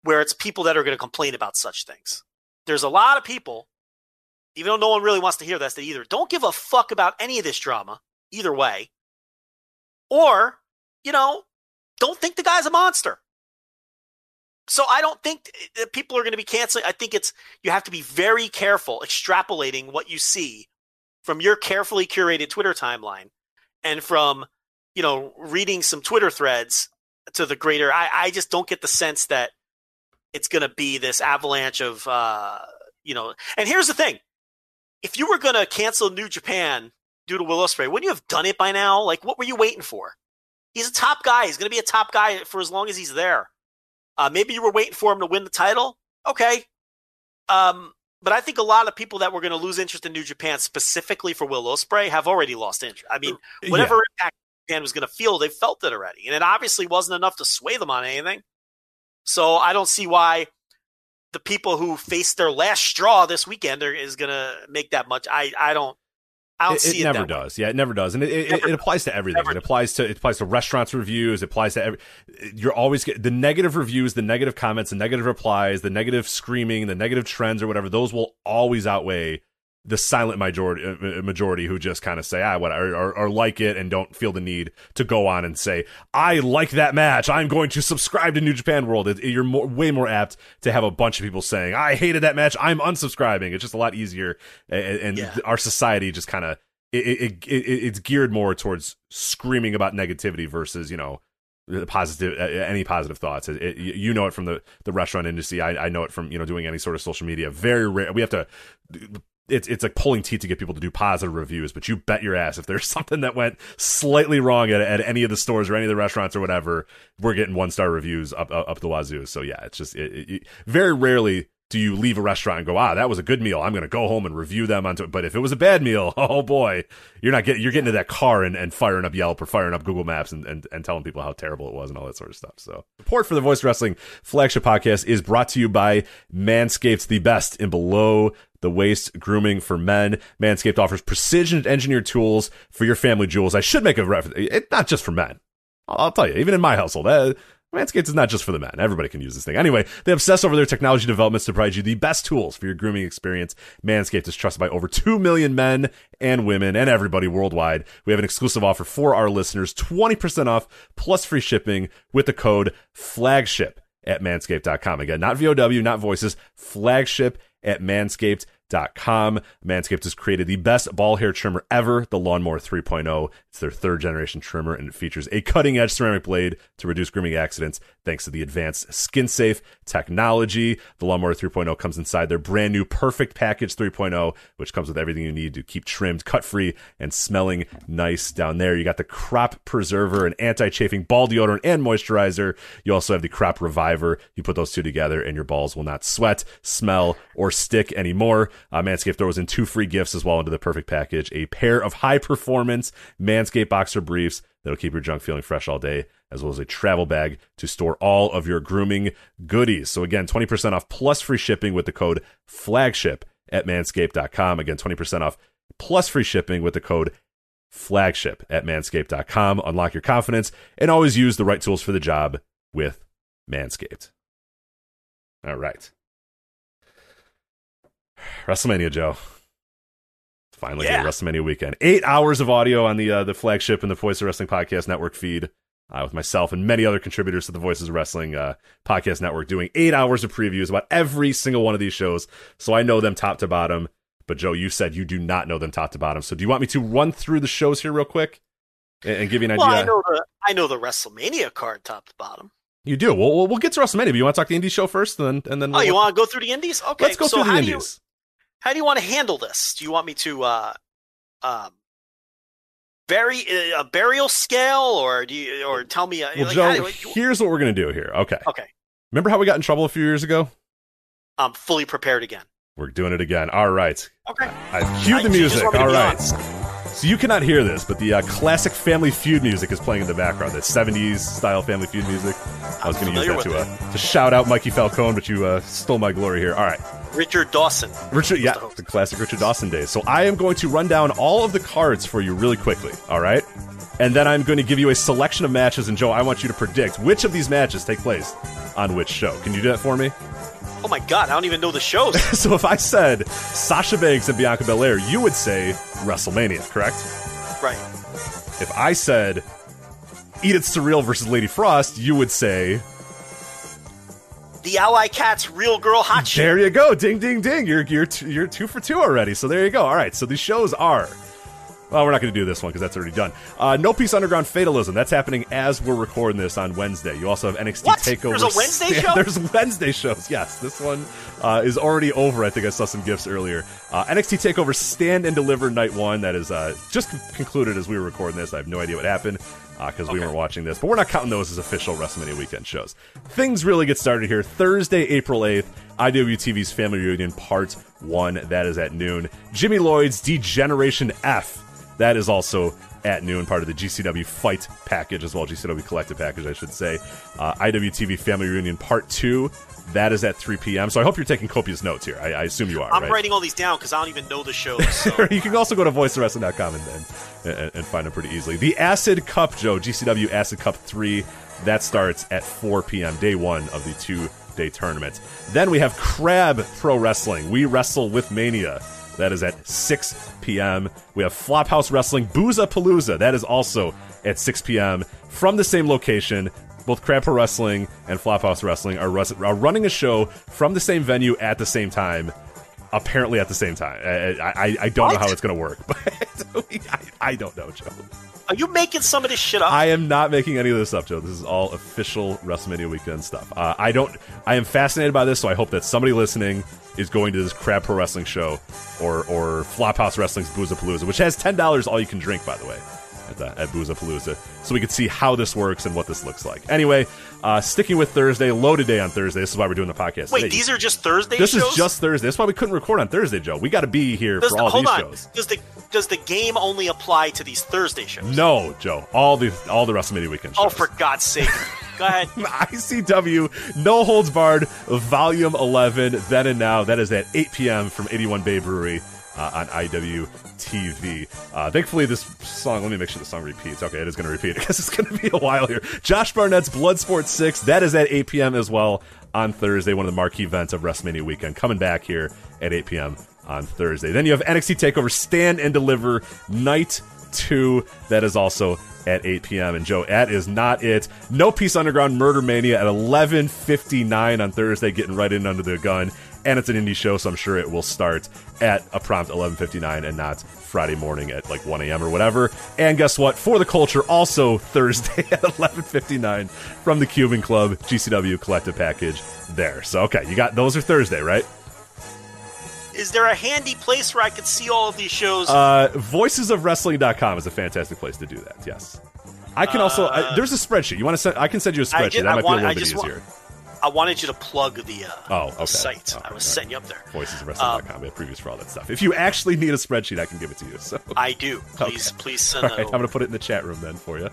where it's people that are going to complain about such things. There's a lot of people, even though no one really wants to hear this, that either don't give a fuck about any of this drama, either way, or, you know, don't think the guy's a monster. So I don't think that people are going to be canceling. I think it's you have to be very careful extrapolating what you see from your carefully curated Twitter timeline and from, you know, reading some Twitter threads to the greater. I, I just don't get the sense that it's going to be this avalanche of, uh, you know. And here's the thing: if you were going to cancel New Japan due to Will Ospreay, wouldn't you have done it by now? Like, what were you waiting for? He's a top guy. He's going to be a top guy for as long as he's there. Uh, maybe you were waiting for him to win the title. Okay. Um, but I think a lot of people that were going to lose interest in New Japan specifically for Will Ospreay have already lost interest. I mean, whatever impact Japan was going to feel, they felt it already, and it obviously wasn't enough to sway them on anything. So I don't see why the people who faced their last straw this weekend are, is going to make that much. I I don't. I don't it, see it it. never that way. does. Yeah, it never does, and it, it, Never it applies to everything. Never It applies to it applies to restaurants reviews. It applies to every. You're always get the negative reviews, the negative comments, the negative replies, the negative screaming, the negative trends or whatever. Those will always outweigh the silent majority uh, majority who just kind of say ah what or, or, or like it and don't feel the need to go on and say I like that match. I'm going to subscribe to New Japan World. It, you're more, way more apt to have a bunch of people saying I hated that match. I'm unsubscribing. It's just a lot easier, and, and Yeah. our society just kind of it, it, it, it it's geared more towards screaming about negativity versus you know positive uh, any positive thoughts. It, it, you know it from the the restaurant industry. I, I know it from you know doing any sort of social media. Very rare. We have to it's it's like pulling teeth to get people to do positive reviews, but you bet your ass if there's something that went slightly wrong at, at any of the stores or any of the restaurants or whatever, we're getting one star reviews up, up the wazoo. So yeah, it's just it, it, very rarely do you leave a restaurant and go, ah, that was a good meal. I'm going to go home and review them. But if it was a bad meal, oh boy, you're not getting, you're getting to that car and, and firing up Yelp or firing up Google Maps and, and, and telling people how terrible it was and all that sort of stuff. So support for the Voice Wrestling flagship podcast is brought to you by Manscaped, the best in below the waist grooming for men. Manscaped offers precision engineered tools for your family jewels. I should make a reference. It's not just for men. I'll, tell you, even in my household, uh, Manscaped is not just for the men. Everybody can use this thing. Anyway, they obsess over their technology developments to provide you the best tools for your grooming experience. Manscaped is trusted by over 2 million men and women and everybody worldwide. We have an exclusive offer for our listeners 20% off plus free shipping with the code FLAGSHIP at manscaped.com. Again, not VOW, not voices, flagship at manscaped.com com. Manscaped has created the best ball hair trimmer ever, the Lawnmower 3.0. It's their third generation trimmer and it features a cutting edge ceramic blade to reduce grooming accidents thanks to the advanced skin safe technology. The Lawnmower 3.0 comes inside their brand new Perfect Package 3.0, which comes with everything you need to keep trimmed, cut free, and smelling nice down there. You got the Crop Preserver, an anti chafing ball deodorant and moisturizer. You also have the Crop Reviver. You put those two together and your balls will not sweat, smell, or stick anymore. Uh, Manscaped throws in two free gifts as well into the perfect package a pair of high performance Manscaped boxer briefs that'll keep your junk feeling fresh all day, as well as a travel bag to store all of your grooming goodies. So, again, 20% off plus free shipping with the code flagship at manscaped.com. Again, 20% off plus free shipping with the code flagship at manscaped.com. Unlock your confidence and always use the right tools for the job with Manscaped. All right. WrestleMania, Joe. Finally, Yeah. WrestleMania weekend. Eight hours of audio on the uh, the flagship and the Voice of Wrestling podcast network feed. Uh, with myself and many other contributors to the Voices of Wrestling uh, podcast network, doing eight hours of previews about every single one of these shows. So I know them top to bottom. But Joe, you said you do not know them top to bottom. So do you want me to run through the shows here real quick and, and give you an Well, idea? I know the I know the WrestleMania card top to bottom. You do. Well, we'll, we'll get to WrestleMania. But you want to talk the indie show first, and then and then Oh, we'll, you want to go through the indies? Okay, let's go so through the indies. How do you want to handle this? Do you want me to uh, um, bury uh, a burial scale, or do you, or tell me? Uh, Well, like, Joe, do here's what we're gonna do here. Okay. okay, Remember how we got in trouble a few years ago? I'm fully prepared again. We're doing it again. All right. Okay. I've the I- you just music. All right. me to All be right. honest. So you cannot hear this, but the uh, classic Family Feud music is playing in the background. That 70s style Family Feud music. I was going to use that to uh, to shout out Mikey Falcone, but you uh, stole my glory here. All right. Richard Dawson. Richard, yeah, the the classic Richard Dawson days. So I am going to run down all of the cards for you really quickly, all right? And then I'm going to give you a selection of matches, and Joe, I want you to predict which of these matches take place on which show. Can you do that for me? Oh my God, I don't even know the shows. so if I said Sasha Banks and Bianca Belair, you would say WrestleMania, correct? right. If I said Edith Surreal versus Lady Frost, you would say The Ally Cats Real Girl Hot Shit. There you go, ding, ding, ding. You're you're t- you're two for two already. So there you go. All right. So these shows are. Well, we're not going to do this one because that's already done. Uh, no Peace Underground Fatalism. That's happening as we're recording this on Wednesday. You also have NXT What? Takeover. There's a Wednesday show? There's Wednesday shows. Yes, this one uh, is already over. I think I saw some gifts earlier. Uh, NXT Takeover Stand and Deliver Night One. That is uh, just concluded as we were recording this. I have no idea what happened Uh, because we Okay. weren't watching this, but we're not counting those as official WrestleMania weekend shows. Things really get started here Thursday, April 8th. IWTV's Family Reunion Part 1. That is at noon. Jimmy Lloyd's Degeneration F. That is also at noon, part of the GCW Fight package as well, GCW Collective package, I should say. Uh, IWTV Family Reunion Part 2. That is at 3 p.m. So I hope you're taking copious notes here. I, I assume you are. I'm right? writing all these down because I don't even know the shows. So. you can also go to voiceofwrestling.com and, and, and, and find them pretty easily. The Acid Cup, Joe, GCW Acid Cup 3, that starts at 4 p.m., day one of the two day tournament. Then we have Crab Pro Wrestling. We wrestle with Mania. That is at 6 p.m. We have Flophouse Wrestling Booza Palooza. That is also at 6 p.m. from the same location. Both Crab Wrestling and Flophouse Wrestling are, are running a show from the same venue at the same time apparently at the same time. I, I, I don't know how it's going to work, but I- I don't know, Joe. Are you making some of this shit up? I am not making any of this up, Joe. This is all official WrestleMania weekend stuff. Uh, I don't. I am fascinated by this, so I hope that somebody listening is going to this Crab Pro Wrestling show or or Flophouse Wrestling's Boozapalooza, which has ten dollars all you can drink, by the way, at the, at Boozapalooza, so we can see how this works and what this looks like. Anyway, uh, sticking with Thursday, loaded day on Thursday. This is why we're doing the podcast. Wait, today. these are just Thursday This shows? is just Thursday. That's why we couldn't record on Thursday, Joe. We got to be here Does for the- all hold these on. shows. Does the does the game only apply to these Thursday shows? No, Joe. All the all the WrestleMania weekend shows. Oh, for God's sake! Go ahead. ICW No Holds Barred Volume 11, Then and Now. That is at 8 p.m. from 81 Bay Brewery uh, on IWTV. Uh, thankfully, this song, let me make sure the song repeats. Okay, it is going to repeat because it's going to be a while here. Josh Barnett's Bloodsport 6, that is at 8 p.m. as well on Thursday, one of the marquee events of WrestleMania weekend, coming back here at 8 p.m. on Thursday. Then you have NXT TakeOver Stand and Deliver Night 2, that is also at 8 p.m. And Joe, that is not it. No Peace Underground Murder Mania at 11:59 on Thursday, getting right in under the gun. And it's an indie show, so I'm sure it will start at a prompt 11:59 and not Friday morning at like 1 a.m. or whatever. And guess what? For the culture, also Thursday at 11:59 from the Cuban Club GCW Collective Package. There. So okay, you got those are Thursday, right? Is there a handy place where I could see all of these shows? Uh, voicesofwrestling.com is a fantastic place to do that. Yes. I can also. I, there's a spreadsheet. You want to send? I can send you a Uh, spreadsheet. ju- that I might want- be a little bit just want- easier. I wanted you to plug the uh, Oh, okay. site. Okay, I was right. setting you up there. Voicesofwrestling.com. we have previews for all that stuff. If you actually need a spreadsheet, I can give it to you. So, I do. Please, please send all that right, I'm going to put it in the chat room then for you.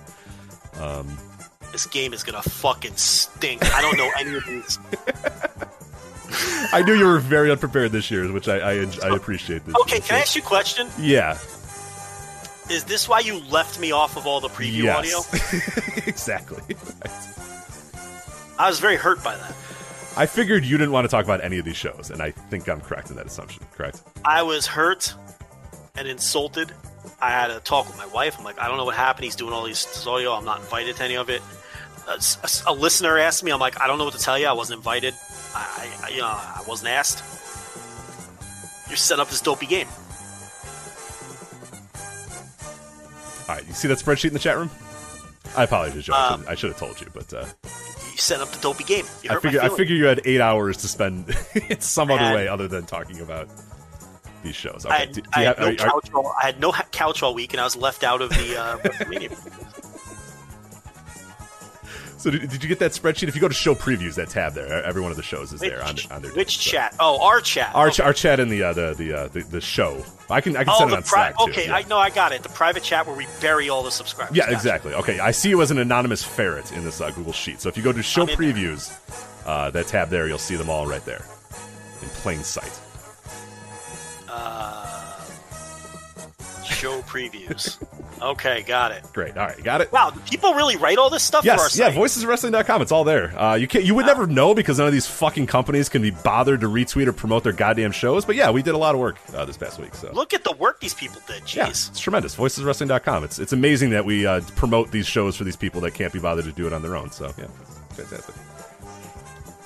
This game is gonna fucking stink. I don't know any of these. I knew you were very unprepared this year, which I I, I appreciate. This Okay, can I ask you a question? Yeah. Is this why you left me off of all the preview audio? Yes. exactly. I was very hurt by that. I figured you didn't want to talk about any of these shows, and I think I'm correct in that assumption. Correct. I was hurt and insulted. I had a talk with my wife. I'm like, I don't know what happened. He's doing all these audio. I'm not invited to any of it. A listener asked me. I'm like, I don't know what to tell you. I wasn't invited. I, I you know, I wasn't asked. You're setting up this dopey game. All right, you see that spreadsheet in the chat room? I apologize, Joe. I should- I should have told you, but uh, You set up the dopey game. You I figure I figure you had eight hours to spend in some other had- way other than talking about these shows. Okay. I had, do- do I had have- no are- are- couch. all, I had no couch all week, and I was left out of the uh, WrestleMania. So did, did you get that spreadsheet? If you go to show previews, that tab there, every one of the shows is there on, Which, on their which so- chat? Oh, our chat. Our, okay. our chat in the uh, the the, uh, the the show. I can I can oh, send it on pri- Slack too. Okay, yeah. I know, I got it. The private chat where we bury all the subscribers. Yeah, Gotcha. exactly. Okay, I see you as an anonymous ferret in this uh, Google sheet. So if you go to show I'm previews, uh, that tab there, you'll see them all right there in plain sight. Show previews. okay, got it. Great. All right, got it. Wow, people really write all this stuff Yes, yeah, voiceswrestling.com. It's all there. Uh, you can you would never know because none of these fucking companies can be bothered to retweet or promote their goddamn shows. But yeah, we did a lot of work uh, this past week. So Look at the work these people did. Jeez. yeah, it's tremendous. Voiceswrestling.com. It's it's amazing that we uh, promote these shows for these people that can't be bothered to do it on their own. So yeah, fantastic.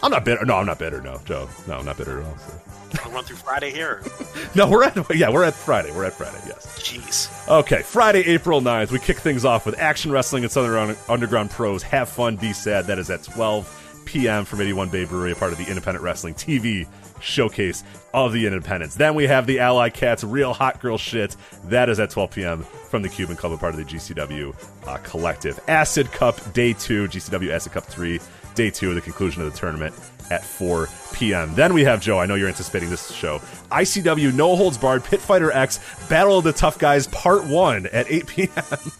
I'm not bitter. No, I'm not bitter. No, Joe. No, I'm not bitter at all. So. I'll run through Friday here. No, we're at yeah, we're at Friday. We're at Friday. Yes. Jeez. Okay, Friday, April 9th, we kick things off with Action Wrestling and Southern Underground Pros. Have fun, be sad. That is at 12 p.m. from 81 Bay Brewery, a part of the Independent Wrestling TV showcase of the Independents. Then we have the Ally Cats Real Hot Girl Shit. That is at 12 p.m. from the Cuban Club, a part of the GCW uh, Collective. Acid Cup Day 2, GCW Acid Cup 3, Day 2, of the conclusion of the tournament at 4 p.m. Then we have Joe. I know you're anticipating this show. ICW No Holds Barred Pit Fighter X Battle of the Tough Guys Part 1 at 8 p.m.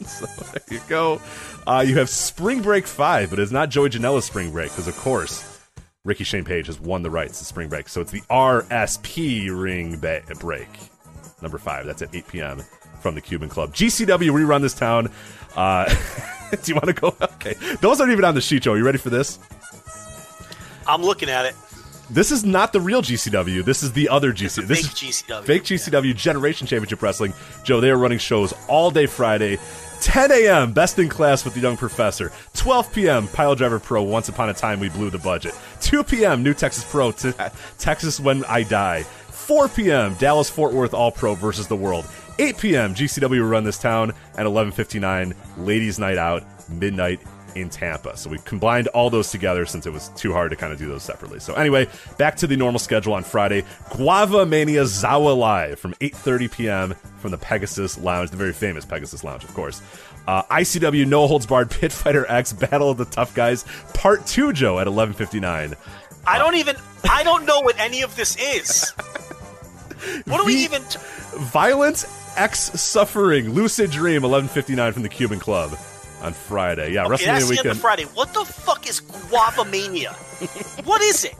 so there you go. Uh, you have Spring Break 5, but it's not Joey Janela's Spring Break because, of course, Ricky Shane Page has won the rights to Spring Break. So it's the RSP Ring ba- Break. Number 5. That's at 8 p.m. from the Cuban Club. GCW rerun this town. Uh, do you want to go? Okay. Those aren't even on the sheet, Joe. Are you ready for this? I'm looking at it. This is not the real GCW. This is the other GCW. This fake is GCW. Fake GCW Generation Championship Wrestling. Joe, they are running shows all day Friday. 10 a.m. Best in Class with the Young Professor. 12 p.m. Pile Driver Pro. Once upon a time we blew the budget. 2 p.m. New Texas Pro. T- Texas When I Die. 4 p.m. Dallas Fort Worth All Pro versus the World. 8 p.m. GCW will run this town at 11:59. Ladies' Night Out, midnight in Tampa. So we combined all those together since it was too hard to kind of do those separately. So anyway, back to the normal schedule on Friday. Guava Mania Zawa Live from 8:30 p.m. from the Pegasus Lounge, the very famous Pegasus Lounge, of course. Uh, ICW No Holds Barred Pit Fighter X Battle of the Tough Guys Part 2 Joe at 11:59. I don't even. I don't know what any of this is. What do we even? T- Violence X Suffering Lucid Dream 11:59 from the Cuban Club on Friday. Yeah, okay, that's WrestleMania the end of weekend. Friday. What the fuck is Guava Mania? what is it?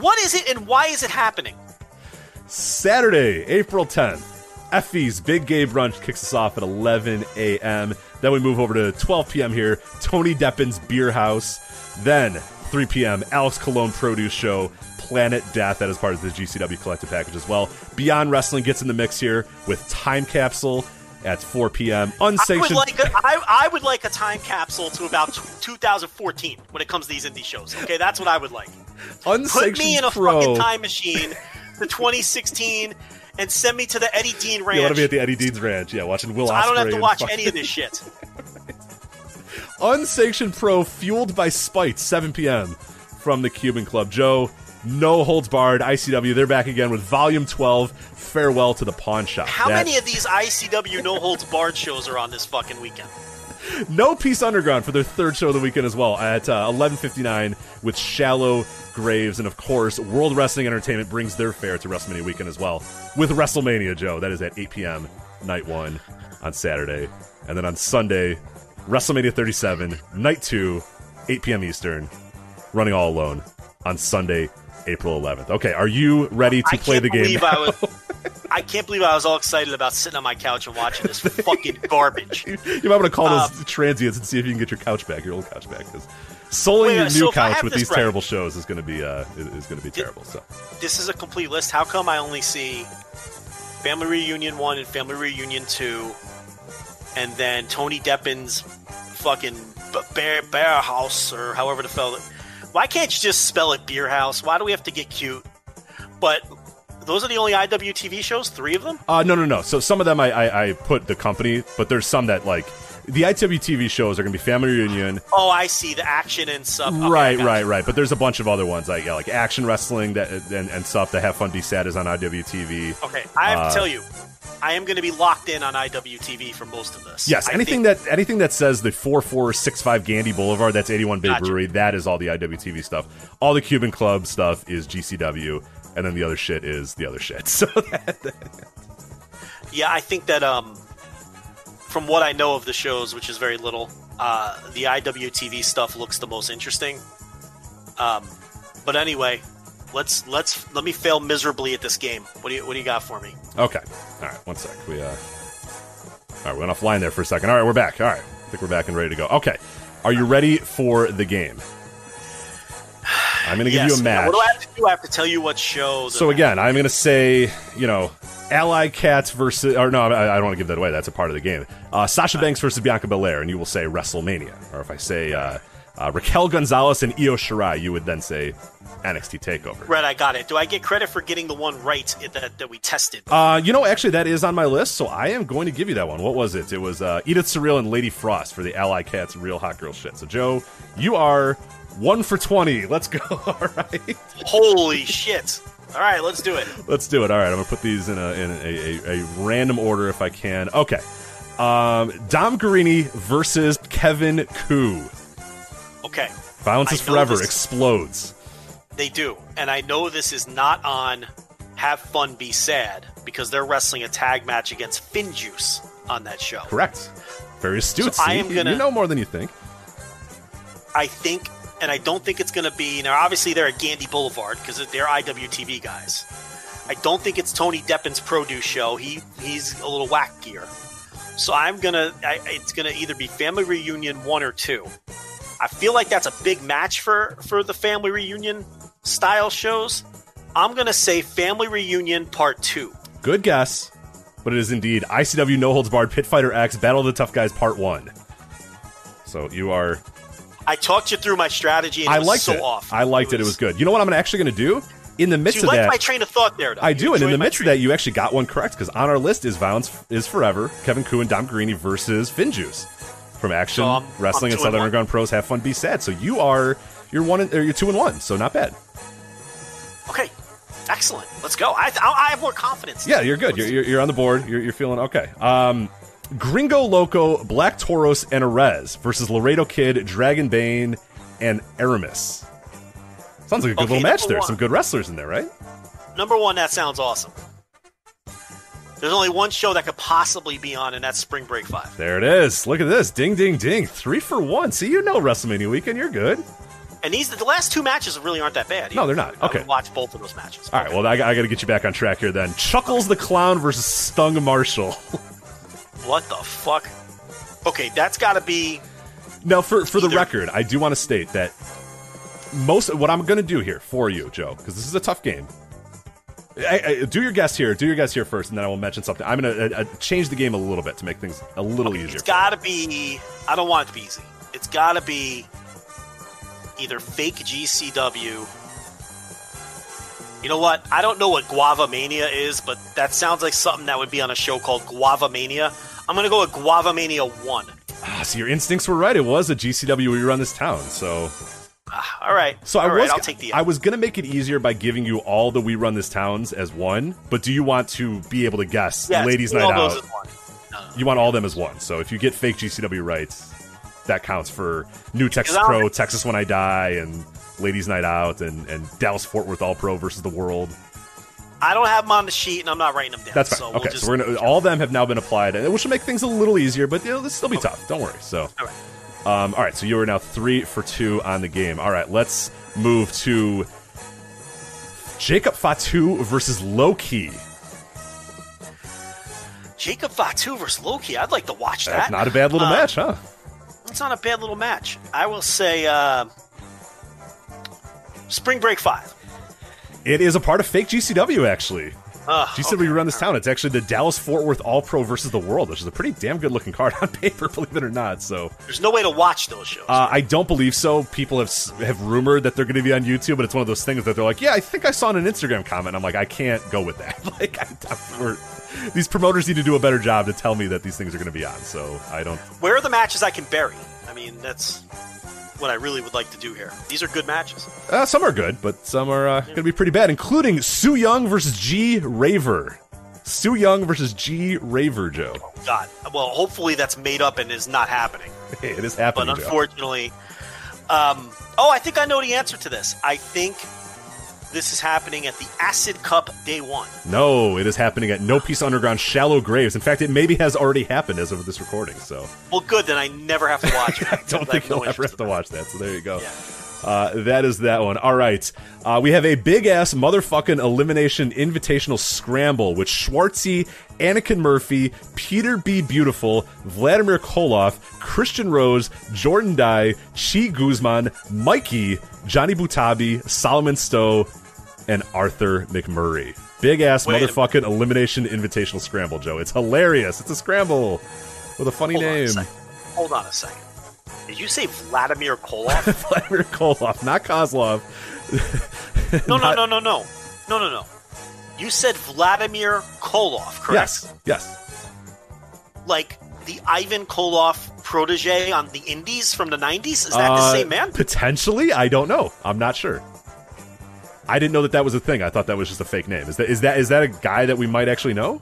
What is it, and why is it happening? Saturday, April 10th. Effie's Big Gay Brunch kicks us off at 11 a.m. Then we move over to 12 p.m. here. Tony Deppen's Beer House. Then 3 p.m. Alex Colon Produce Show. Planet Death. That is part of the GCW collective package as well. Beyond Wrestling gets in the mix here with Time Capsule at 4 p.m. I would Unsanctioned. like a, I, I would like a time capsule to about t- 2014 when it comes to these indie shows. Okay, that's what I would like. Put me in a pro. fucking time machine to 2016 and send me to the Eddie Deen Ranch. You want to be at the Eddie Deen's Ranch? Yeah, watching Will. So I don't have to watch fucking- any of this shit. Unsanctioned Pro Fueled by Spite, 7 p.m. from the Cuban Club. Joe, no holds barred, ICW, they're back again with Volume 12, Farewell to the Pawn Shop. How That- many of these ICW no holds barred shows are on this fucking weekend? No Peace Underground for their third show of the weekend as well at uh, 11:59 with Shallow Graves, and of course, World Wrestling Entertainment brings their fare to WrestleMania weekend as well with WrestleMania. Joe, that is at 8 p.m. night one on Saturday, and then on Sunday, WrestleMania 37 night two, 8 p.m. Eastern, running all alone on Sunday, April 11th. Okay, are you ready to I play the game? believe I was. I can't believe I was all excited about sitting on my couch and watching this fucking garbage. you might want to call Uh, those transients and see if you can get your couch back, your old couch back. Because soling your new I couch with these right- terrible shows is going to be uh, is, going to be terrible. So This is a complete list. How come I only see Family Reunion 1 and Family Reunion 2, and then Tony Deppen's fucking Bear, bear House, or however the fell it. Why can't you just spell it Beer House? Why do we have to get cute? But those are the only IWTV shows, three of them? uh, no, no, no. So some of them I, I, I put the company, but there's some that like the IWTV shows are going to be Family Reunion. Oh, I see the action and stuff. Okay, right, right, right. But there's a bunch of other ones like yeah, like action wrestling that and, and stuff that have fun. Be sad is on IWTV. Okay, I have Uh, to tell you, I am going to be locked in on IWTV for most of this. Yes, I anything think- that anything that says the four four six five Gandy Boulevard, that's eighty one Bay Gotcha. Brewery. That is all the IWTV stuff. All the Cuban Club stuff is GCW, and then the other shit is the other shit. So that, Yeah, I think that um, from what I know of the shows, which is very little, uh, the IWTV stuff looks the most interesting. Um, but anyway, let's let's let me fail miserably at this game. What do you what do you got for me? okay, all right, one sec. We uh, all right, we went offline there for a second. All right, we're back. All right, I think we're back and ready to go. Okay, are you ready for the game? I'm going to give Yes. you a Now, match. What do I have to do? I have to tell you what show. So again, I'm going to say, you know, Ally Cats versus, or no, I, I don't want to give that away. That's a part of the game. Uh, Sasha Banks versus Bianca Belair, and you will say WrestleMania. Or if I say uh, uh, Raquel Gonzalez and Io Shirai, you would then say NXT Takeover. Right, I got it. Do I get credit for getting the one right that that we tested? Uh, you know, actually, that is on my list, so I am going to give you that one. What was it? It was uh, Edith Surreal and Lady Frost for the Ally Cats Real Hot Girl shit. So, Joe, you are one for 20. Let's go. All right. Holy shit! All right, let's do it. Let's do it. All right, I'm gonna put these in a in a, a, a random order if I can. Okay. Um, Dom Garrini versus Kevin Ku. Okay, Violence is forever this- explodes. They do, and I know this is not on Have Fun Be Sad because they're wrestling a tag match against Finjuice on that show. Correct. Very astute. So I am You- gonna- You know more than you think. I think, and I don't think it's going to be. Now, obviously, they're at Gandy Boulevard because they're IWTV guys. I don't think it's Tony Deppen's produce show. He he's a little wackier. So I'm gonna. I, it's gonna either be Family Reunion one or two. I feel like that's a big match for for the Family Reunion style shows. I'm gonna say Family Reunion Part Two. Good guess, but it is indeed ICW No Holds Barred Pit Fighter X Battle of the Tough Guys Part One. So you are. I talked you through my strategy, and it I was liked so it. off. I liked it. It was good. You know what I'm actually going to do in the midst you of like that, my train of thought there? Though? I You do, and in the midst of that, you actually got one correct because on our list is Violence is Forever, Kevin Ku and Dom Garrini versus Finjuice from Action So I'm- Wrestling I'm and Southern. Underground Pros. Have fun, be sad. So you are you're one and- you're two and one, so not bad. Okay, excellent. Let's go. I, I, I have more confidence. Yeah, you're good. You're, you're, you're on the board. You're, you're feeling okay. Um, Gringo Loco, Black Taurus, and Arez versus Laredo Kid, Dragon Bane, and Aramis. Sounds like a good Okay, little match there. one. Some good wrestlers in there, right? Number one, that sounds awesome. There's only one show that could possibly be on, and that's Spring Break Five. There it is. Look at this. Ding, ding, ding. Three for one. See, you know WrestleMania weekend. You're good. And these the last two matches really aren't that bad. No, they're not. Okay. watch both of those matches. All right. Well, I, I got to get you back on track here then. Chuckles the Clown versus Stung Marshall. What the fuck? Okay, that's got to be. now, for for the record, I do want to state that most what I'm going to do here for you, Joe, because this is a tough game. I, I, do your guess here. Do your guess here first, and then I will mention something. I'm going to uh, uh, change the game a little bit to make things a little easier. It's got to be. I don't want it to be easy. It's got to be either fake GCW. You know what? I don't know what Guava Mania is, but that sounds like something that would be on a show called Guava Mania. I'm gonna go with Guava Mania One. Ah, so your instincts were right. It was a GCW we run this town. So Ah, all right. So I All right, was I'll take the. I was gonna make it easier by giving you all the we run this towns as one, but do you want to be able to guess Yes, ladies' all night those out? No, no. You want all them as one. So if you get fake GCW rights, that counts for New Texas Because I don't- Pro, Texas When I Die, and Ladies Night Out, and, and Dallas Fort Worth All Pro versus the World. I don't have them on the sheet, and I'm not writing them down. That's fine. So okay, we'll just, so we're gonna all of them have now been applied, which will make things a little easier, but you know, this will still be tough. Don't worry. So. All right. Um, all right, so you are now three for two on the game. All right, let's move to Jacob Fatu versus Loki. Jacob Fatu versus Loki. I'd like to watch that. That's not a bad little Uh, match, huh? It's not a bad little match. I will say uh, Spring Break 5. It is a part of fake GCW, actually. Uh, we run this town. It's actually the Dallas Fort Worth All Pro versus the World, which is a pretty damn good looking card on paper, believe it or not. So There's no way to watch those shows. uh, I don't believe so. People have have rumored that they're going to be on YouTube, but it's one of those things that they're like, "Yeah, I think I saw in an Instagram comment." I'm like, I can't go with that. like, I, these promoters need to do a better job to tell me that these things are going to be on. So I don't Where are the matches I can bury? I mean, that's what I really would like to do here. These are good matches. Uh, some are good, but some are uh, going to be pretty bad, including Sue Yung versus G Raver. Sue Yung versus G Raver, Joe. God. Well, hopefully that's made up and is not happening. It is But happening, Joe. unfortunately, um, oh, I think I know the answer to this. I think this is happening at the Acid Cup Day One. No, it is happening at No Peace Underground Shallow Graves. In fact, it maybe has already happened as of this recording, so Well, good. Then I never have to watch it. I don't I think no you'll ever have to watch that. So there you go. Yeah. Uh, that is that one. All right. Uh, we have a big ass motherfucking elimination invitational scramble with Schwartzy, Anakin Murphy, Peter B. Beautiful, Vladimir Koloff, Christian Rose, Jordan Dye, Chi Guzman, Mikey, Johnny Butabi, Solomon Stowe, and Arthur McMurray. Big ass Wait motherfucking elimination invitational scramble, Joe. It's hilarious. It's a scramble with a funny Hold on a name. Hold on a second. Did you say Vladimir Koloff? Vladimir Koloff, not Kozlov. No, no, Not- no, no, no, no, no, no. You said Vladimir Koloff, correct? Yes, yes. Like the Ivan Koloff protege on the Indies from the '90s. Is that the Uh, same man? Potentially, I don't know. I'm not sure. I didn't know that that was a thing. I thought that was just a fake name. Is that is that is that a guy that we might actually know?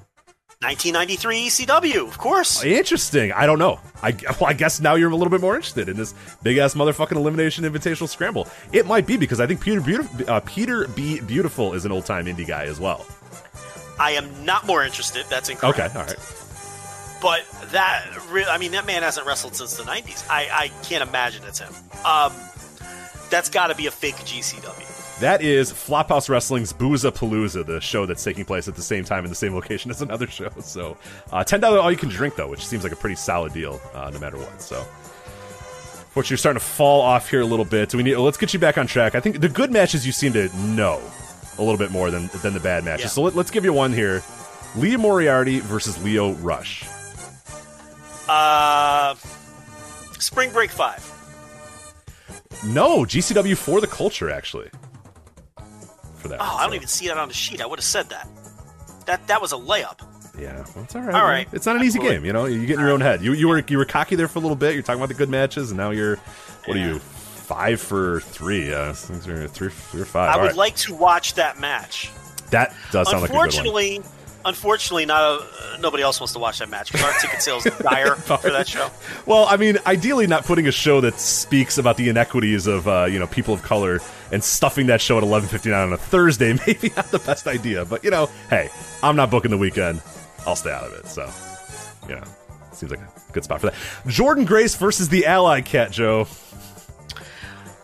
1993 ECW, of course. Interesting. I don't know. I well, I guess now you're a little bit more interested in this big ass motherfucking elimination invitational scramble. It might be because I think Peter Beautiful, uh, Peter B. Beautiful is an old time indie guy as well. I am not more interested. That's incorrect. Okay, all right. But that, re- I mean, that man hasn't wrestled since the 90s. I, I can't imagine it's him. Um, that's got to be a fake GCW. That is Flophouse Wrestling's Booza Palooza, the show that's taking place at the same time in the same location as another show. So, uh, ten dollar all you can drink though, which seems like a pretty solid deal, uh, no matter what. So, fortunately, you're starting to fall off here a little bit. Do we need? Let's get you back on track. I think the good matches you seem to know a little bit more than than the bad matches. Yeah. So let, let's give you one here: Lee Moriarty versus Leo Rush. Uh, Spring Break 5. No, GCW for the culture actually. For that. Oh, one, I don't so- even see that on the sheet. I would have said that. That that was a layup. Yeah, well, it's all right. All man. It's not an easy Absolutely. game, you know. You get in your own head. You you were you were cocky there for a little bit. You're talking about the good matches, and now you're what are you five for three? Yeah, things are three, three or five. I All would right. like to watch that match. that does sound like a good one. Unfortunately, unfortunately, not a, uh, nobody else wants to watch that match because our ticket sales are dire for that show. Well, I mean, ideally, not putting a show that speaks about the inequities of uh, you know people of color and stuffing that show at 11:59 on a Thursday, maybe not the best idea. But you know, hey, I'm not booking the weekend. I'll stay out of it. So, you know, seems like a good spot for that. Jordynne Grace versus the Ally Cat, Joe.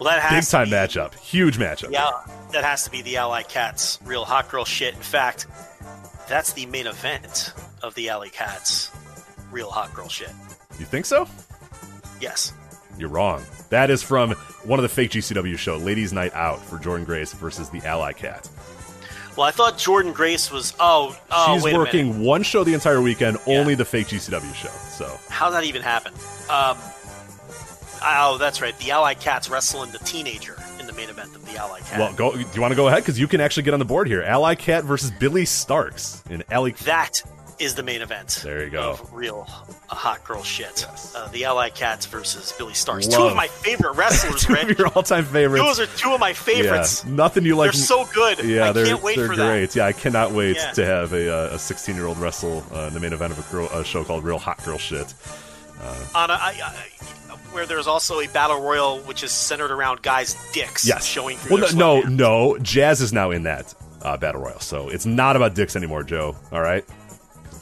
Well, that Big time be, matchup, huge matchup. Yeah, that has to be the Ally Cats real hot girl shit. In fact, that's the main event of the Alley Cats real hot girl shit. You think so? Yes. You're wrong. That is from one of the fake GCW show, Ladies Night Out, for Jordynne Grace versus the Ally Cat. Well, I thought Jordynne Grace was. Oh, oh, She's wait a minute. working one show the entire weekend, Yeah. only the fake GCW show. So How that even happen? Um, oh, that's right. The Ally Cats wrestling the teenager in the main event of the Ally Cat. Well, go. Do you want to go ahead? Because you can actually get on the board here. Ally Cat versus Billie Starkz in Ally. that is the main event. There you go. Of real uh, hot girl shit. Yes. Uh, the Ally Cats versus Billie Starkz. Two of my favorite wrestlers, of your all-time favorites. Those are two of my favorites. Yeah, nothing you like. They're so good. Yeah, I they're can't wait they're for great. that. Yeah, I cannot wait Yeah. to have a uh, 16 year old wrestle uh, in the main event of a girl a show called Real Hot Girl Shit. On a, I, I, where there's also a battle royal which is centered around guys' dicks Yes. showing through Well, no, no, no. Jazz is now in that uh, battle royal, so it's not about dicks anymore, Joe. All right.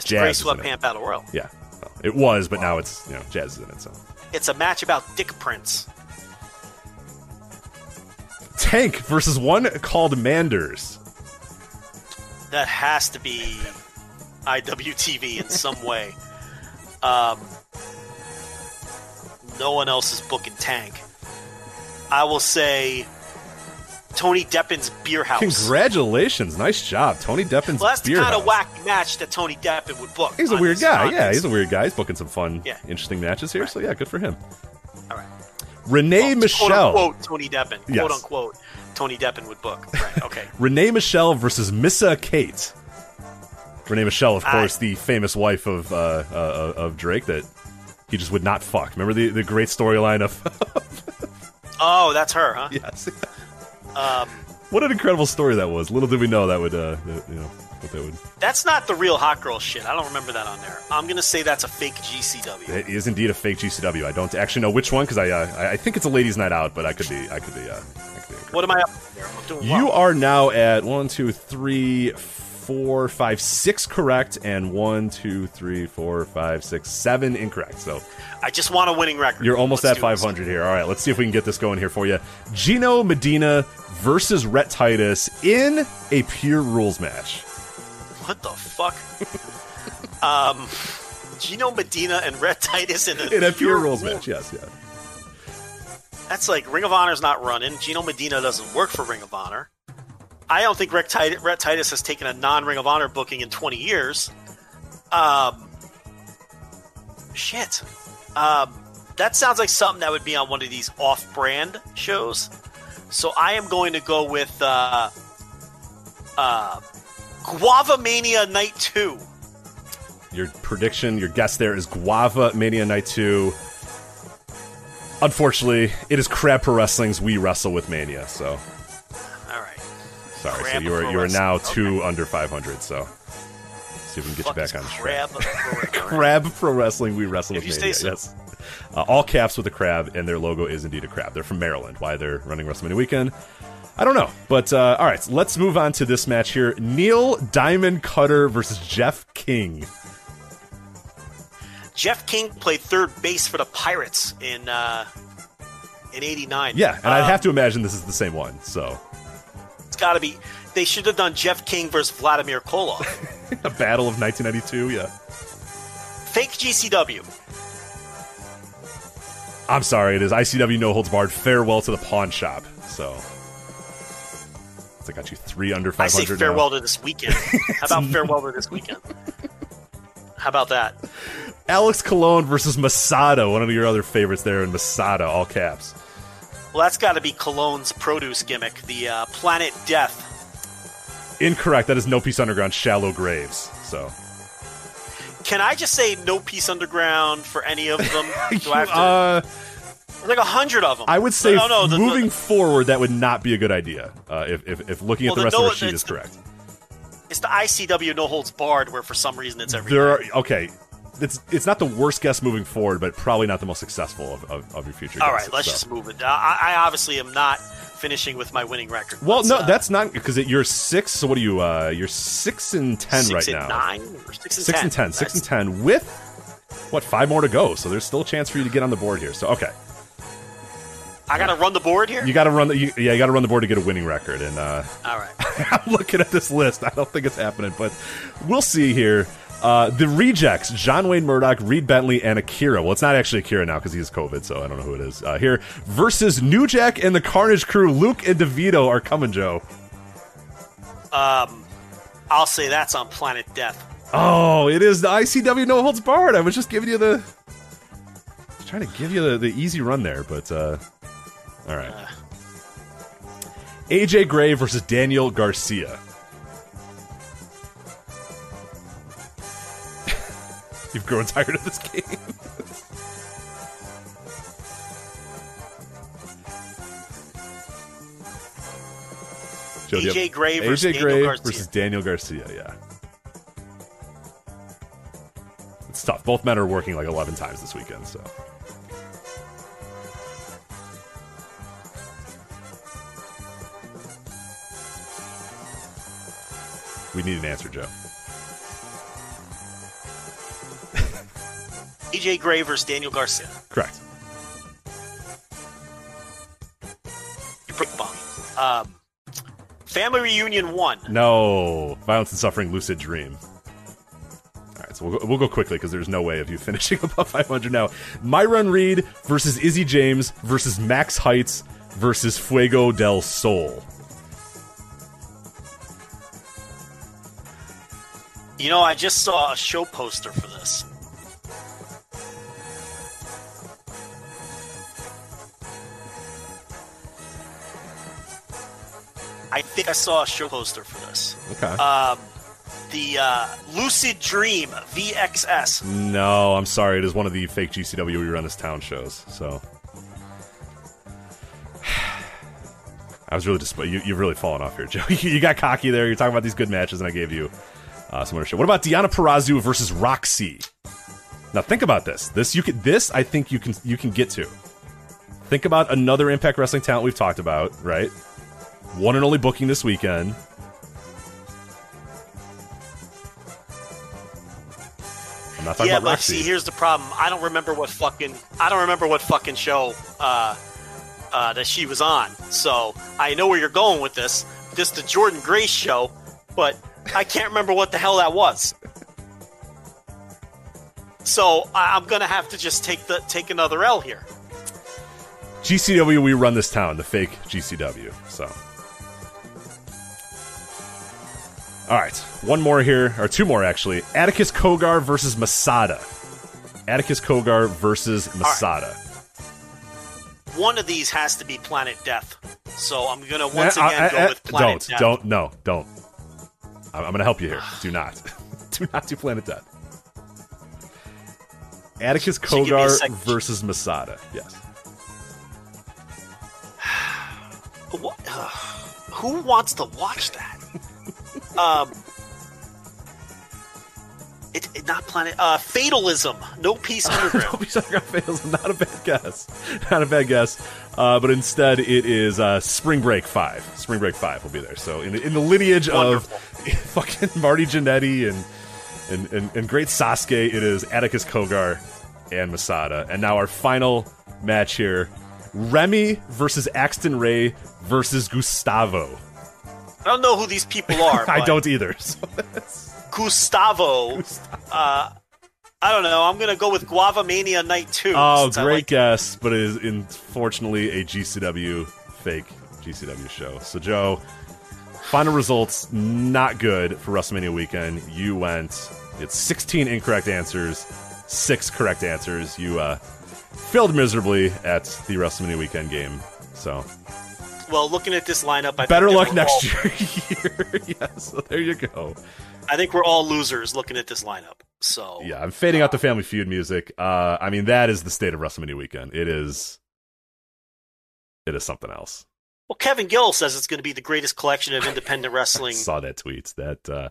It's Jazz is in Battle Royal. Yeah, Well, it was, but now it's you know Jazz is in it. So It's a match about dick prints. Tank versus one called Manders. That has to be IWTV in some way. Um, no one else is booking Tank. I will say Tony Deppen's Beer House. Congratulations, nice job, Tony Deppen's Well, that's the kind of house. wacky match that Tony Deppen would book. He's a weird guy. on Yeah, he's a weird guy. He's booking some fun, Yeah. interesting matches here. So yeah, good for him. All right. Renee Well, Michelle. Quote unquote, Tony Deppen. Yes. Quote unquote, Tony Deppen would book. Right. Okay. Renee Michelle versus Missa Kate. Renee Michelle, of I- course, the famous wife of uh, uh, of Drake that he just would not fuck. Remember the, the great storyline of oh, that's her, huh? yes. Um, What an incredible story that was. Little did we know that would uh, that, you know what that would. that's not the real hot girl shit. I don't remember that on there. I'm gonna say that's a fake GCW. It is indeed a fake GCW. I don't actually know which one because I uh, I- think it's a ladies' night out, but I could be I could be uh, I could be. What am I up there? I'm doing You well. are now at one, two, three, four, five, six correct, and one, two, three, four, five, six, seven incorrect. So I just want a winning record. you're almost Let's at do this. 500 here. All right, let's see if we can get this going here for you. Gino Medina versus Rhett Titus in a pure rules match. What the fuck? um, Gino Medina and Rhett Titus in a, In a pure rule- rules match, yes, yeah. That's like Ring of Honor's not running. Gino Medina doesn't work for Ring of Honor. I don't think Titus, Rhett Titus has taken a non Ring of Honor booking in 20 years. Um, shit. Um, that sounds like something that would be on one of these off brand shows. So I am going to go with uh, uh, Guava Mania Night 2. Your prediction, your guess there is Guava Mania Night 2. Unfortunately, it is Crab Pro Wrestling's We Wrestle with Mania, so All right. sorry. so you are you are now two under 500, so see if we can get Fuck you back on track. crab. Crab Pro Wrestling, we wrestle If with Mania. so. Yes. Uh, all caps with a crab, and their logo is indeed a crab. They're from Maryland. Why they're running WrestleMania weekend, I don't know. But uh, all right, let's move on to this match here: Neil Diamond Cutter versus Jeff King. Jeff King played third base for the Pirates in uh, in '89. Yeah, and I'd have to imagine this is the same one. So It's got to be. They should have done Jeff King versus Vladimir Koloff. a battle of 1992. Yeah, Fake GCW. I'm sorry, it is ICW No Holds Barred. Farewell to the pawn shop. So. I got you three under I 500 say now. farewell to this weekend. How about farewell to this weekend? How about that? Alex Colon versus Masada, one of your other favorites there in Masada, all caps. Well, that's got to be Colon's produce gimmick, the uh, Planet Death Incorrect. That is No Peace Underground. Shallow Graves. So Can I just say no peace underground for any of them? Do I have to? uh, There's like a hundred of them. I would say no, no, the- moving forward, that would not be a good idea. Uh, if, if if looking Well, at the the rest of the sheet it's is correct. it's the ICW no holds barred, where for some reason it's every. There are okay. It's it's not the worst guess moving forward, but probably not the most successful of, of, of your future. All guesses, right, let's so. just move it. I, I obviously am not finishing with my winning record. Well, Let's, no, uh, that's not because you're six. So what are you? Uh, you're six and ten six right and now. nine or six and Six ten. and ten. Six and ten with what? Five more to go. So there's still a chance for you to get on the board here. So okay, I got to run the board here. you got to run the you, yeah, you got to run the board to get a winning record. And uh, All right. I'm looking at this list. I don't think it's happening, but we'll see here. Uh, the rejects: John Wayne Murdoch, Reed Bentley, and Akira. Well, it's not actually Akira now because he has COVID, so I don't know who it is. Uh, here versus New Jack and the Carnage Crew. Luke and DeVito are coming, Joe. Um, I'll say that's on Planet Death. Oh, it is the ICW No Holds Barred. I was just giving you the, trying to give you the, the easy run there, but uh, all right. AJ Gray versus Daniel Garcia. You've grown tired of this game. Joe, do AJ have- Gray versus AJ Daniel Gray Garcia. versus Daniel Garcia. Yeah, it's tough. Both men are working like eleven times this weekend, so. We need an answer, Joe. AJ Gray versus Daniel Garcia. Correct. You prick bomb. Um, Family Reunion one. No, violence and suffering, lucid dream. All right, so we'll go, we'll go quickly because there's no way of you finishing above 500 now. Myron Reed versus Izzy James versus Max Heights versus Fuego del Sol. You know, I just saw a show poster for this. Think I saw a show poster for this. Okay. Um, the uh, Lucid Dream VXS. no, I'm sorry. It is one of the fake GCW We Run This Town shows. So. I was really disappointed. You, you've really fallen off here, Joe. you got cocky there. You're talking about these good matches, and I gave you uh, some other shit. What about Diana Perazu versus Roxy? Now think about this. This you can. This I think you can. You can get to. Think about another Impact Wrestling talent we've talked about, right? One and only booking this weekend. I'm not talking Yeah, about but Roxy. see, here's the problem. I don't remember what fucking I don't remember what fucking show uh, uh, that she was on. So I know where you're going with this. This the Jordynne Grace show, but I can't remember what the hell that was. So I- I'm gonna have to just take the take another L here. GCW, we run this town, the fake GCW. So, all right, one more here, or two more actually. Atticus Cogar versus Masada. Atticus Cogar versus Masada. One of these has to be Planet Death. So I'm gonna once Eh, again uh, go eh, with Planet don't, Death. don't, no, don't. I'm, I'm to help you here. Do not, do not do Planet Death. Atticus So give me a Cogar versus Masada. Yes. What, uh, who wants to watch that? um, it, it- not planet. Uh, fatalism. No peace underground. Hope He's Underground fails. Not a bad guess. Not a bad guess. Uh, but instead, it is uh, Spring Break Five. Spring Break Five will be there. So in, in the lineage Wonderful. of fucking Marty Jannetty and, and and and great Sasuke, it is Atticus Cogar and Masada. And now our final match here: Remy versus Axton Ray versus Gustavo. I don't know who these people are. I don't either. So Gustavo. Uh, I don't know. I'm gonna go with Guava Mania Night Two. Oh, great like- guess, but it is unfortunately a GCW fake GCW show. So, Joe, final results not good for WrestleMania weekend. You went, it's 16 incorrect answers, six correct answers. You uh, failed miserably at the WrestleMania weekend game. So, Well, looking at this lineup, I Better luck next all- year. yeah, so there you go. I think we're all losers looking at this lineup. So Yeah, I'm fading out the Family Feud music. Uh, I mean, that is the state of WrestleMania weekend. It is. It is something else. Well, Kevin Gill says it's going to be the greatest collection of independent I wrestling. saw that tweet. That uh,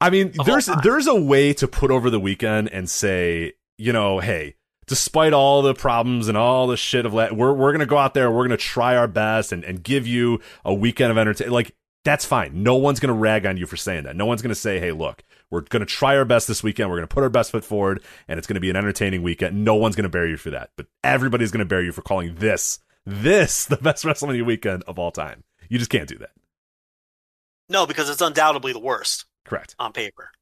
I mean, there's there's a way to put over the weekend and say, you know, hey, despite all the problems and all the shit of la- we're we're gonna go out there, we're gonna try our best and and give you a weekend of entertainment. Like that's fine. No one's gonna rag on you for saying that. No one's gonna say, hey, look, we're gonna try our best this weekend. We're gonna put our best foot forward, and it's gonna be an entertaining weekend. No one's gonna bury you for that, but everybody's gonna bury you for calling this this the best WrestleMania weekend of all time. You just can't do that. No, because it's undoubtedly the worst Correct. on paper.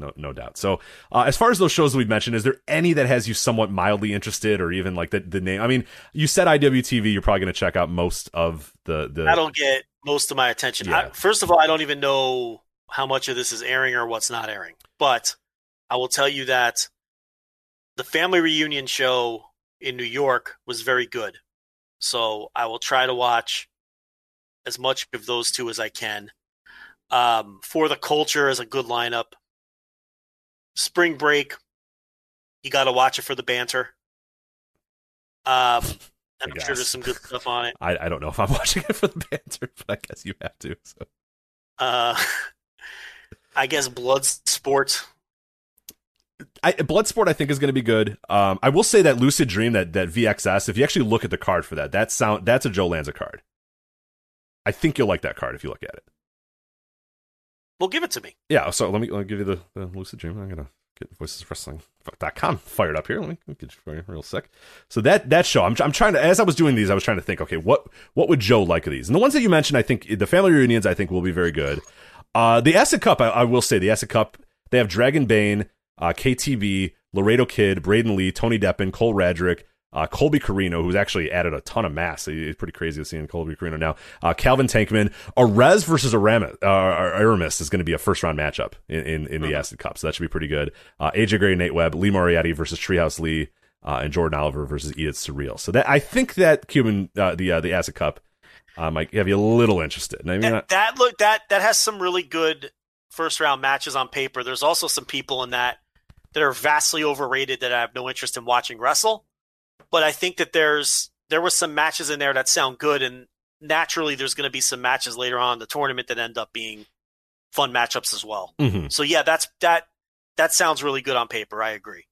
No, no doubt. So, uh, as far as those shows that we've mentioned, is there any that has you somewhat mildly interested, or even like the the name? I mean, you said IWTV. You're probably going to check out most of the the. That'll get most of my attention. Yeah. I, first of all, I don't even know how much of this is airing or what's not airing, but I will tell you that the family reunion show in New York was very good. So I will try to watch as much of those two as I can. Um, for the culture is a good lineup. Spring break, you got to watch it for the banter. Um, and I'm sure there's some good stuff on it. I, I don't know if I'm watching it for the banter, but I guess you have to. So. Uh, I guess blood sport. I, Bloodsport, I think, is going to be good. Um, I will say that Lucid Dream, that that VXS, if you actually look at the card for that, that sound that's a Joe Lanza card. I think you'll like that card if you look at it. Well, give it to me. Yeah, so let me, let me give you the, the Lucid Dream. I'm gonna get voiceswrestling.com fired up here. Let me let me get you real sick. So that that show, I'm I'm trying to as I was doing these, I was trying to think, okay, what what would Joe like of these? And the ones that you mentioned, I think the family reunions, I think will be very good. Uh, the Acid Cup, I, I will say, the Acid Cup, they have Dragon Bane, uh, Laredo Kid, Braden Lee, Tony Deppen, Cole Radrick. Uh, Colby Corino, who's actually added a ton of mass. It's pretty crazy to see in Colby Corino now. Uh, Calvin Tankman. Arez versus Aramis, uh, Aramis is going to be a first round matchup in, in, in the Acid Cup, so that should be pretty good. Uh, AJ Gray, Nate Webb, Lee Moriarty versus Treehouse Lee, uh, and Jordan Oliver versus Edith Surreal. So that I think that Cuban, uh, the uh, the Acid Cup, uh, might have you a little interested. And I mean, That, not- that look that that has some really good first round matches on paper. There's also some people in that that are vastly overrated that I have no interest in watching wrestle. But I think that there's there was some matches in there that sound good, and naturally there's going to be some matches later on in the tournament that end up being fun matchups as well. Mhm. So yeah, that's that that sounds really good on paper. I agree.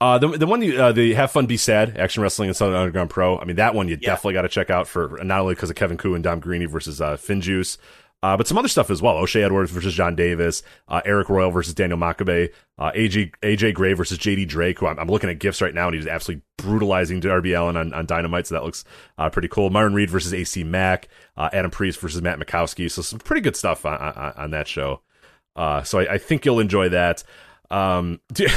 Uh, the the one you, uh, the Have Fun Be Sad Action Wrestling and Southern Underground Pro. I mean, that one you Yeah. definitely got to check out for not only because of Kevin Ku and Dom Garrini versus uh, FinJuice, uh, but some other stuff as well. O'Shea Edwards versus John Davis, uh, Eric Royal versus Daniel Makabe, uh, AJ AJ Gray versus JD Drake. Who I'm, I'm looking at gifts right now, and he's absolutely brutalizing Darby Allin on, on Dynamite. So that looks uh, pretty cool. Myron Reed versus AC Mack, uh, Adam Priest versus Matt Makowski. So some pretty good stuff on, on, on that show. Uh, so I, I think you'll enjoy that. Um, do you,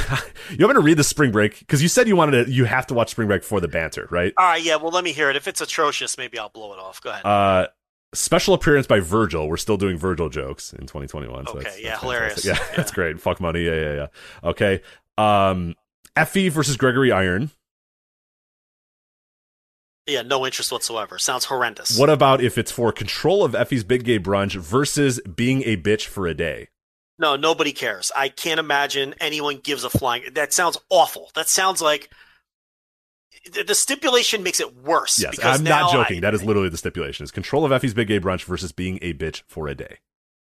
you want me to read the Spring Break? Because you said you wanted to. You have to watch Spring Break for the banter, right? All right, yeah. Well, let me hear it. If it's atrocious, maybe I'll blow it off. Go ahead. Special appearance by Virgil. We're still doing Virgil jokes in 2021. So Okay, that's, yeah, that's hilarious. Yeah, Yeah. that's great. Fuck money. Yeah, yeah, yeah. Okay. Um, Effie versus Gregory Iron. yeah, no interest whatsoever. Sounds horrendous. What about if it's for control of Effie's Big Gay Brunch versus being a bitch for a day? No, nobody cares. I can't imagine anyone gives a flying. That sounds awful. That sounds like the, stipulation makes it worse. Yes, because I'm not joking. I- that is literally the stipulation: is control of Effie's Big Gay Brunch versus being a bitch for a day.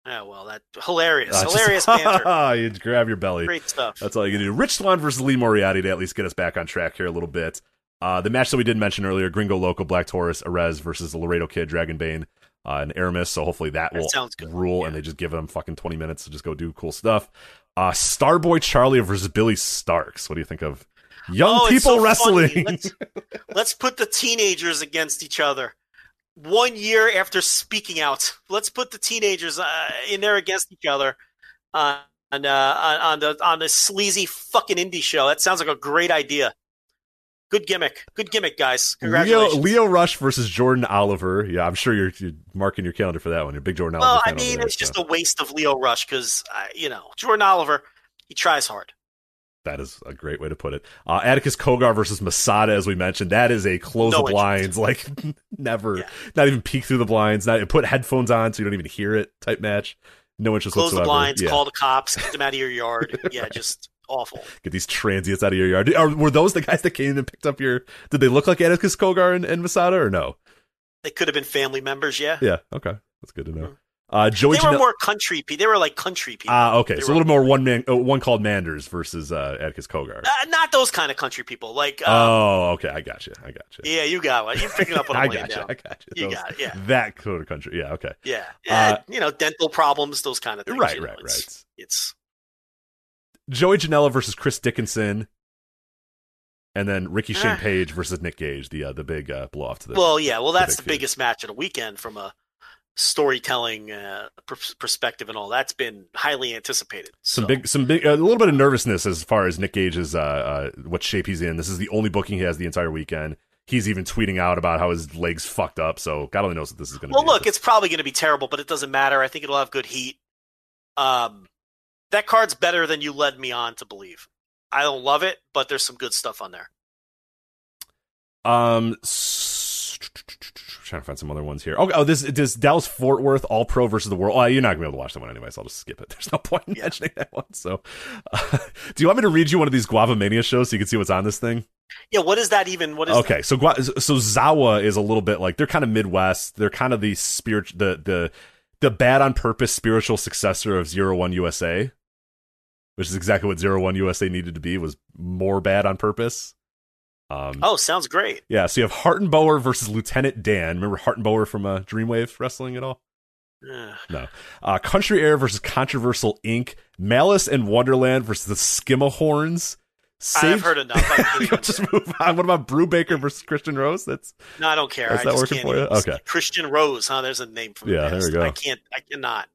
Oh well, that hilarious, Uh, just- hilarious banter. you grab your belly. Great stuff. That's all you can do. Rich Swann versus Lee Moriarty to at least get us back on track here a little bit. Uh, the match that we did mention earlier, Gringo Loco, Black Taurus, Arez versus the Laredo Kid, Dragon Bane, uh, and Aramis. So hopefully that, That will sounds good. rule, Yeah. and they just give them fucking 20 minutes to just go do cool stuff. Uh, Starboy Charlie versus Billie Starkz. What do you think of young Oh, people so wrestling? Let's, let's put the teenagers against each other. One year after speaking out, let's put the teenagers uh, in there against each other uh, on uh, on on the on this sleazy fucking indie show. That sounds like a great idea. Good gimmick. Good gimmick, guys. Leo, Congratulations. Leo Rush versus Jordan Oliver. Yeah, I'm sure you're, you're marking your calendar for that one. You're big Jordan Oliver well, I mean, there, it's just a waste of Leo Rush because, uh, you know, Jordan Oliver, he tries hard. That is a great way to put it. Uh, Atticus Cogar versus Masada, as we mentioned, that is a close No the blinds, like never, Yeah. not even peek through the blinds, not put headphones on so you don't even hear it type match. No interest Close the blinds, Yeah. call the cops, get them out of your yard. Yeah, just awful. Get these transients out of your yard. Are, were those the guys that came and picked up your? Did they look like Atticus Cogar and, and Masada or no? They could have been family members, yeah. Yeah, okay, that's good to know. Uh, Joey. They were more country people. They were like country people. Ah, okay, They so a little more one man, one called Manders versus uh, Atticus Cogar. Uh, not those kind of country people. Like, uh, oh, okay, I got you. I got you. yeah, you got one. You're picking up on. I got you. down. I got you. You Those- got it, yeah. That sort of country. Yeah. Okay. Yeah. Uh, you know, dental problems, those kind of things. Right. you know, Right. it's, Right. It's Joey Janela versus Chris Dickinson, and then Ricky Shane Ah. Page versus Nick Gage. The uh, the big uh, blow off to the. well, yeah. Well, that's big the biggest match of the weekend from a storytelling uh, pr- perspective and all. That's been highly anticipated. some So, big, some big, a little bit of nervousness as far as Nick Gage's uh, uh, what shape he's in. This is the only booking he has the entire weekend. He's even tweeting out about how his legs fucked up. So God only knows what this is going to Well, be. look, it's probably going to be terrible, but it doesn't matter. I think it'll have good heat. Um, that card's better than you led me on to believe. I don't love it, but there's some good stuff on there. Um, trying to find some other ones here. Oh, oh this does Dallas Fort Worth All Pro versus the World. Oh, you're not gonna be able to watch that one anyway, so I'll just skip it. There's no point in mentioning that one. So, uh, do you want me to read you one of these Guava Mania shows so you can see what's on this thing? Yeah, what is that even? What is that? Okay, so so Zawa is a little bit like they're kind of Midwest. They're kind of the spirit, the the the bad on purpose spiritual successor of Zero One USA, which is exactly what Zero One USA needed to be. Was more bad on purpose. Um, Oh, sounds great. yeah, so you have Hartenbauer versus Lieutenant Dan. Remember Hartenbauer from uh, Dreamwave Wrestling at all? Yeah. No. Uh, Country Air versus Controversial Inc. Malice and Wonderland versus the Skimahorns. I've heard enough. I've heard enough. Just move on. What about Brubaker versus Christian Rose? That's No, I don't care. Is that working for you? Okay. Christian Rose, huh? There's a name for Yeah, there we go. I can't. I cannot.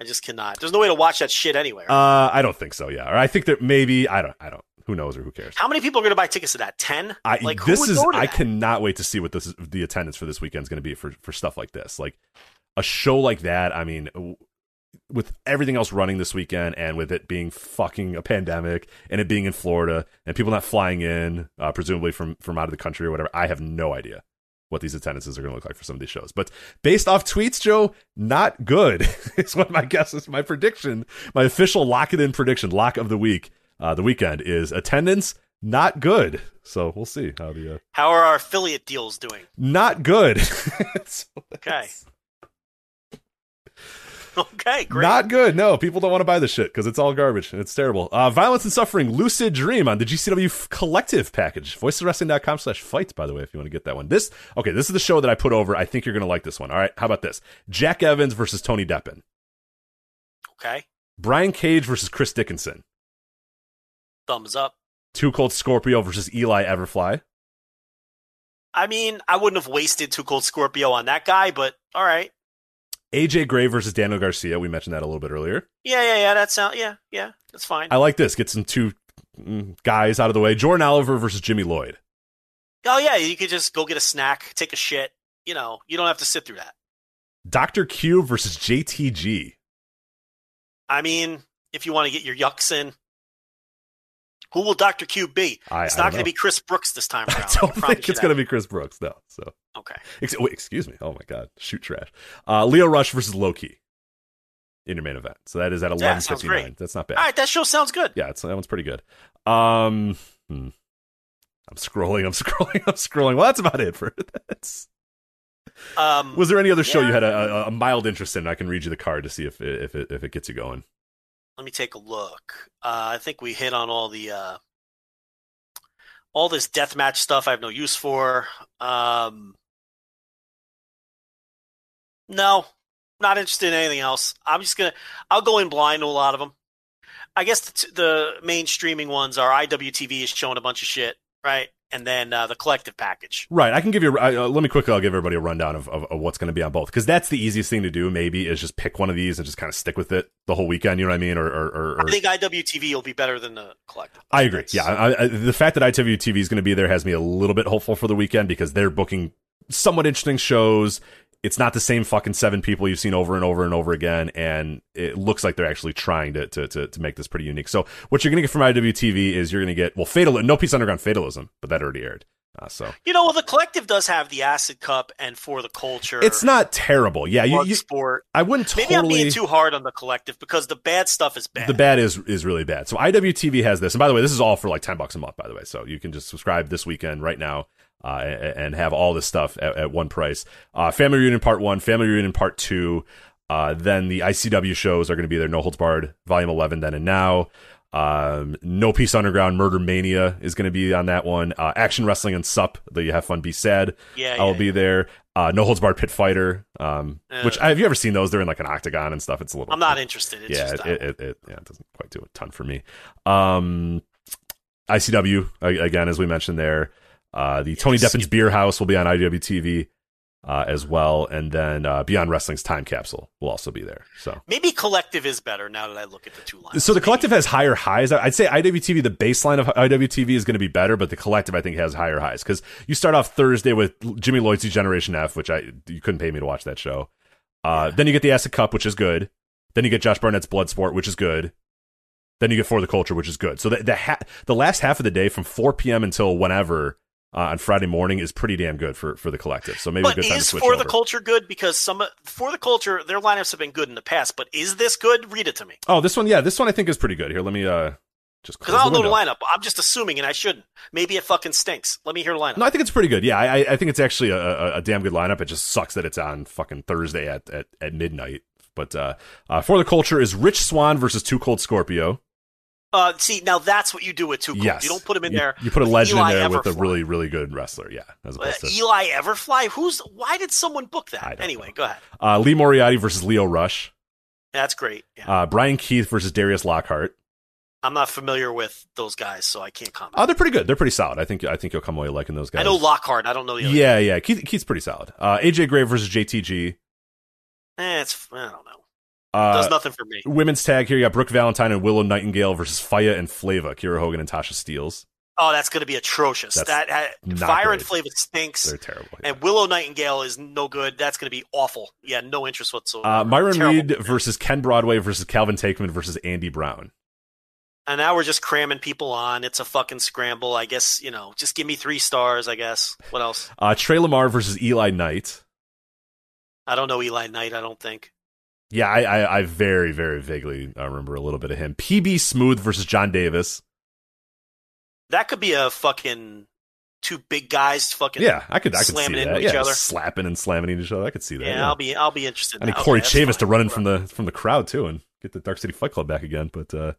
I just cannot. There's no way to watch that shit anywhere. uh, I don't think so. Yeah, or I think that maybe I don't. I don't. Who knows or who cares? How many people are going to buy tickets to that? Ten? I like who this is I that? cannot wait to see what this is, the attendance for this weekend is going to be for for stuff like this. Like a show like that. I mean, with everything else running this weekend and with it being fucking a pandemic and it being in Florida and people not flying in, uh, presumably from from out of the country or whatever, I have no idea what these attendances are going to look like for some of these shows. But based off tweets, Joe, not good is what my guess is. My prediction, my official lock it in prediction, lock of the week, uh, the weekend is attendance not good. So we'll see how the uh, How are our affiliate deals doing? not good. So Okay. Okay, great. Not good. No, people don't want to buy this shit because it's all garbage and it's terrible. Uh, Violence and Suffering, Lucid Dream on the GCW Collective package. VoicesWrestling.com slash fight, by the way, if you want to get that one. This, okay, this is the show that I put over. I think you're going to like this one. All right, how about this? Jack Evans versus Tony Deppen. okay. Brian Cage versus Chris Dickinson. Thumbs up. Two Cold Scorpio versus Eli Everfly. I mean, I wouldn't have wasted Too Cold Scorpio on that guy, but all right. AJ Gray versus Daniel Garcia. We mentioned that a little bit earlier. Yeah, yeah, yeah. That sound. Yeah, yeah. That's fine. I like this. Get some two mm, guys out of the way. Jordan Oliver versus Jimmy Lloyd. oh yeah, you could just go get a snack, take a shit. You know, you don't have to sit through that. Dr. Q versus JTG. I mean, if you want to get your yucks in, who will Doctor Q be? I, It's I not going to be Chris Brooks this time around. I don't think it's going to be Chris Brooks. No. So, Okay. Ex- wait, excuse me. Oh my God, shoot trash. Uh, Leo Rush versus Loki in your main event. So that is at eleven fifty That's not bad. All right, that show sounds good. Yeah, it's, that one's pretty good. Um, hmm. I'm scrolling. I'm scrolling. I'm scrolling. Well, that's about it for that's. Um, Was there any other show you had a, a, a mild interest in? I can read you the card to see if it, if it if it gets you going. Let me take a look. Uh, I think we hit on all the uh, all this deathmatch stuff. I have no use for. Um, no, not interested in anything else. I'm just gonna. I'll go in blind to a lot of them. I guess the, the main streaming ones are IWTV is showing a bunch of shit, right? And then uh, the collective package. Right. I can give you. Uh, let me quickly. I'll give everybody a rundown of, of, of what's going to be on both because that's the easiest thing to do. Maybe is just pick one of these and just kind of stick with it the whole weekend. You know what I mean? Or, or, or, or I think IWTV will be better than the collective. I agree. That's- Yeah, I, I, the fact that IWTV is going to be there has me a little bit hopeful for the weekend because they're booking somewhat interesting shows It's not the same fucking seven people you've seen over and over and over again, and it looks like they're actually trying to to to, to make this pretty unique. So what you're gonna get from IWTV is you're gonna get well, fatal no peace underground fatalism, but that already aired. Uh, so You know, well, the collective does have the Acid Cup and for the culture. it's not terrible. Yeah, you, you sport. I wouldn't totally. Maybe I'm being too hard on the collective because the bad stuff is bad. The bad is is really bad. So IWTV has this, and by the way, this is all for like ten bucks a month. By the way, so you can just subscribe this weekend right now uh, and, and have all this stuff at, at one price. Uh, Family Reunion Part One, Family Reunion Part Two. Uh, then the ICW shows are going to be there. No Holds Barred, Volume Eleven, then and now. Um, no Peace Underground, Murder Mania is going to be on that one. Uh, Action Wrestling and Sup, the You Have Fun Be Sad. yeah, I will yeah, be there. Uh, no Holds Barred Pit Fighter, um, Uh, which have you ever seen those? They're in like an octagon and stuff. It's a little. I'm not interested. It's yeah, just it, it, it, yeah, it doesn't quite do a ton for me. Um, ICW again, as we mentioned there. Uh, the Tony Yes. Deppen's Beer House will be on IWTV uh, as well, and then uh, Beyond Wrestling's Time Capsule will also be there. So, maybe collective is better now that I look at the two lines. so the Maybe. collective has higher highs. I'd say IWTV, the baseline of IWTV is going to be better, but the collective I think has higher highs because you start off Thursday with Jimmy Lloyd's Generation F, which I you couldn't pay me to watch that show. Uh, Then you get the Acid Cup, which is good. Then you get Josh Barnett's Bloodsport, which is good. Then you get For the Culture, which is good. So the the, ha- the last half of the day from 4 p.m. until whenever uh, on Friday morning is pretty damn good for, for the collective. So maybe a good time to is switch for over. the culture good? Because some for the culture, their lineups have been good in the past. But is this good? Read it to me. oh, this one, yeah, this one I think is pretty good. Here, let me uh just Because I don't know the lineup. I'm just assuming, and I shouldn't. Maybe it fucking stinks. Let me hear the lineup. No, I think it's pretty good. Yeah, I, I- I think it's actually a, a, a damn good lineup. It just sucks that it's on fucking Thursday at, at, at midnight. But uh, uh, for the culture is Rich Swann versus Two Cold Scorpio. Uh, see, now that's what you do with two. Yes, You don't put him in You- there. You put a legend Eli in there with a really really good wrestler. Yeah, as Uh, opposed to Eli Everfly. Who's? Why did someone book that? Anyway, know. go ahead. uh, Lee Moriarty versus Leo Rush. That's great. Yeah. Uh, Bryan Keith versus Darius Lockhart. I'm not familiar with those guys, so I can't comment. Oh, they're pretty good. They're pretty solid. I think I think you'll come away liking those guys. I know Lockhart. I don't know the other. Yeah, yeah. Keith, Keith's pretty solid. Uh, AJ Gray versus JTG. Eh, it's I don't know. Uh, Does nothing for me. women's tag here. You got Brooke Valentine and Willow Nightingale versus Faya and Flava. Kiera Hogan and Tasha Steelz. Oh, that's going to be atrocious. That's that uh, Fire great. and Flavor stinks, They're terrible. yeah. and Willow Nightingale is no good. That's going to be awful. Yeah, no interest whatsoever. Uh, Myron Terrible. Reed versus Ken Broadway versus Calvin Tankman versus Andy Brown. And now we're just cramming people on. It's a fucking scramble. I guess you know. Just give me three stars. I guess. What else? Uh, Trey Lamar versus Eli Knight. I don't know Eli Knight. I don't think. Yeah, I, I, I very, very vaguely uh, remember a little bit of him. PB Smooth versus John Davis. That could be a fucking two big guys. Fucking Yeah, I could, I could see slamming that. into yeah, each other. slapping and slamming into each other. I could see that. Yeah, yeah. I'll be. I'll be interested. I need that. Corey Okay, Chavis to run in from the from the crowd too and get the Dark City Fight Club back again. But uh,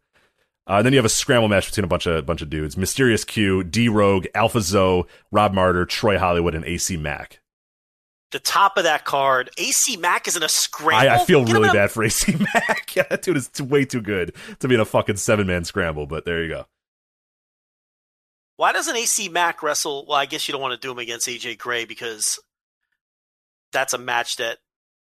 uh, then you have a scramble match between a bunch of bunch of dudes: Mysterious Q, D Rogue, Alpha Zoe, Rob Martyr, Troy Hollywood, and AC Mack. The top of that card. AC Mack is in a scramble. I, I feel Get really bad for AC Mack. yeah, that dude is way too good to be in a fucking seven man scramble. But there you go. Why doesn't AC Mack wrestle? Well, I guess you don't want to do him against AJ Gray because that's a match that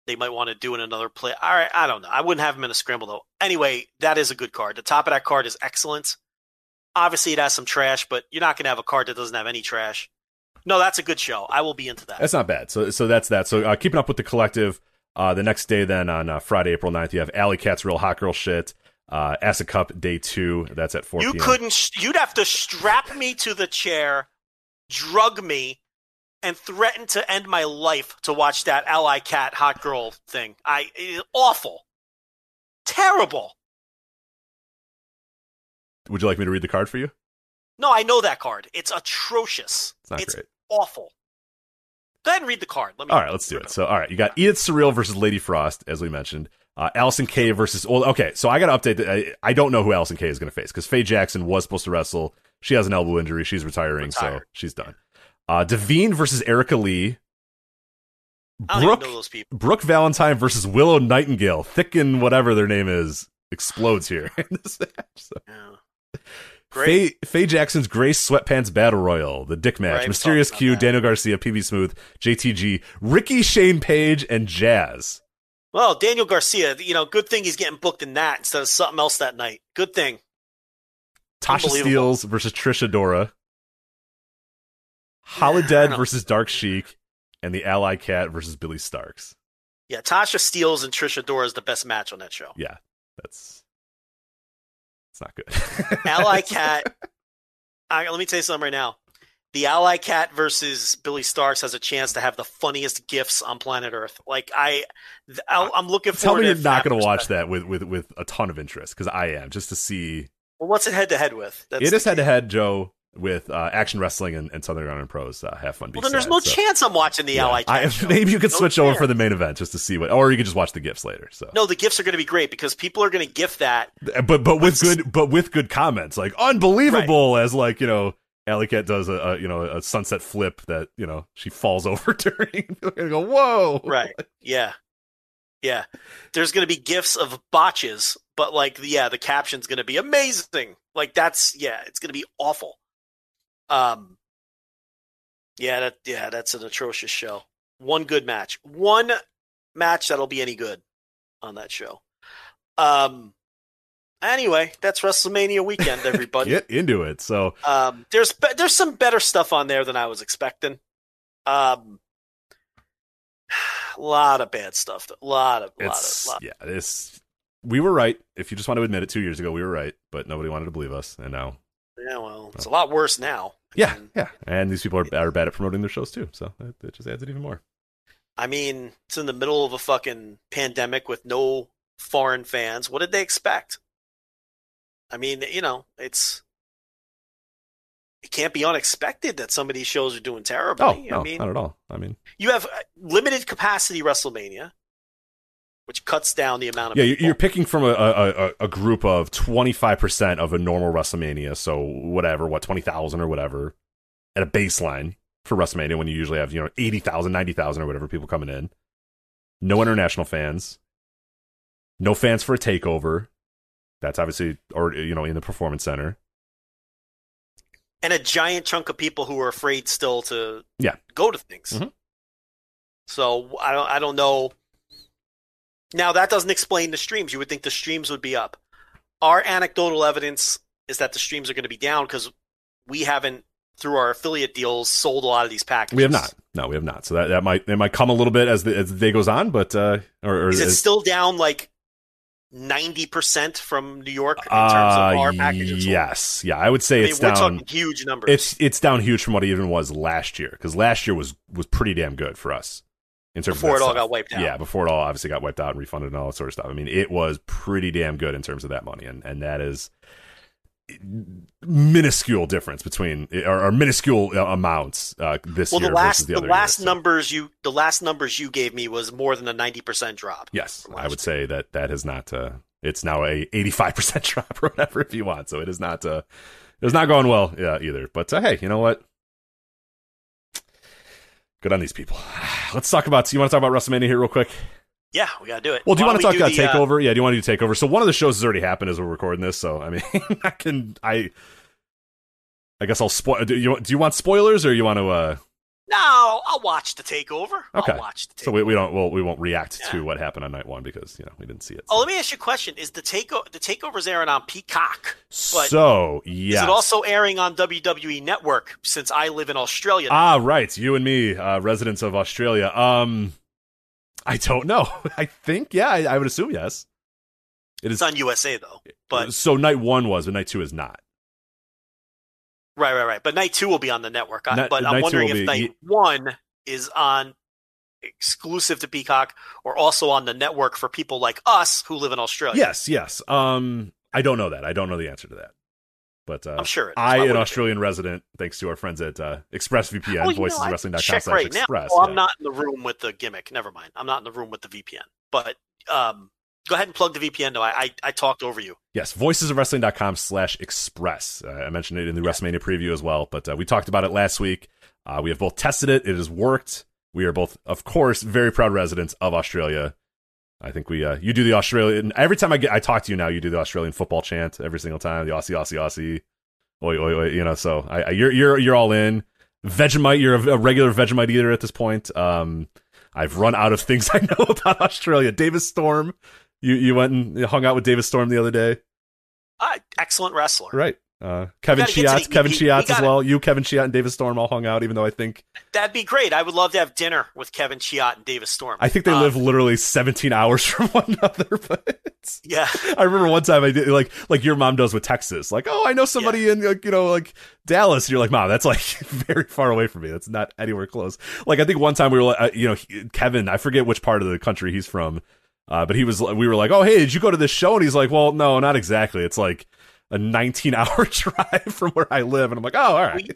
they might want to do in another play. All right, I don't know. I wouldn't have him in a scramble though. Anyway, that is a good card. The top of that card is excellent. Obviously, it has some trash, but you're not going to have a card that doesn't have any trash. No, that's a good show. I will be into that. That's not bad. So so that's that. So uh, keeping up with the collective. Uh, the next day, then on uh, Friday, April 9th, you have Allie Kat's Real Hot Girl Shit. Uh, Acid Cup Day Two. That's at 4 you p.m. couldn't. You'd have to strap me to the chair, drug me, and threaten to end my life to watch that Allie Kat Hot Girl thing. I awful, terrible. Would you like me to read the card for you? No, I know that card. It's atrocious. It's not it's great. Awful. Go ahead and read the card. Let me. All right, let's do it. So, all right, you got Edith Surreal versus Lady Frost, as we mentioned. Uh, Allison Kay versus. Well, okay, so I got to update. I, I don't know who Allison Kay is going to face because Faye Jackson was supposed to wrestle. She has an elbow injury. She's retiring, so she's done. Uh, Devine versus Erica Lee. I don't Brooke even know those people. Brooke Valentine versus Willow Nightingale. Thick and whatever their name is explodes here in this match. So. Yeah. Faye, Faye Jackson's Grace Sweatpants Battle Royal, the Dick Match, Right, Mysterious Q, that. Daniel Garcia, PB Smooth, JTG, Ricky Shane Page, and Jazz. Well, Daniel Garcia. You know, good thing he's getting booked in that instead of something else that night. Good thing. Tasha. Steelz versus Trish Adora. Holodead versus Dark Sheik. and the Allie Kat versus Billie Starkz. Yeah, Tasha Steelz and Trish Adora is the best match on that show. Yeah, that's it's not good. Allie Kat. I, let me tell you something right now. The Allie Kat versus Billie Starkz has a chance to have the funniest gifs on planet Earth. Like I, i am looking Tell me to you're not going to watch that with, with with a ton of interest because I am just to see. Well, what's it head to head with? That's it is head to head, Joe, with uh, Action Wrestling and, and Southern Underground Pros. Uh, have fun. Well, then there's no so- chance I'm watching the Yeah. Cat I, maybe you could No switch over for the main event just to see what, or you could just watch the gifts later. So, No, the gifts are going to be great because people are going to gift that. but but with good but with good comments like unbelievable as like you know Allie Kat does a, a you know a sunset flip that you know she falls over during. Gonna go whoa Right. Yeah. Yeah. There's going to be gifts of botches, but like, yeah, the caption's going to be amazing. Like that's, yeah, it's going to be awful. Um, yeah, that, yeah, that's an atrocious show. One good match, one match that'll be any good on that show. Um, anyway, that's WrestleMania weekend, everybody. Get into it. So Um, there's there's some better stuff on there than I was expecting. Um, a lot of bad stuff. A lot of, lot of, lot. yeah This we were right if you just want to admit it two years ago we were right but nobody wanted to believe us and now Yeah, well, it's a lot worse now. yeah And, yeah and these people are, are bad at promoting their shows too so it, it just adds it even more I mean, it's in the middle of a fucking pandemic with no foreign fans. What did they expect? I mean, you know, it's it can't be unexpected that some of these shows are doing terribly. oh no I mean, not at all i mean you have uh, limited capacity WrestleMania, which cuts down the amount of yeah people. you're picking from a, a, a, group of 25% of a normal wrestlemania so whatever what 20000 or whatever at a baseline for wrestlemania when you usually have you know 80000 90000 or whatever people coming in no international fans no fans for a takeover that's obviously or you know in the performance center and a giant chunk of people who are afraid still to Yeah. go to things. Mhm. So I don't I don't know. Now that doesn't explain the streams. You would think the streams would be up. Our anecdotal evidence is that the streams are going to be down because we haven't through our affiliate deals sold a lot of these packages. We have not. No, we have not. So that, that might it might come a little bit as the as the day goes on, but uh, or, or Is it as- still down like ninety percent from New York in terms uh, of our packages? yes, yeah, I would say I mean, it's we're down. talking huge numbers. It's it's down huge from what it even was last year because last year was was pretty damn good for us in terms before it all stuff. got wiped out. Yeah, before it all obviously got wiped out and refunded and all that sort of stuff. I mean, it was pretty damn good in terms of that money, and and that is minuscule difference between or, or minuscule uh, amounts uh, this well, year the last versus the, the, other last years, so- numbers you the last numbers you gave me was more than a ninety percent drop. Yes, I would say that that has not. Uh, it's now a eighty-five percent drop or whatever if you want. So it is not. Uh, it is not going well. Yeah, either. But uh, hey, you know what? Good on these people. Let's talk about. You want to talk about WrestleMania here real quick? Yeah, we gotta do it. Well, do you want to talk about the, uh, Takeover? yeah, do you want to do Takeover? So one of the shows has already happened as we're recording this. So I mean, I can. I. I guess I'll spoil. Do you do you want spoilers or you want to? uh no, I'll watch the takeover. Okay. I'll watch the takeover. So we, we don't. Well, we won't react Yeah. to what happened on night one because you know we didn't see it. Oh, let me ask you a question: Is the takeover the takeover's airing on Peacock? but so yeah. Is it also airing on WWE Network? Since I live in Australia, Ah, right. You and me, uh, residents of Australia. Um, I don't know. I think yeah. I, I would assume yes. It it's is. on USA though. But so night one was, but night two is not. Right, right, right. But night two will be on the network. But I'm wondering if be- night one is on exclusive to Peacock or also on the network for people like us who live in Australia. Yes, yes. Um, I don't know that. I don't know the answer to that. But uh, I'm sure. It. I, an? Australian resident, thanks to our friends at uh, ExpressVPN, Oh, you know, I voiceswrestling.com slash right now. express. Oh, yeah. I'm not in the room with the gimmick. Never mind. I'm not in the room with the VPN. But um, go ahead and plug the VPN. though. I, I I talked over you. Yes, voicesofwrestling.com slash express. Uh, I mentioned it in the WrestleMania preview as well, but uh, we talked about it last week. Uh, we have both tested it. It has worked. We are both, of course, very proud residents of Australia. I think we, uh, you do the Australian, every time I get, I talk to you now, you do the Australian football chant every single time, the Aussie, Aussie, Aussie. Oi, oi, oi, you know, so I, I, you're, you're, you're all in. Vegemite, you're a, a regular Vegemite eater at this point. Um, I've run out of things I know about Australia. Davis Storm, you, you went and hung out with Davis Storm the other day. Uh, excellent wrestler. Right. Uh, Kevin gotta get to Chiat, Kevin. Chiat as well. You, Kevin Chiat, and Davis Storm all hung out. Even though I think That'd be great. I would love to have dinner with Kevin Chiat and Davis Storm. I think they Uh, live literally 17 hours from one another. But Yeah, I remember one time I did like like your mom does with Texas. Like, oh, I know somebody in like, you know like Dallas. And you're like, mom, that's like very far away from me. That's not anywhere close. Like I think one time we were like, uh, you know, he- Kevin. I forget which part of the country he's from, uh, but he was. We were like, oh, hey, did you go to this show? And he's like, well, no, not exactly. It's like a 19 hour drive from where I live. And I'm like, oh, all right.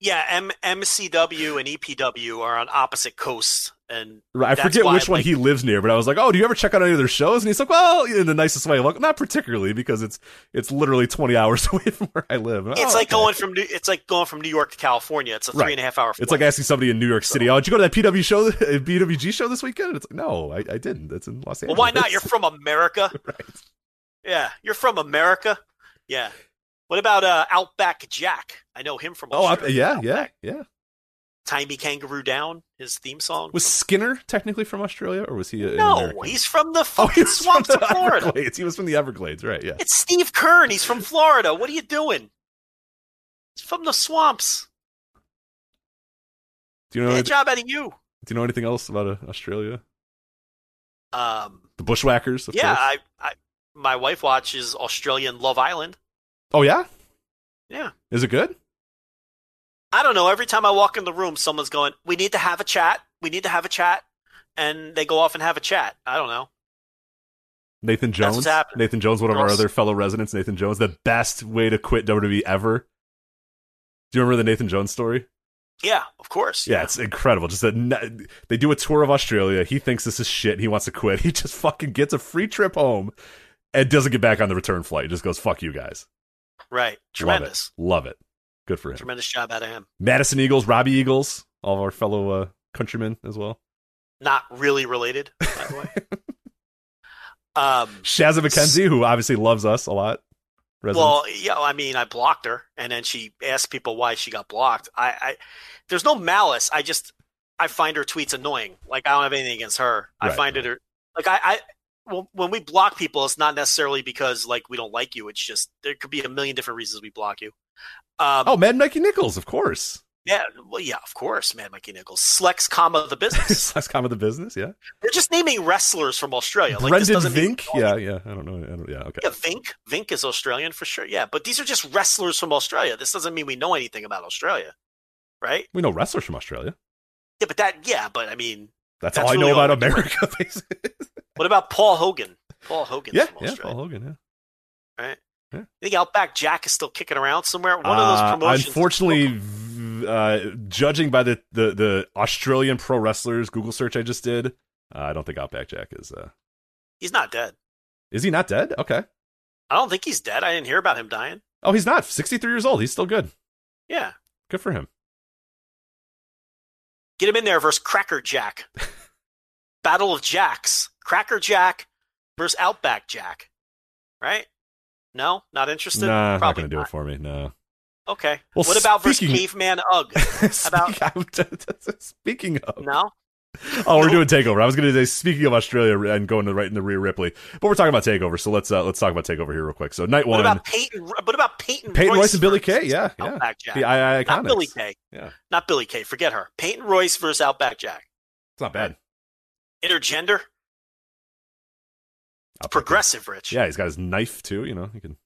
yeah. M- MCW and EPW are on opposite coasts, and Right, I That's forget which one like- he lives near, but I was like, "Oh, do you ever check out any of their shows?" And he's like, "Well, in the nicest way, like not particularly, because it's it's literally twenty hours away from where I live." And, it's "Oh, like okay." going from New- it's like going from New York to California. It's a Right. three and a half hour. It's like asking somebody in New York City, "Oh, did you go to that PW show, PWG show this weekend?" And it's like, "No, I, I didn't. It's in Los well, Angeles." why not? You're from America. right. Yeah, you're from America. Yeah. What about uh, Outback Jack? I know him from. Oh, I, Australia. yeah, yeah, Outback. yeah. Timey Kangaroo Down, his theme song. Was Skinner technically from Australia, or was he? No, he's from the oh, fucking he was from swamps the of Florida. Everglades. He was from the Everglades, right? Yeah. It's Steve Keirn. He's from Florida. What are you doing? He's from the swamps. Do you know? Anything- job out of you. do you know anything else about uh, Australia? Um, The Bushwhackers, of yeah, course. I, I, my wife watches Australian Love Island. oh yeah, Yeah. is it good? I don't know. Every time I walk in the room, someone's going, "We need to have a chat. We need to have a chat," and they go off and have a chat. I don't know. Nathan Jones. Nathan Jones, one of our other fellow residents. Nathan Jones, the best way to quit WWE ever. Do you remember the Nathan Jones story? Yeah, of course. Yeah, it's incredible. Just that they do a tour of Australia. He thinks this is shit. He wants to quit. He just fucking gets a free trip home and doesn't get back on the return flight. He just goes, "Fuck you guys." right. Tremendous. Love it. Love it. Good for him. Tremendous job out of him. Madison Eagles, Robbie Eagles, all of our fellow uh, countrymen as well. Not really related, by the way. um, Shazza McKenzie, who obviously loves us a lot. Well, yeah, I mean, I blocked her, and then she asked people why she got blocked. I, I there's no malice. I just I find her tweets annoying. Like I don't have anything against her. I Right, find it like I, I well, when we block people, it's not necessarily because like we don't like you. It's just there could be a million different reasons we block you. Um, oh, Mad Mikey Nicholls, of course. yeah, well, yeah, of course, man, Mikey Nicholls, Slex, comma the business. Slash comma the business, yeah. They're just naming wrestlers from Australia. Like, Brendan Vink, yeah, yeah. I don't know. I don't, yeah, okay. Yeah, Vink. Vink is Australian for sure. Yeah, but these are just wrestlers from Australia. This doesn't mean we know anything about Australia, right? We know wrestlers from Australia. Yeah, but that. Yeah, but I mean, That's, That's all I know about. America. basically. what about Paul Hogan? Paul Hogan yeah, from yeah. Paul Hogan. Yeah. right? I think Outback Jack is still kicking around somewhere. One of Uh, those promotions. Unfortunately, uh, judging by the, the the Australian pro wrestlers Google search I just did, uh, I don't think Outback Jack is. Uh, he's not dead. is he not dead? Okay. I don't think he's dead. I didn't hear about him dying. Oh, he's not. Sixty three years old. He's still good. Yeah, Good for him. get him in there versus Cracker Jack. Battle of Jacks. Cracker Jack versus Outback Jack. Right? No, not interested. Nah, not gonna do it for me. No. Okay. Well, what about versus speaking- Caveman Ugg? about- speaking of, No. oh, we're doing takeover. I was going to say speaking of Australia and going to right in the Rhea Ripley, but we're talking about takeover. So let's uh, let's talk about takeover here real quick. So night What one, about Peyton? What about Peyton? Peyton Royce and Billie Kay. Yeah, yeah. Outback Jack. The II Iconics. Not Billie Kay. Yeah. Not Billie Kay. Forget her. Peyton Royce versus Outback Jack. It's not bad. Intergender. Progressive Rich. Yeah, he's got his knife too. You know, he can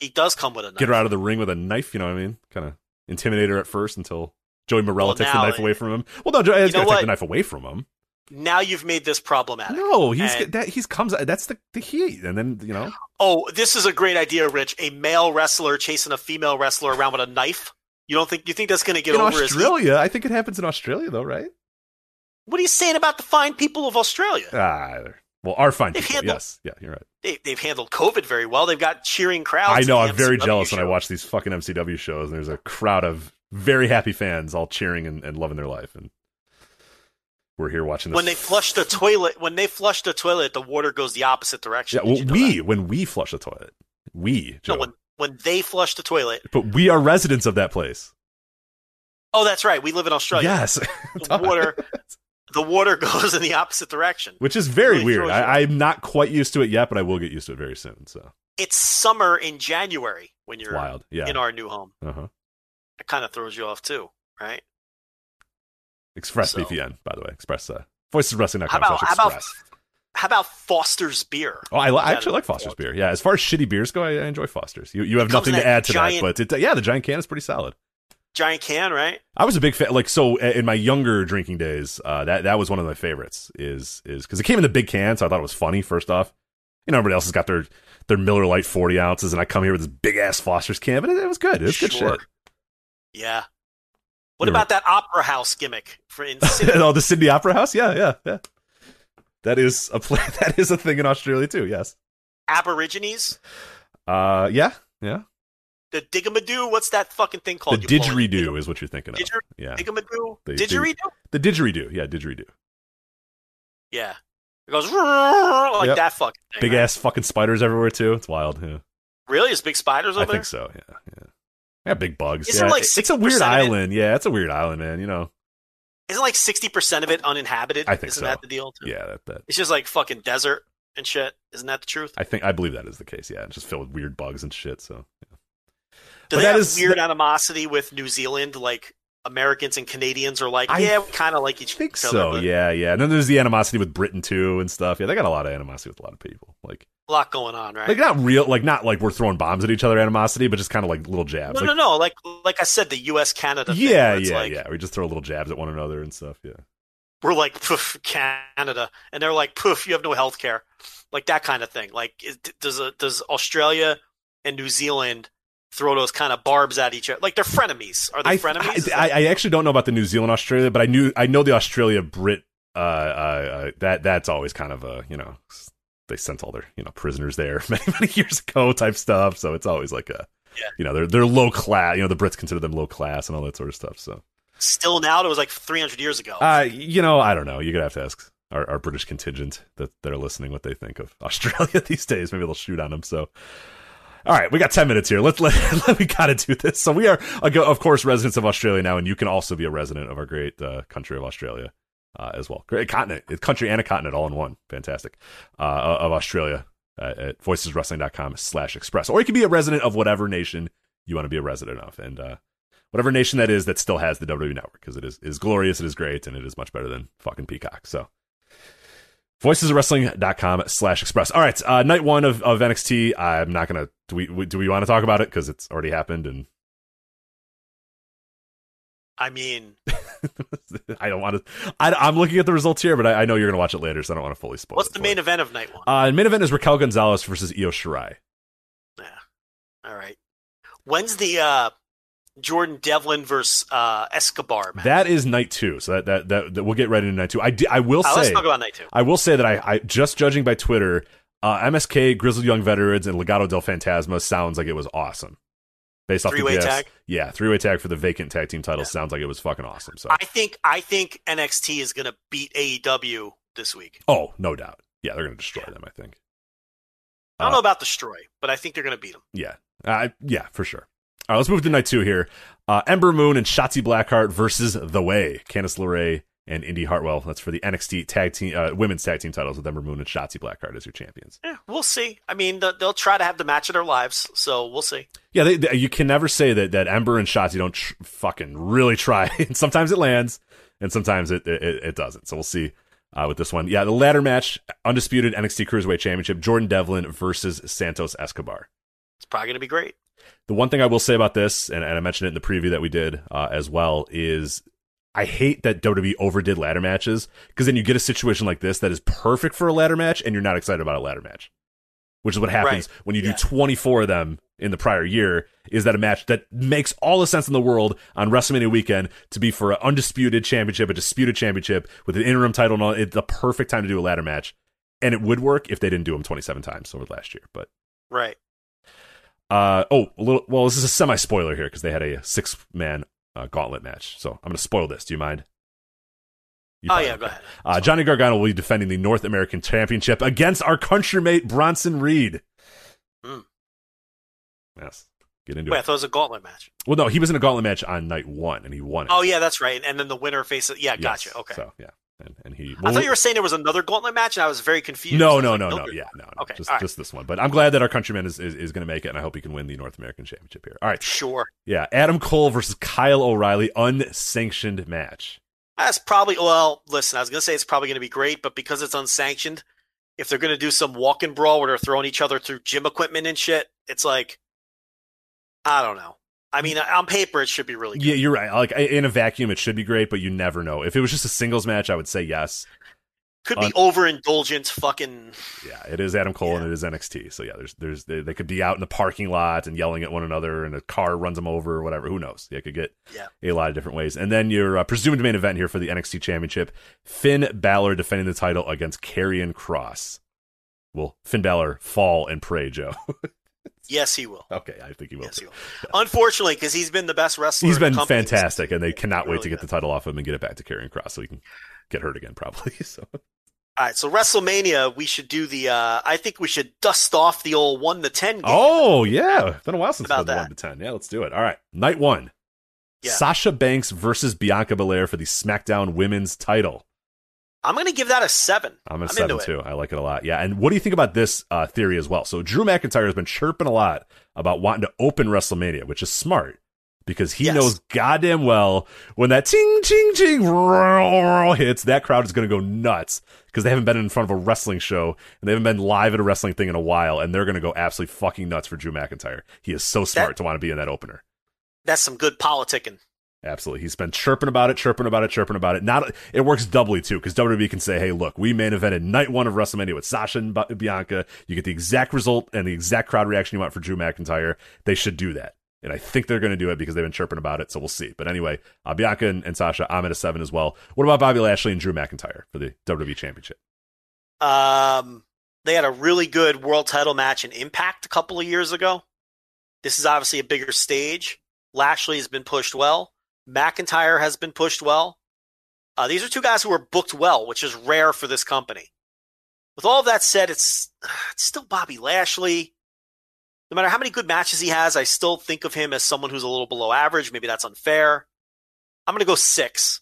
He does come with a knife. get her out of the ring with a knife. You know what I mean? Kind of intimidate her at first until Joey Marella Well, takes the knife it- away from him. Well, no, Joey, he's know gonna take the knife away from him. Now you've made this problematic. No, he's And- that he's comes. That's the the heat, and then you know. Oh, this is a great idea, Rich. A male wrestler chasing a female wrestler around with a knife. You don't think you think that's going to get in over his? Australia, I think it happens in Australia though, right? What are you saying about the fine people of Australia? Ah, well, our fine people. handled- Yes, yeah, you're right. They, they've handled COVID very well. They've got cheering crowds. I know. I'm very MCW jealous when I watch these fucking MCW shows, and there's a crowd of very happy fans all cheering and, and loving their life, and we're here watching this. when they flush the toilet. When they flush the toilet, the water goes the opposite direction. yeah, well, you know we that? when we flush the toilet, we Joe, no when when they flush the toilet. but we are residents of that place. Oh, that's right. We live in Australia. Yes, The water, the water goes in the opposite direction. which is very Really weird. I, I'm not quite used to it yet, but I will get used to it very soon. So It's summer in January. when you're wild. Yeah. in our new home. uh-huh. It kind of throws you off too, right? Express So- VPN, by the way. Express uh, voiceswrestling.com How about how about how about Foster's beer? Oh, I, I actually like Foster's beer. Yeah, as far as shitty beers go, I, I enjoy Foster's. You you have nothing to add to giant- that, but it, yeah, the giant can is pretty solid. Giant can, right? I was a big fan. Like so, uh, in my younger drinking days, uh, that that was one of my favorites. Is is because it came in the big can, so I thought it was funny. First off, you know, everybody else has got their their Miller Lite forty ounces, and I come here with this big ass Foster's can, but it, it was good. It was good shit. Yeah. What about that opera house gimmick for in Sydney? oh, the Sydney Opera House. Yeah, yeah, yeah. That is a play. That is a thing in Australia too. Yes. Aborigines? Uh, yeah, yeah. The digamadoo? What's that fucking thing called? The didgeridoo is what you're thinking of. Didger- Yeah, Digamadoo? They- Didgeridoo? the didgeridoo. Yeah, didgeridoo. Yeah. It goes like Yep. that fucking thing. Big right? ass fucking spiders everywhere too. It's wild. Yeah. Really? Is big spiders over there? I think so. Yeah, yeah. Yeah, big bugs. Isn't yeah. like it's a weird 60% it- island. Yeah, it's a weird island, man. You know. Isn't like 60% of it uninhabited? I think Isn't so. that the deal? Too? Yeah, that, that. It's just like fucking desert and shit. Isn't that the truth? I think I believe that is the case. Yeah, it's just filled with weird bugs and shit. So Do But they that have is- weird animosity with New Zealand? Like Americans and Canadians are like, yeah, kind of like each I think other. so. but Yeah, yeah. And then there's the animosity with Britain too and stuff. Yeah, they got a lot of animosity with a lot of people. Like, A lot going on, right? like not real, like not like we're throwing bombs at each other animosity, but just kind of like little jabs. no, like, no, no. Like, like I said, the U.S. Canada. yeah, yeah, like, yeah. We just throw little jabs at one another and stuff. Yeah. We're like, poof, Canada, and they're like, poof, you have no health care, like that kind of thing. Like, does a, does Australia and New Zealand throw those kind of barbs at each other? Like they're frenemies. Are they I, frenemies? I, I, I actually don't know about the New Zealand Australia, but I knew I know the Australia Brit. Uh, uh, uh, that that's always kind of a you know they sent all their you know prisoners there many many years ago type stuff. So it's always like a Yeah. you know they're they're low class. You know the Brits consider them low class and all that sort of stuff. So Still now, it was like 300 years ago. uh, you know I don't know. You're gonna have to ask our, our British contingent that they're listening what they think of Australia these days. Maybe they'll shoot on them. So. All right, we got ten minutes here. Let's let, let we gotta do this. So we are, of course, residents of Australia now, and you can also be a resident of our great uh, country of Australia uh, as well. Great continent, country and a continent all in one. Fantastic. Uh, of Australia uh, at voiceswrestling.com slash express. Or you can be a resident of whatever nation you want to be a resident of. And uh, whatever nation that is that still has the WWE network because it is, is glorious, it is great, and it is much better than fucking Peacock. So voiceswrestling.com slash express. All right, uh, night one of, of NXT. I'm not going to, do we, do we want to talk about it? Because it's already happened and I mean, I don't want to. I, I'm looking at the results here, but I, I know you're going to watch it later, so I don't want to fully spoil what's the main you. event of night one? Uh, main event is Raquel Gonzalez versus Io Shirai. yeah. All right. When's the uh, Jordan Devlin versus uh, Escobar match? That is night two, so that that, that, that we'll get right into night two. I, di- I will Uh, let's talk about night two. I will say that I, I just judging by Twitter, uh, MSK, Grizzled Young Veterans, and Legado del Fantasma sounds like it was awesome. Based off the Three-way GS tag? yeah, three way tag for the vacant tag team title Yeah. sounds like it was fucking awesome. So, I think I think NXT is going to beat AEW this week. oh, no doubt, yeah, they're gonna destroy them. I think. I don't Uh, know about destroy, but I think they're going to beat them. Yeah, uh, yeah, for sure. All right, let's move to night two here. Uh, Ember Moon and Shotzi Blackheart versus The Way, Candice LeRae and Indy Hartwell. That's for the NXT tag team, uh, women's tag team titles with Ember Moon and Shotzi Blackheart as your champions. Yeah, we'll see. I mean, th- they'll try to have the match of their lives, so we'll see. Yeah, they, they- you can never say that that Ember and Shotzi don't tr- fucking really try. and sometimes it lands, and sometimes it it, it doesn't. So we'll see uh, with this one. Yeah, the ladder match, undisputed NXT Cruiserweight Championship, Jordan Devlin versus Santos Escobar. It's probably going to be great. The one thing I will say about this, and, and I mentioned it in the preview that we did uh, as well, is I hate that WWE overdid ladder matches because then you get a situation like this that is perfect for a ladder match, and you're not excited about a ladder match, which is what happens Right. when you Yeah. do 24 of them in the prior year. Is that a match that makes all the sense in the world on WrestleMania weekend to be for an undisputed championship, a disputed championship with an interim title? And all, it's the perfect time to do a ladder match, and it would work if they didn't do them 27 times over the last year, but. Right. Uh, oh, a little. Well, this is a semi spoiler here because they had a six man uh, gauntlet match. So I'm going to spoil this. Do you mind? You Oh yeah, go ahead. Uh, Johnny Gargano will be defending the North American Championship against our countrymate Bronson Reed. Hmm. Yes, get into Wait, I it. thought it was a gauntlet match. Well, no, he was in a gauntlet match on night one and he won it. Oh yeah, that's right. And then the winner faces. Yeah, Yes. gotcha. Okay. So yeah, and and he. I thought you were saying there was another gauntlet match, and I was very confused. No, no, like, no, no. good. Yeah, no, no. Okay, just right. just this one. But I'm glad that our countryman is is, is going to make it, and I hope he can win the North American Championship here. All right, Sure. yeah. Adam Cole versus Kyle O'Reilly, unsanctioned match. That's probably well. Listen, I was gonna say it's probably gonna be great, but because it's unsanctioned, if they're gonna do some walk-in brawl where they're throwing each other through gym equipment and shit, it's like, I don't know. I mean, on paper, it should be really good. Yeah, you're right. Like in a vacuum, it should be great, but you never know. If it was just a singles match, I would say yes. Could be Un- overindulgent, fucking. Yeah, it is Adam Cole and it is NXT. So yeah, there's there's they, they could be out in the parking lot and yelling at one another, and a car runs them over or whatever. Who knows? Yeah, it could get Yeah. a lot of different ways. And then your uh, presumed main event here for the NXT Championship: Finn Balor defending the title against Karrion Kross. Will Finn Balor fall and pray, Joe? Yes, he will. okay, I think he will. Yes, he will. Unfortunately, because he's been the best wrestler. He's in the been fantastic, and they cannot wait to get the title off him and get it back to Karrion Kross, so he can get hurt again, probably. So All right, so WrestleMania, we should do the. uh I think we should dust off the old one to ten. Game. Oh yeah, been a while since About one to ten. Yeah, let's do it. All right, night one. Yeah. Sasha Banks versus Bianca Belair for the SmackDown Women's Title. I'm going to give that a seven. I'm a I'm seven into it. too. I like it a lot. Yeah, and what do you think about this uh, theory as well? So Drew McIntyre has been chirping a lot about wanting to open WrestleMania, which is smart because he Yes. knows goddamn well when that ting ting ting hits, that crowd is going to go nuts because they haven't been in front of a wrestling show and they haven't been live at a wrestling thing in a while, and they're going to go absolutely fucking nuts for Drew McIntyre. He is so smart to want to be in that opener. That's some good politicking. Absolutely. He's been chirping about it, chirping about it, chirping about it. Not it works doubly too because WWE can say, "Hey, look, we main evented night one of WrestleMania with Sasha and Bianca. You get the exact result and the exact crowd reaction you want for Drew McIntyre. They should do that." And I think they're going to do it because they've been chirping about it. So we'll see. But anyway, uh, Bianca and, and Sasha, I'm at a seven as well. What about Bobby Lashley and Drew McIntyre for the WWE Championship? Um, they had a really good world title match in Impact a couple of years ago. This is obviously a bigger stage. Lashley has been pushed well. McIntyre has been pushed well. Uh, these are two guys who were booked well, which is rare for this company. With all of that said, it's it's still Bobby Lashley. No matter how many good matches he has, I still think of him as someone who's a little below average. Maybe that's unfair. I'm going to go six.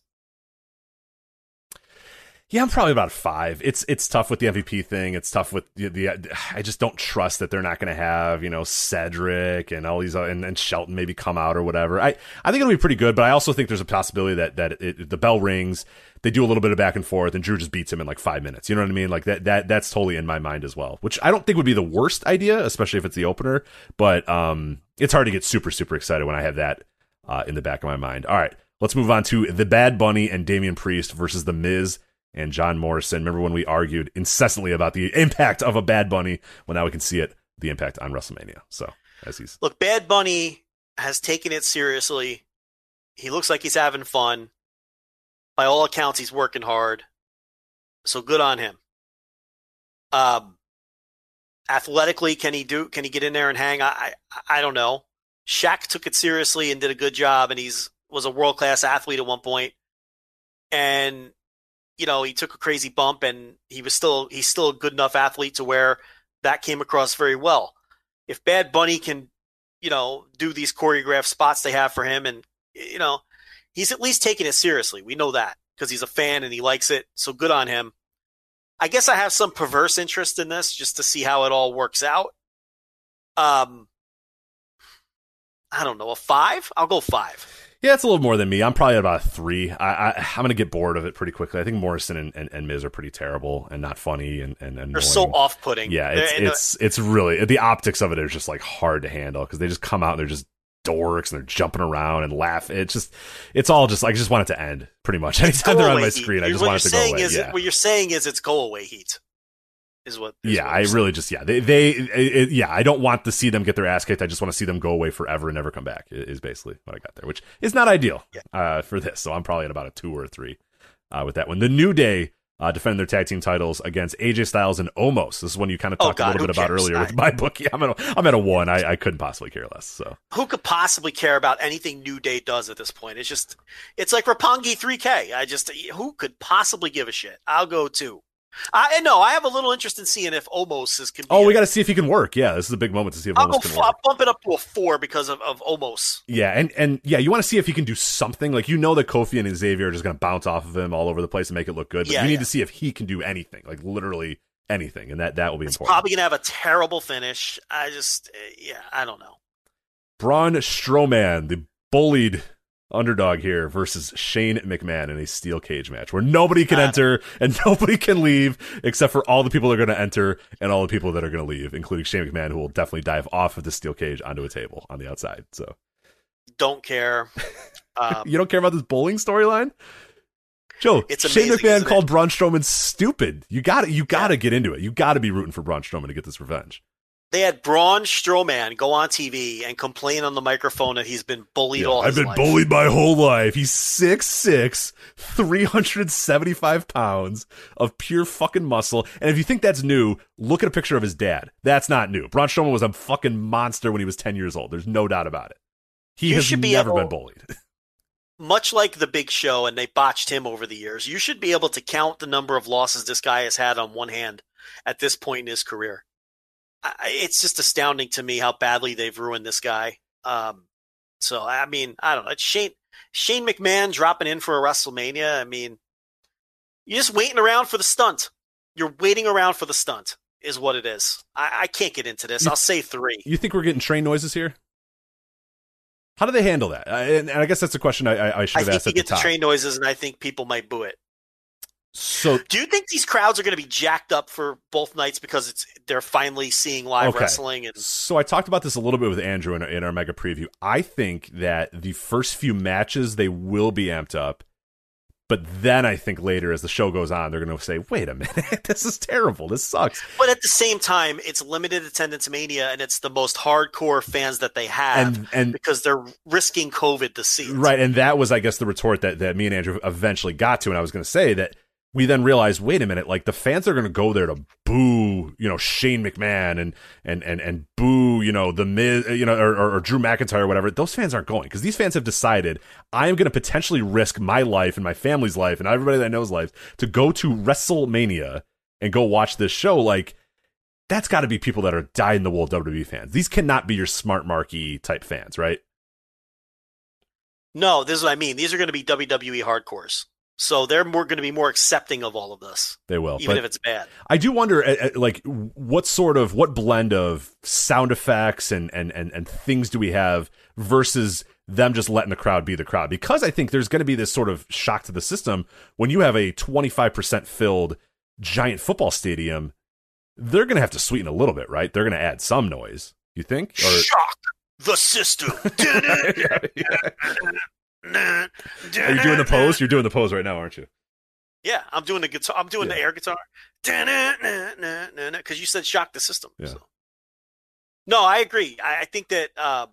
Yeah, I'm probably about five. It's it's tough with the MVP thing. It's tough with the, the I just don't trust that they're not going to have you know Cedric and all these uh, and, and Shelton maybe come out or whatever. I I think it'll be pretty good, but I also think there's a possibility that that it, the bell rings, they do a little bit of back and forth, and Drew just beats him in like five minutes. You know what I mean? Like that that that's totally in my mind as well. Which I don't think would be the worst idea, especially if it's the opener. But um, it's hard to get super super excited when I have that uh, in the back of my mind. All right, let's move on to the Bad Bunny and Damian Priest versus the Miz and John Morrison. Remember when we argued incessantly about the impact of a Bad Bunny? Well, now we can see it, the impact on WrestleMania. So, as he's Look, Bad Bunny has taken it seriously. He looks like he's having fun. By all accounts, he's working hard. So good on him. Um, athletically, can he do? Can he get in there and hang? I, I, I don't know. Shaq took it seriously and did a good job, and he's was a world class athlete at one point. And you know, he took a crazy bump, and he was still he's still a good enough athlete to where that came across very well. If Bad Bunny can, you know, do these choreographed spots they have for him, and you know, he's at least taking it seriously. We know that because he's a fan and he likes it. So good on him. I guess I have some perverse interest in this just to see how it all works out. Um, I don't know, a five? I'll go five. Yeah, it's a little more than me. I'm probably at about a three. I, I I'm gonna get bored of it pretty quickly. I think Morrison and, and, and Miz are pretty terrible and not funny and and, and They're so off-putting. Yeah, They're- it's uh, it's it's really the optics of it is just like hard to handle because they just come out and they're just dorks and they're jumping around and laugh. It's just it's all just I just want it to end pretty much. Anytime they're on my heat. screen, I just what want it to go saying away. Is, yeah. What you're saying is it's go away heat. Is what? is yeah, what I saying. really just yeah they they it, yeah I don't want to see them get their ass kicked. I just want to see them go away forever and never come back. Is basically what I got there, which is not ideal Yeah. uh, for this. So I'm probably at about a two or a three uh, with that one. The New Day uh, defend their tag team titles against AJ Styles and Omos. This is one you kind of Oh, talked God, a little bit about earlier with my book. Yeah, I'm at a, I'm at a one. I, I couldn't possibly care less. So who could possibly care about anything New Day does at this point? It's just, it's like Roppongi 3K. I just, who could possibly give a shit? I'll go two. I no, I have a little interest in seeing if Omos is can. Be Oh, we got to see if he can work. Yeah, this is a big moment to see if I'll go. Omos can f- work. I'll bump it up to a four because of, of Omos. Yeah, and and yeah, you want to see if he can do something. Like you know that Kofi and Xavier are just going to bounce off of him all over the place and make it look good. But Yeah, you need yeah. to see if he can do anything, like literally anything, and that that will be It's important. probably gonna have a terrible finish. I just, uh, yeah, I don't know. Braun Strowman, the bullied underdog here, versus Shane McMahon in a steel cage match where nobody can enter and nobody can leave except for all the people that are going to enter and all the people that are going to leave, including Shane McMahon, who will definitely dive off of the steel cage onto a table on the outside. So Don't care. Um, you don't care about this bowling storyline? Joe, It's Shane amazing, McMahon isn't it? called Braun Strowman stupid. You got to You got to get into it. You got to be rooting for Braun Strowman to get this revenge. They had Braun Strowman go on TV and complain on the microphone that he's been bullied Yeah, all I've been life. bullied my whole life. He's 6'6", 375 pounds of pure fucking muscle. And if you think that's new, look at a picture of his dad. That's not new. Braun Strowman was a fucking monster when he was 10 years old. There's no doubt about it. He You has should be never able- been bullied. Much like the Big Show, and they botched him over the years. You should be able to count the number of losses this guy has had on one hand at this point in his career. I, I- it's just astounding to me how badly they've ruined this guy. Um, so I mean, I don't know. It's Shane Shane McMahon dropping in for a WrestleMania. I mean, you're just waiting around for the stunt. You're waiting around for the stunt, is what it is. I, I can't get into this. You- I'll say three. You think we're getting train noises here? How do they handle that? Uh, and, and I guess that's a question I, I, I should I have think asked you at the get the top. train noises, and I think people might boo it. So Do you think these crowds are going to be jacked up for both nights because it's they're finally seeing live Okay. wrestling? And So I talked about this a little bit with Andrew in our, in our mega preview. I think that the first few matches they will be amped up, but then I think later as the show goes on, they're going to say, "Wait a minute, this is terrible. This sucks." but at the same time, it's limited attendance mania, and it's the most hardcore fans that they have And and because they're risking COVID to see. it. right, and that was, I guess, the retort that that me and Andrew eventually got to, and I was going to say that we then realized, wait a minute, like the fans are going to go there to boo, you know, Shane McMahon and and and and boo, you know, the Miz, uh, you know, or, or, or Drew McIntyre or whatever. Those fans aren't going because these fans have decided I am going to potentially risk my life and my family's life and everybody that know's life to go to WrestleMania and go watch this show. Like that's got to be people that are dyed in the wool WWE fans. These cannot be your smart marquee type fans, right? No, this is what I mean. These are going to be WWE hardcores, so they're more going to be more accepting of all of this, They will, even but if it's bad. I do wonder, uh, uh, like, what sort of what blend of sound effects and and and and things do we have versus them just letting the crowd be the crowd? Because I think there's going to be this sort of shock to the system when you have a 25 percent filled giant football stadium. They're going to have to sweeten a little bit, right? They're going to add some noise. You think? Or, Shock the system. Are you doing the pose? You're doing the pose right now, aren't you? Yeah, I'm doing the guitar. I'm doing the air guitar. Because you said shock the system. Yeah. So. No, I agree. I, I think that um,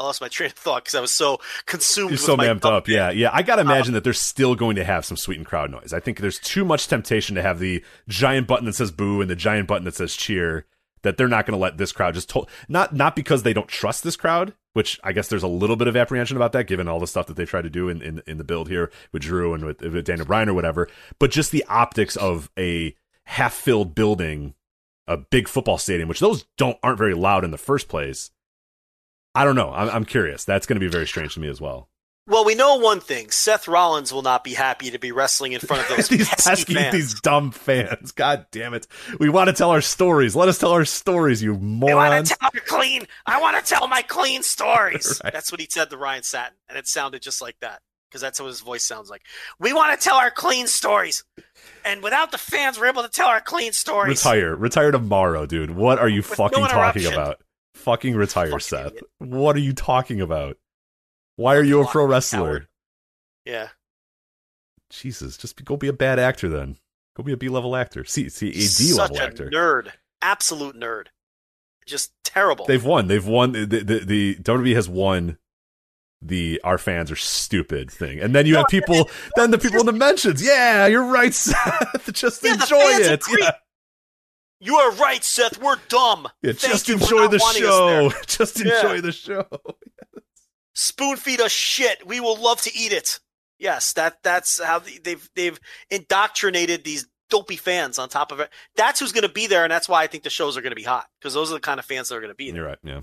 I lost my train of thought because I was so consumed. You're so amped up, yeah, yeah. I gotta imagine that they're still going to have some sweetened crowd noise. I think there's too much temptation to have the giant button that says boo and the giant button that says cheer. That they're not going to let this crowd just to- not not because they don't trust this crowd, which I guess there's a little bit of apprehension about that, given all the stuff that they tried to do in in, in the build here with Drew and with, with Daniel Bryan or whatever. But just the optics of a half filled building, a big football stadium, which those don't aren't very loud in the first place. I don't know. I'm, I'm curious. That's going to be very strange to me as well. Well, we know one thing: Seth Rollins will not be happy to be wrestling in front of those these pesky fans. these dumb fans. God damn it. We want to tell our stories. Let us tell our stories, you morons. I want to tell clean. I want to tell my clean stories. Right. That's what he said to Ryan Satin, and it sounded just like that because that's what his voice sounds like. We want to tell our clean stories, and without the fans, we're able to tell our clean stories. retire. Retire tomorrow, dude. What are you With fucking no talking about? Fucking retire, Fucking Seth. idiot. What are you talking about? Why are you a pro wrestler? coward. Yeah. Jesus, just be, go be a bad actor then. Go be a B level actor. See, see, a D Such level a actor. nerd, absolute nerd, just terrible. They've won. They've won. The, the, the WWE has won the our fans are stupid thing. And then you have people, then the people in the mentions. Yeah, you're right, Seth. Just Yeah, enjoy it. Yeah, you are right, Seth. We're dumb. yeah just you for enjoy the show. Just enjoy the show. Spoon feed us shit. We will love to eat it. Yes, that that's how they've they've indoctrinated these dopey fans on top of it. That's who's going to be there, and that's why I think the shows are going to be hot because those are the kind of fans that are going to be there. You're right. Yeah.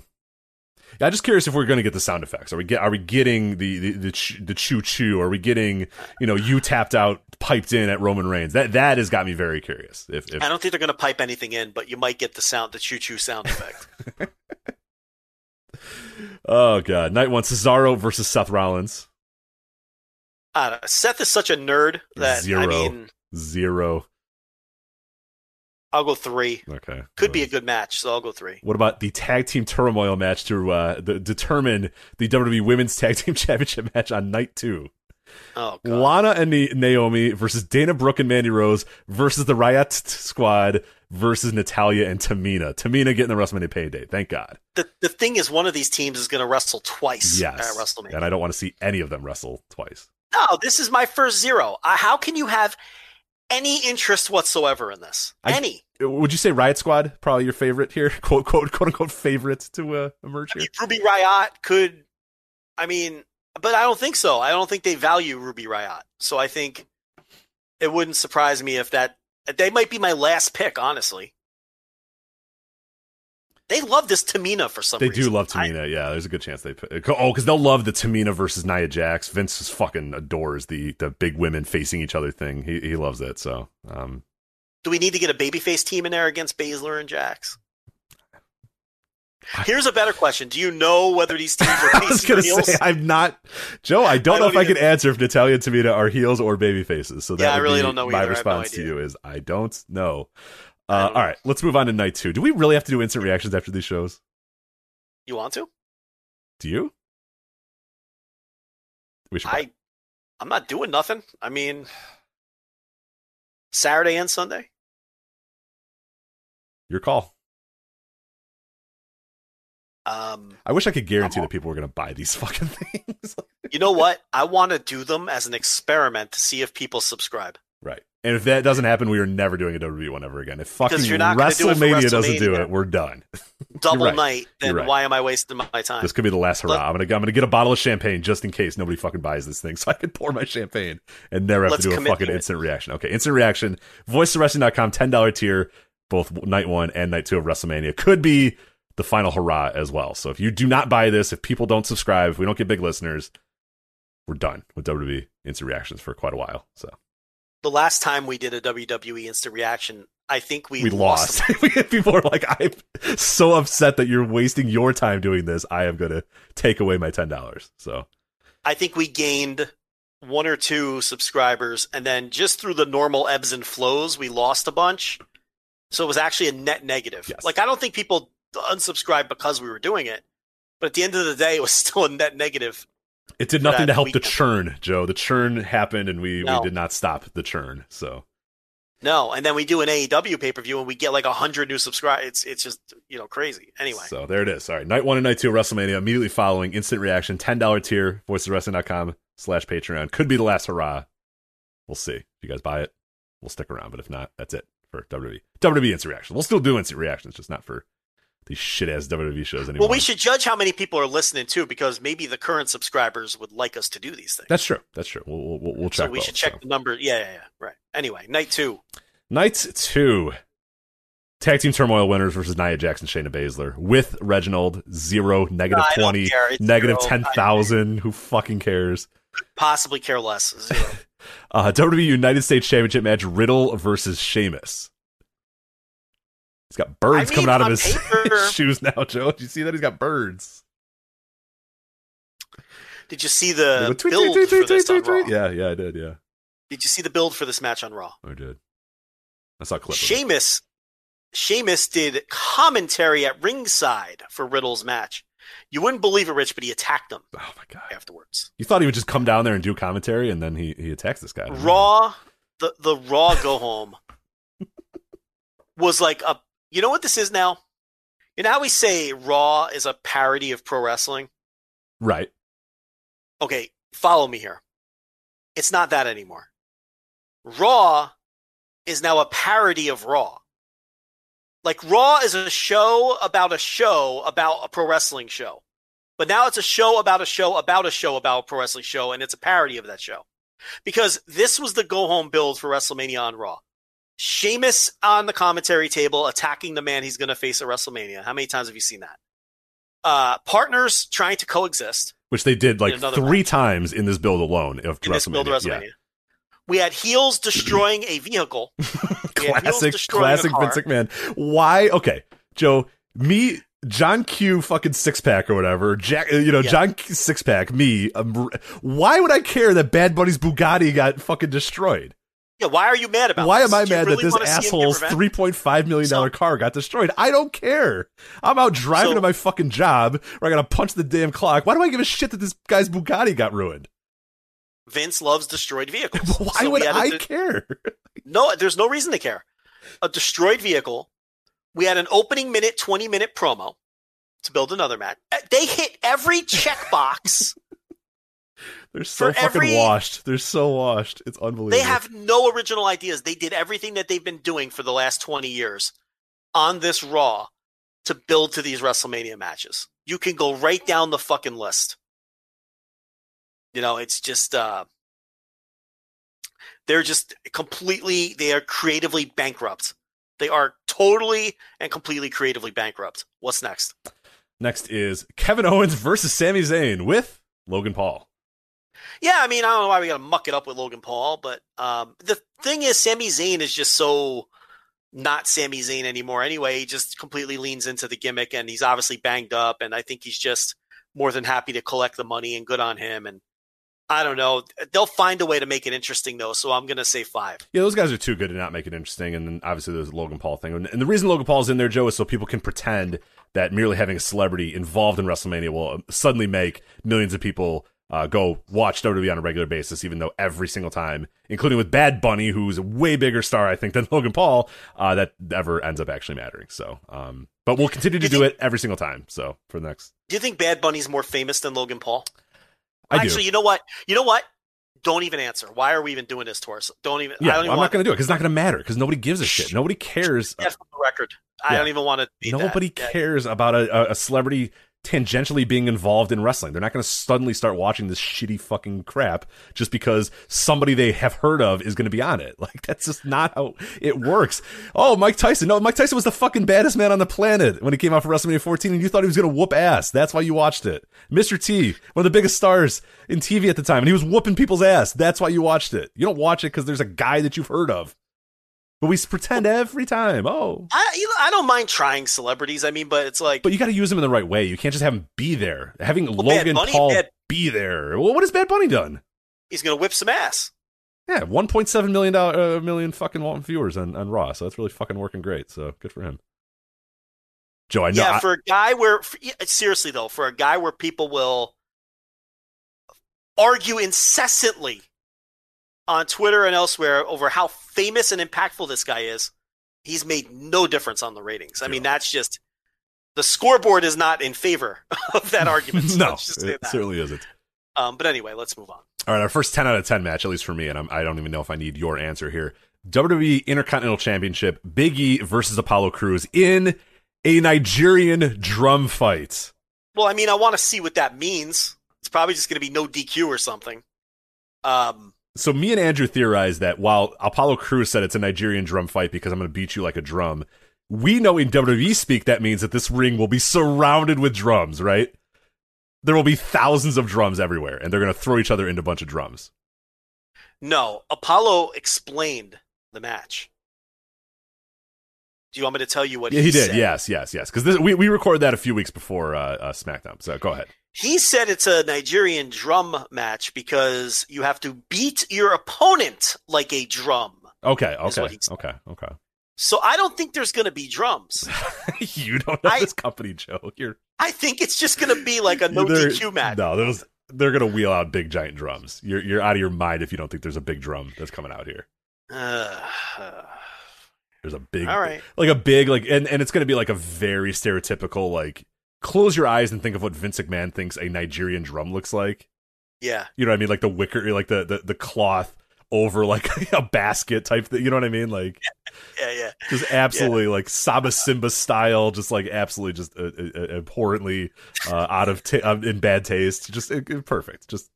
Yeah, I'm just curious if we're going to get the sound effects. Are we get? Are we getting the the the, the choo choo? Are we getting you know you tapped out piped in at Roman Reigns? That that has got me very curious. If, if I don't think they're going to pipe anything in, but you might get the sound, the choo choo sound effect. oh god, night one Cesaro versus Seth Rollins I. Seth is such a nerd that Zero. I mean, zero. I'll go three. Okay, Could be a good match, so I'll go three. What about the tag team turmoil match to uh, the, determine the WWE Women's Tag Team Championship match on night two? Oh god. Lana and Na- Naomi versus Dana Brooke and Mandy Rose versus the Riot Squad versus Natalya and Tamina. Tamina getting the WrestleMania payday. Thank God. The the thing is, one of these teams is going to wrestle twice Yes. at WrestleMania. And I don't want to see any of them wrestle twice. No, this is my first zero. Uh, how can you have any interest whatsoever in this? I- any? Would you say Riot Squad probably your favorite here? Quote quote quote unquote favorite to uh, emerge here. Ruby Riot could. I mean, but I don't think so. I don't think they value Ruby Riot. So I think it wouldn't surprise me if that they might be my last pick. Honestly, they love this Tamina for some They reason. do love I- Tamina. yeah, there's a good chance they. Oh, because they'll love the Tamina versus Nia Jax. Vince just fucking adores the the big women facing each other thing. He he loves it. So um, do we need to get a babyface team in there against Baszler and Jax? Here's a better question: Do you know whether these teams are I was or gonna heels? say I'm not Joe. I don't I know don't if I can answer if Natalya and Tamina are heels or baby faces. So that Yeah, I really don't know My either. Have no response to you is I don't know. I Uh, don't all know. let's move on to night two. Do we really have to do instant reactions after these shows? You want to? Do you? We should. I, I'm not doing nothing. I mean, Saturday and Sunday. Your call. Um, I wish I could guarantee that people were going to buy these fucking things. you know what? I want to do them as an experiment to see if people subscribe. right. And if that doesn't happen, we are never doing a WWE one ever again. If fucking gonna do WrestleMania doesn't do it, we're done. Double right. night. Then right. why am I wasting my time? This could be the last hurrah. Let- I'm gonna I'm gonna get a bottle of champagne just in case nobody fucking buys this thing, so I can pour my champagne and never have to do a fucking it. instant reaction. Okay, instant reaction. VoiceOfWrestling.com, ten dollar tier, both night one and night two of WrestleMania could be the final hurrah as well. So if you do not buy this, if people don't subscribe, if we don't get big listeners, we're done with WWE instant reactions for quite a while. So the last time we did a WWE instant reaction, I think we, we lost. people are like, I'm so upset that you're wasting your time doing this. I am gonna take away my ten dollars. So I think we gained one or two subscribers, and then just through the normal ebbs and flows, we lost a bunch. So it was actually a net negative. Yes. Like I don't think people unsubscribed because we were doing it, but at the end of the day, it was still a net negative. It did nothing to help the churn, Joe. The churn happened, and we, No. we did not stop the churn. So No, and then we do an AEW pay per view, and we get like a hundred new subscribers. It's it's just you know crazy. Anyway, so there it is. All right, night one and night two of WrestleMania. Immediately following, instant reaction, ten dollar tier, voiceswrestling.com slash Patreon. Could be the last hurrah. We'll see. If you guys buy it, we'll stick around. But if not, that's it for WWE. WWE instant reaction. We'll still do instant reactions, just not for these shit ass WWE shows anymore. well, we should judge how many people are listening too, because maybe the current subscribers would like us to do these things. That's true. That's true. We'll we'll, we'll, check. so we both, should check so. the number. Yeah, yeah, yeah. Right. Anyway, night two. Night two. Tag team turmoil winners versus Nia Jackson, Shayna Baszler with Reginald zero, negative don't twenty, negative zero. ten thousand. Who fucking cares? Possibly care less. Zero. Uh, WWE United States Championship match: Riddle versus Sheamus. He's got birds I mean, coming out of his shoes now, Joe. Did you see that? He's got birds. Did you see the tweet, build tweet, tweet, for this on Raw? Yeah, yeah, I did. Yeah, Did you see the build for this match on Raw? I did. I saw a clip. Sheamus, Sheamus did commentary at ringside for Riddle's match. You wouldn't believe it, Rich, but he attacked him Oh my god! afterwards. You thought he would just come down there and do commentary, and then he he attacks this guy. Raw, the the Raw go home was like a. You know what this is now? You know how we say Raw is a parody of pro wrestling? right? Okay, follow me here. It's not that anymore. Raw is now a parody of Raw. Like Raw is a show about a show about a pro wrestling show. But now it's a show about a show about a show about a pro wrestling show and it's a parody of that show. because this was the go home build for WrestleMania on Raw. Sheamus on the commentary table attacking the man he's going to face at WrestleMania. How many times have you seen that? Uh, partners trying to coexist Which they did like three match. times in this build alone of in this build WrestleMania. Yeah. We had heels destroying a vehicle. We had heels classic, destroying classic. Vince McMahon. Why? Okay, Joe, me, John Q, fucking six pack or whatever. Jack, uh, you know, Yeah. John six pack. Me. Um, why would I care that Bad Bunny's Bugatti got fucking destroyed? Yeah, why are you mad about Why this? am I mad really that this wanna see him get asshole's three point five million dollar So- car got destroyed? I don't care. I'm out driving So- to my fucking job where I gotta punch the damn clock. Why do I give a shit that this guy's Bugatti got ruined? Vince loves destroyed vehicles. Why So would had de- care? No, there's no reason to care. A destroyed vehicle. We had an opening minute, 20 minute promo to build another match. Uh, They hit every checkbox. They're so fucking every- washed. They're so washed. It's unbelievable. they have no original ideas. They did everything that they've been doing for the last 20 years on this Raw to build to these WrestleMania matches. You can go right down the fucking list. You know, it's just uh they're just completely they are creatively bankrupt. They are totally and completely creatively bankrupt. What's next? Next is Kevin Owens versus Sami Zayn with Logan Paul. Yeah, I mean, I don't know why we got to muck it up with Logan Paul, but um, the thing is, Sami Zayn is just so not Sami Zayn anymore. Anyway, he just completely leans into the gimmick, and he's obviously banged up, and I think he's just more than happy to collect the money, and good on him. And I don't know, they'll find a way to make it interesting though, so I'm gonna say five. Yeah, those guys are too good to not make it interesting. And then obviously there's the Logan Paul thing. And and the reason Logan Paul's in there, Joe, is so people can pretend that merely having a celebrity involved in WrestleMania will um, suddenly make millions of people uh, go watch WWE on a regular basis, even though every single time, including with Bad Bunny, who's a way bigger star, I think, than Logan Paul, uh, that ever ends up actually mattering. So, um, but we'll continue to You do think- it every single time. So for the next, Do you think Bad Bunny's more famous than Logan Paul? I do. Actually, you know what? You know what? Don't even answer. Why are we even doing this to us? Don't even. yeah, I even not going to do it because it's not going to matter because nobody gives a shit. Nobody cares. the record. I Yeah. don't even want to. Nobody that. Cares about a- a celebrity tangentially being involved in wrestling. They're not going to suddenly start watching this shitty fucking crap just because somebody they have heard of is going to be on it. Like that's just not how it works. Oh, Mike Tyson. No, Mike Tyson was the fucking baddest man on the planet when he came out for WrestleMania 14 and you thought he was going to whoop ass. That's why you watched it. Mr. T, one of the biggest stars in TV at the time and he was whooping people's ass. That's why you watched it. You don't watch it because there's a guy that you've heard of. But we pretend every time. Oh, I you know, I don't mind trying celebrities. I mean, but it's like but you got to use them in the right way. You can't just have them be there. Having Bad Logan Bunny- Paul Bad- be there. Well, what has Bad Bunny done? he's gonna whip some ass. Yeah, one point seven million dollar uh, million fucking viewers on, on Raw. So that's really fucking working great. So good for him. Joe, I know. yeah, for a guy where for, seriously though, for a guy where people will argue incessantly on Twitter and elsewhere over how famous and impactful this guy is, he's made no difference on the ratings. I mean, that's just the scoreboard is not in favor of that argument. So no, it that. certainly isn't. Um, but anyway, let's move on. All right, our first 10 out of 10 match, at least for me, and I'm, I don't even know if I need your answer here. WWE Intercontinental Championship, Big E versus Apollo Crews in a Nigerian drum fight. Well, I mean, I want to see what that means. It's probably just going to be no DQ or something. Um, So me and Andrew theorized that while Apollo Crews said it's a Nigerian drum fight because I'm going to beat you like a drum, we know in WWE speak that means that this ring will be surrounded with drums, right? There will be thousands of drums everywhere, and they're going to throw each other into a bunch of drums. no, Apollo explained the match. Do you want me to tell you what Yeah, he, he did. said? Yes, yes, yes. Because we we recorded that a few weeks before uh, uh, SmackDown. So go ahead. He said it's a Nigerian drum match because you have to beat your opponent like a drum. Okay, okay, what he said. okay, okay. So I don't think there's going to be drums. you don't know I- this company, Joe. You're I think it's just going to be like a no DQ match. No, those they're gonna wheel out big giant drums. You're you're out of your mind if you don't think there's a big drum that's coming out here. Uh, There's a big, all right. like a big like, and and it's gonna be like a very stereotypical like. Close your eyes and think of what Vince McMahon thinks a Nigerian drum looks like. Yeah. You know what I mean? Like the wicker, like the the, the cloth over like a basket type thing. You know what I mean? Like Yeah. Yeah. just absolutely like Saba Simba style, just like absolutely just uh, uh, abhorrently uh, out of uh, in bad taste. Just uh, uh, perfect. Just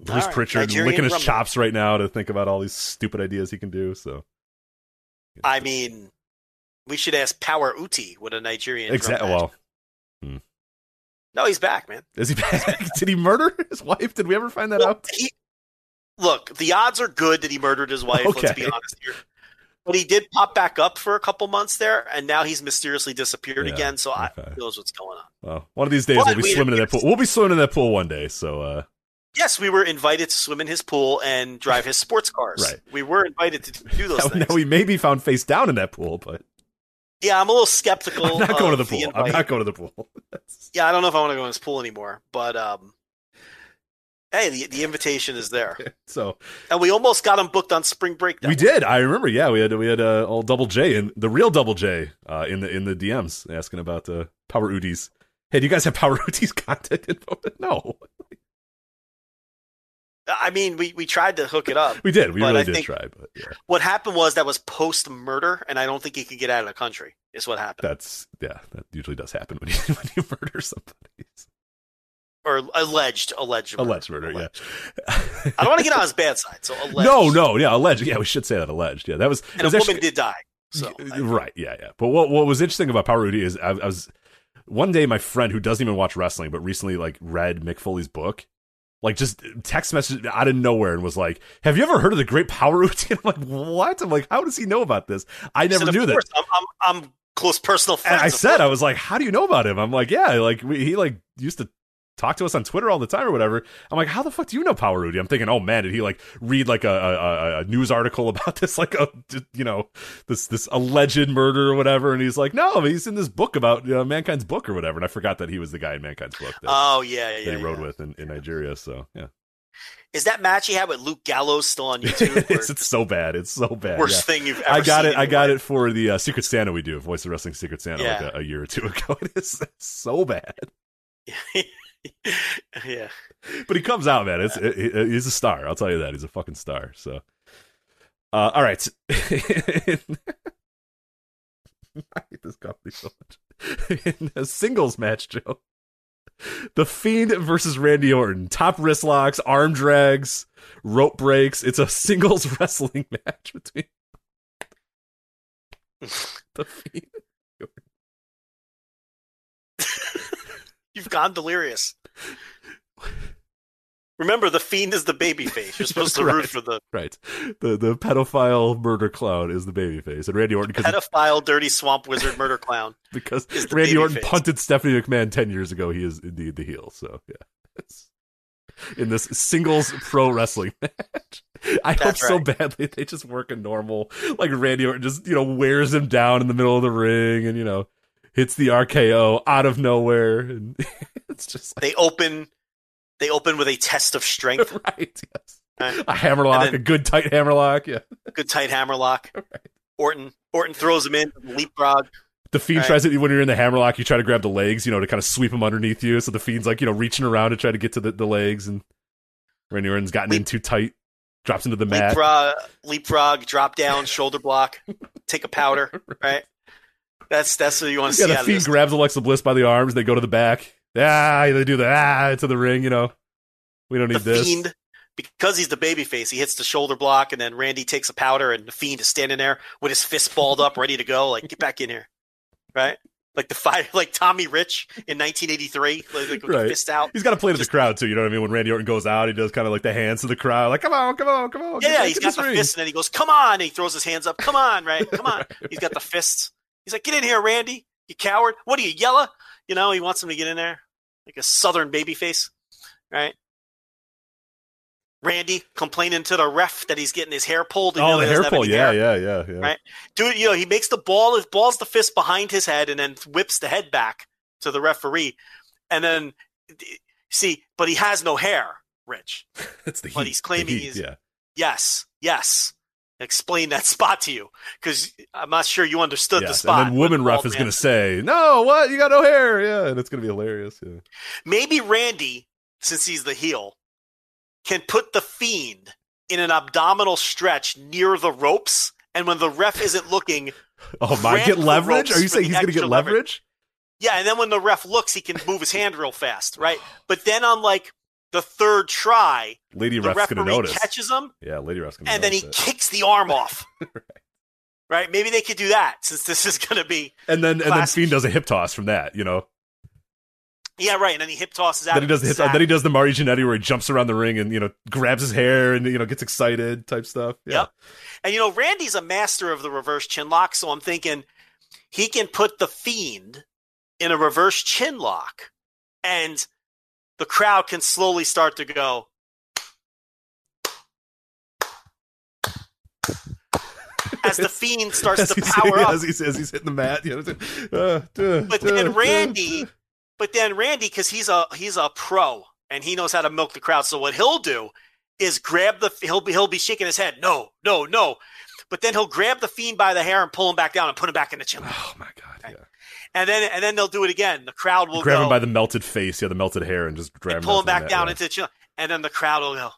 Bruce right, Pritchard Nigerian licking his Rumble. chops right now to think about all these stupid ideas he can do. So I mean, we should ask Power Uti what a Nigerian. drum exactly. match- Well, no, he's back, man. is he back? Did he murder his wife? Did we ever find that Well, out? he, look, the odds are good that he murdered his wife. Let's be honest here. But he did pop back up for a couple months there, and now he's mysteriously disappeared Yeah, again. So I okay. who knows what's going on. Well, one of these days But we'll be we- swimming in that pool. We'll be swimming in that pool one day. So uh, Yes, we were invited to swim in his pool and drive his sports cars. Right. We were invited to do those now, things. now we may be found face down in that pool, but yeah, I'm a little skeptical. I'm not going to the pool. I'm not going to the pool. Yeah, I don't know if I want to go in this pool anymore. But um, hey, the the invitation is there, so and we almost got him booked on spring break. We did. I remember. Yeah, we had we had uh, all double J and the real double J uh, in the in the DMs asking about uh, Power Uti's. Hey, do you guys have Power Uti's contact info? No, I mean, we, we tried to hook it up. we did. We really I did try, but yeah, What happened was that was post murder, and I don't think he could get out of the country. Is what happened, that's yeah. That usually does happen when you when you murder somebody. or alleged, alleged, murder. Alleged murder. Alleged. Yeah. I don't want to get on his bad side. So alleged. No, no, yeah, alleged. Yeah, we should say that alleged. Yeah, that was. and a was woman did die. So right, yeah, yeah. But what what was interesting about Power Uti is I, I was one day my friend who doesn't even watch wrestling but recently like read Mick Foley's book, like just text message out of nowhere and was like, "Have you ever heard of the Great Power Routine?" I'm like, "What?" I'm like, "How does he know about this?" I never said, knew that. I'm, I'm, I'm close personal friends. And I said. I was like, "How do you know about him?" I'm like, "Yeah, like we, he like used to." Talk to us on Twitter all the time or whatever. I'm like, how the fuck do you know Power Uti? I'm thinking, oh man, did he like read like a, a, a- news article about this, like a you know this this alleged murder or whatever? And he's like, no, he's in this book about you know, Mankind's book or whatever. And I forgot that he was the guy in Mankind's book that, oh yeah, yeah, that yeah. he rode yeah. with in, in Nigeria. So yeah, Is that match he had with Luke Gallows still on YouTube? it's, it's so bad. It's so bad. worst yeah. thing you've ever I got seen it. I got it for the uh, Secret Santa we do, Voice of Wrestling Secret Santa, Yeah. like a, a year or two ago. It is so bad. yeah. but he comes out, man. It's it, it- he's a star. I'll tell you that. He's a fucking star. So, uh, all right. I hate this company so much. In a singles match, Joe, the Fiend versus Randy Orton, top wrist locks, arm drags, rope breaks. It's a singles wrestling match between the Fiend. You've gone delirious. Remember, the fiend is the baby face. You're supposed to root for the Right, the the pedophile murder clown is the babyface, and Randy Orton because pedophile, dirty swamp wizard, murder clown. because Randy baby Orton face. punted Stephanie McMahon ten years ago. He is indeed the heel. So yeah, in this singles pro wrestling match, I hope That's so right. badly they just work a normal like Randy Orton just you know wears him down in the middle of the ring and you know hits the RKO out of nowhere and it's just like They open, they open with a test of strength. right yes Right. a hammerlock a good tight hammerlock yeah Good tight hammerlock. Orton, Orton throws him in, leapfrog. The fiend Right. tries it when you're in the hammerlock. You try to grab the legs, you know, to kind of sweep him underneath you. So the fiend's like, you know, reaching around to try to get to the, the legs, and Randy Orton's gotten in too tight, drops into the mat. Leapfrog, leapfrog, drop down, shoulder block, take a powder. Right. That's that's what you want to Yeah, see the out of fiend grabs Alexa Bliss by the arms. They go to the back. Ah, they do the ah to the ring. You know, we don't need the this. fiend because he's the baby face he hits the shoulder block and then randy takes a powder and the fiend is standing there with his fist balled up ready to go like get back in here right like the fight like tommy rich in 1983 like, like with Right. the fist out He's got to play to Just- the crowd too. You know what I mean? When Randy Orton goes out, he does kind of like the hands to the crowd, like "Come on, come on, come on!" yeah, yeah he's got the ring." fist and then he goes come on and he throws his hands up come on right come on he's got the fists he's like get in here randy you coward what are you yella you know he wants him to get in there like a southern baby face right Randy complaining to the ref that he's getting his hair pulled. Oh, the hair pull. Yeah, hair. yeah, yeah, yeah. Right. dude, you know, he makes the ball, his balls the fist behind his head, and then whips the head back to the referee, and then see, but he has no hair, Rich. It's the heat. But he's claiming heat, he's- yeah. Yes, yes. Explain that spot to you, because I'm not sure you understood the spot. and then woman ref is going to say, "No, what? You got no hair." Yeah, and it's going to be hilarious. Yeah. maybe Randy, since he's the heel, can put the fiend in an abdominal stretch near the ropes, and when the ref isn't looking, Oh my! Get leverage? Are you saying he's going to get leverage. leverage? Yeah, and then when the ref looks, he can move his hand real fast, right? But then on like the third try, Lady the ref's gonna referee notice. catches him, yeah, Lady ref's gonna and then he it. kicks the arm off. right. Maybe they could do that since this is going to be. and then and then. Fiend does a hip toss from that. You know, Yeah, right. And then he hip tosses out. then he does the hip, then he does the Marty Jannetty where he jumps around the ring and you know grabs his hair and you know gets excited type stuff. Yeah. Yep. And you know, Randy's a master of the reverse chin lock, so I'm thinking he can put the fiend in a reverse chin lock and the crowd can slowly start to go. As the fiend starts to power up. as he says he's hitting the mat, you know. uh, duh, But duh, then Randy, duh. but then Randy, because he's a he's a pro and he knows how to milk the crowd. So what he'll do is grab the he'll be he'll be shaking his head, no, no, no. But then he'll grab the fiend by the hair and pull him back down and put him back in the chin. Oh my god! And then and then they'll do it again. The crowd will Grab go him by the melted face, yeah, the melted hair, and just grab and him pull him back down yeah. into the chin. And then the crowd will go.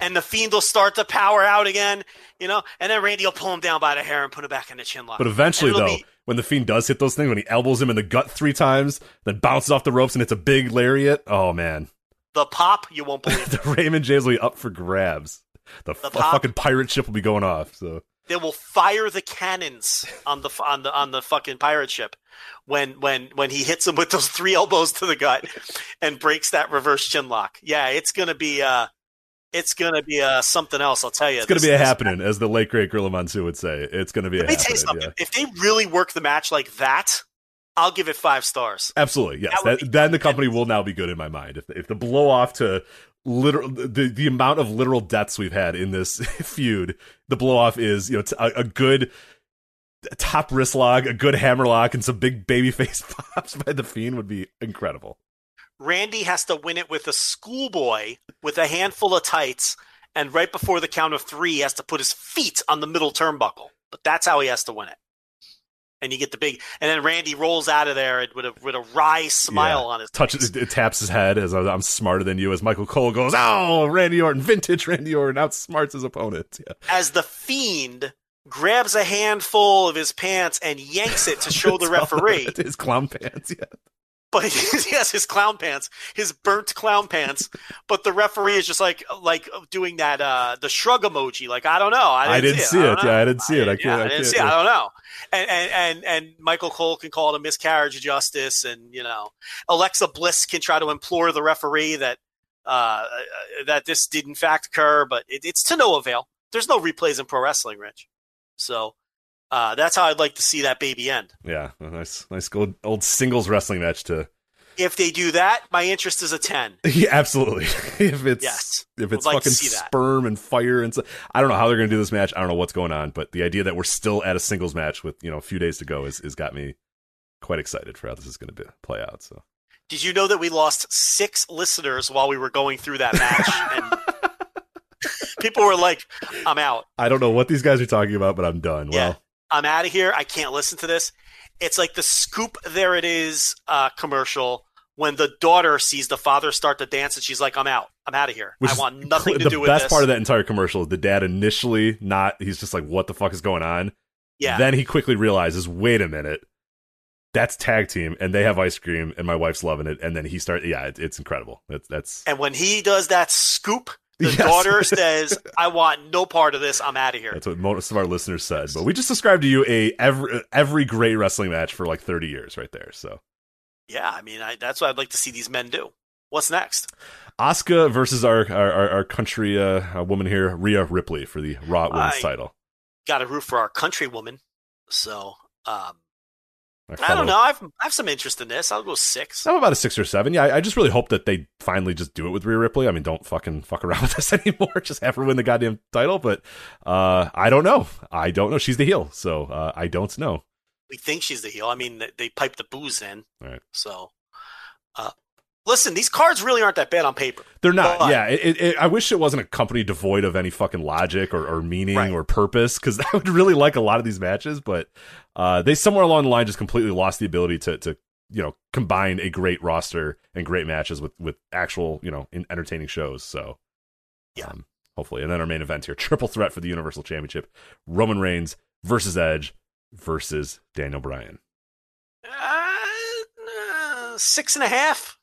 And the fiend will start to power out again, you know, and then Randy will pull him down by the hair and put him back in the chin lock. But eventually, though, be- when the fiend does hit those things, when he elbows him in the gut three times, then bounces off the ropes and it's a big lariat. Oh man, the pop, you won't believe the Raymond James will be up for grabs. The, The f- fucking pirate ship will be going off. So they will fire the cannons on the on the on the fucking pirate ship when when when he hits him with those three elbows to the gut and breaks that reverse chin lock. Yeah, it's gonna be uh it's gonna be uh something else. I'll tell you. it's gonna This- be a happening, as the late great Gorilla Monsoon would say. It's gonna be a Let me tell you something. Yeah. If they really work the match like that, I'll give it five stars. Absolutely, yes. That That, then the company will now be good in my mind. If if the blow off to literal the the amount of literal deaths we've had in this feud, the blow off is you know t- a, a good top wrist lock, a good hammer lock, and some big baby face pops by the fiend would be incredible. Randy has to win it with a schoolboy with a handful of tights, and right before the count of three, he has to put his feet on the middle turnbuckle. But that's how he has to win it. And you get the big, and then Randy rolls out of there with a with a wry smile Yeah. on his Touches face. it, it taps his head as I'm I'm smarter than you. As Michael Cole goes, "Oh, Randy Orton, vintage Randy Orton outsmarts his opponent." Yeah. as the fiend grabs a handful of his pants and yanks it to show the referee. his clown pants. Yeah. But he has his clown pants, his burnt clown pants. But the referee is just like like doing that uh the shrug emoji. Like I don't know. I didn't, see it. I don't know. Yeah, I didn't see it. I can't. I I didn't can't see it. I don't know. And, and and and Michael Cole can call it a miscarriage of justice, and you know Alexa Bliss can try to implore the referee that uh that this did in fact occur, but it, it's to no avail. There's no replays in pro wrestling, Rich. So uh, that's how I'd like to see that baby end. Yeah, nice, nice old, old singles wrestling match to. If they do that, my interest is a ten. Yeah, absolutely. if it's Yes. if it's like fucking sperm and fire and so, I don't know how they're going to do this match. I don't know what's going on, but the idea that we're still at a singles match with you know a few days to go is is got me quite excited for how this is going to play out. So Did you know that we lost six listeners while we were going through that match? and people were like, I'm out. I don't know what these guys are talking about, but I'm done. Yeah. Well, I'm out of here. I can't listen to this. It's like the scoop there it is uh, commercial when the daughter sees the father start to dance and she's like, I'm out. I'm out of here. which I want nothing to do with this. The best part of that entire commercial is the dad initially not. He's just like, "What the fuck is going on?" yeah. Then he quickly realizes, wait a minute, that's tag team, and they have ice cream, and my wife's loving it. And then he starts, yeah, it, it's incredible. That's that's and when he does that scoop, the Yes. daughter says, I want no part of this. I'm out of here. that's what most of our listeners said. But we just described to you a every every great wrestling match for like thirty years, right there. So Yeah. I mean, I, that's what I'd like to see these men do. What's next? Asuka versus our our, our, our country uh, uh, woman here, Rhea Ripley, for the Raw Women's I- title. Got to root for our country woman. So, um, Our I don't know. I've I have some interest in this. I'll go six. I'm about a six or seven. Yeah, I, I just really hope that they finally just do it with Rhea Ripley. I mean, don't fucking fuck around with this anymore. Just have her win the goddamn title. But uh, I don't know. I don't know. She's the heel, so uh, I don't know. We think she's the heel. I mean, they, they pipe the booze in. Right. So, uh, listen, these cards really aren't that bad on paper. They're not. But- yeah, it, it, I wish it wasn't a company devoid of any fucking logic or, or meaning Right. or purpose because I would really like a lot of these matches. But uh, they somewhere along the line just completely lost the ability to to you know combine a great roster and great matches with with actual you know in, entertaining shows. So Yeah. um, hopefully, and then our main event here: triple threat for the Universal Championship: Roman Reigns versus Edge versus Daniel Bryan. Uh, uh, six and a half.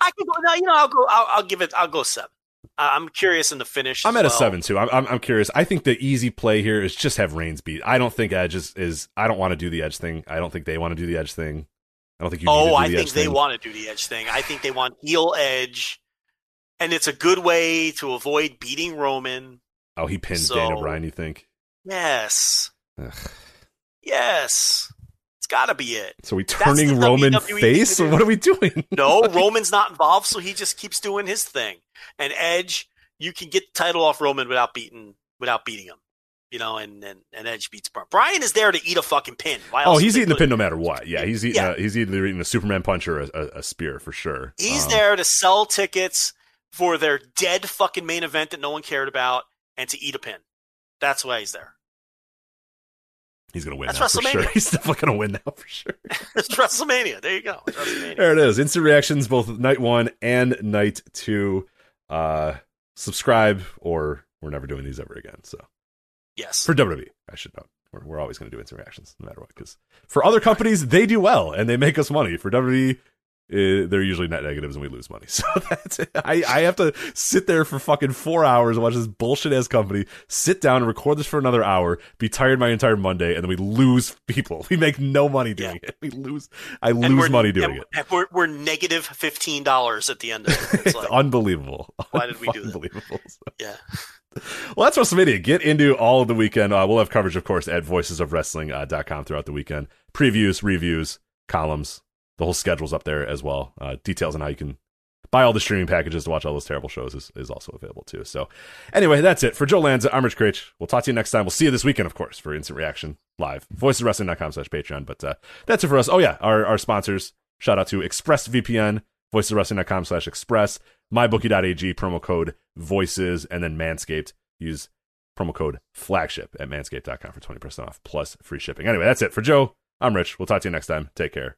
I can go. No, you know, I'll go. I'll, I'll give it. I'll go seven. Uh, I'm curious in the finish. I'm at a seven too. I'm, I'm I'm curious. I think the easy play here is just have Reigns beat. I don't think Edge is, is I don't want to do the Edge thing. I don't think they want to do the Edge thing. I don't think you. need to Oh, I the think they thing. want to do the edge thing. I think they want heel edge, and it's a good way to avoid beating Roman. Oh, he pinned So- Daniel Bryan. You think? Yes, Ugh. yes, got to be it. So we turning Roman WWE face, or what are we doing? No, Roman's not involved, so he just keeps doing his thing. And Edge, you can get the title off Roman without beating without beating him. You know, and and, and Edge beats Bryan. Bryan is there to eat a fucking pin. Why Oh, he's eating the pin no matter what. Yeah, he's eating. Yeah. A, he's either eating a Superman punch or a, a, a spear for sure. He's Um, there to sell tickets for their dead fucking main event that no one cared about and to eat a pin. That's why he's there. He's gonna win That's now for sure. He's definitely gonna win now for sure. It's WrestleMania. There you go. There it is. Instant reactions, both night one and night two. Uh, subscribe, or we're never doing these ever again. So Yes. for WWE, I should know. We're, we're always to do instant reactions, no matter what. Because for other companies, they do well and they make us money. For WWE, uh, they're usually net negatives and we lose money. So that's it. I, I have to sit there for fucking four hours and watch this bullshit ass company sit down and record this for another hour, be tired my entire Monday, and then we lose people. We make no money doing it. We lose. I And lose money doing it. and We're, we're negative fifteen dollars at the end of it. It's like, unbelievable. Why did we do that? Unbelievable. So- yeah. Well, that's WrestleMania. Get into all of the weekend. Uh, we'll have coverage, of course, at voicesofwrestling.com throughout the weekend. Previews, reviews, columns. The whole schedule's up there as well. Uh, details on how you can buy all the streaming packages to watch all those terrible shows is, is also available too. So, anyway, that's it. For Joe Lanza, I'm Rich. We'll talk to you next time. We'll see you this weekend, of course, for Instant Reaction Live. Voicesofwrestling.com slash Patreon. But uh, that's it for us. Oh, yeah, our, our sponsors. Shout out to ExpressVPN, voicesofwrestling.com slash express, mybookie.ag, promo code voices, and then Manscaped. Use promo code flagship at manscaped.com for 20% off plus free shipping. Anyway, that's it. For Joe, I'm Rich. We'll talk to you next time. Take care.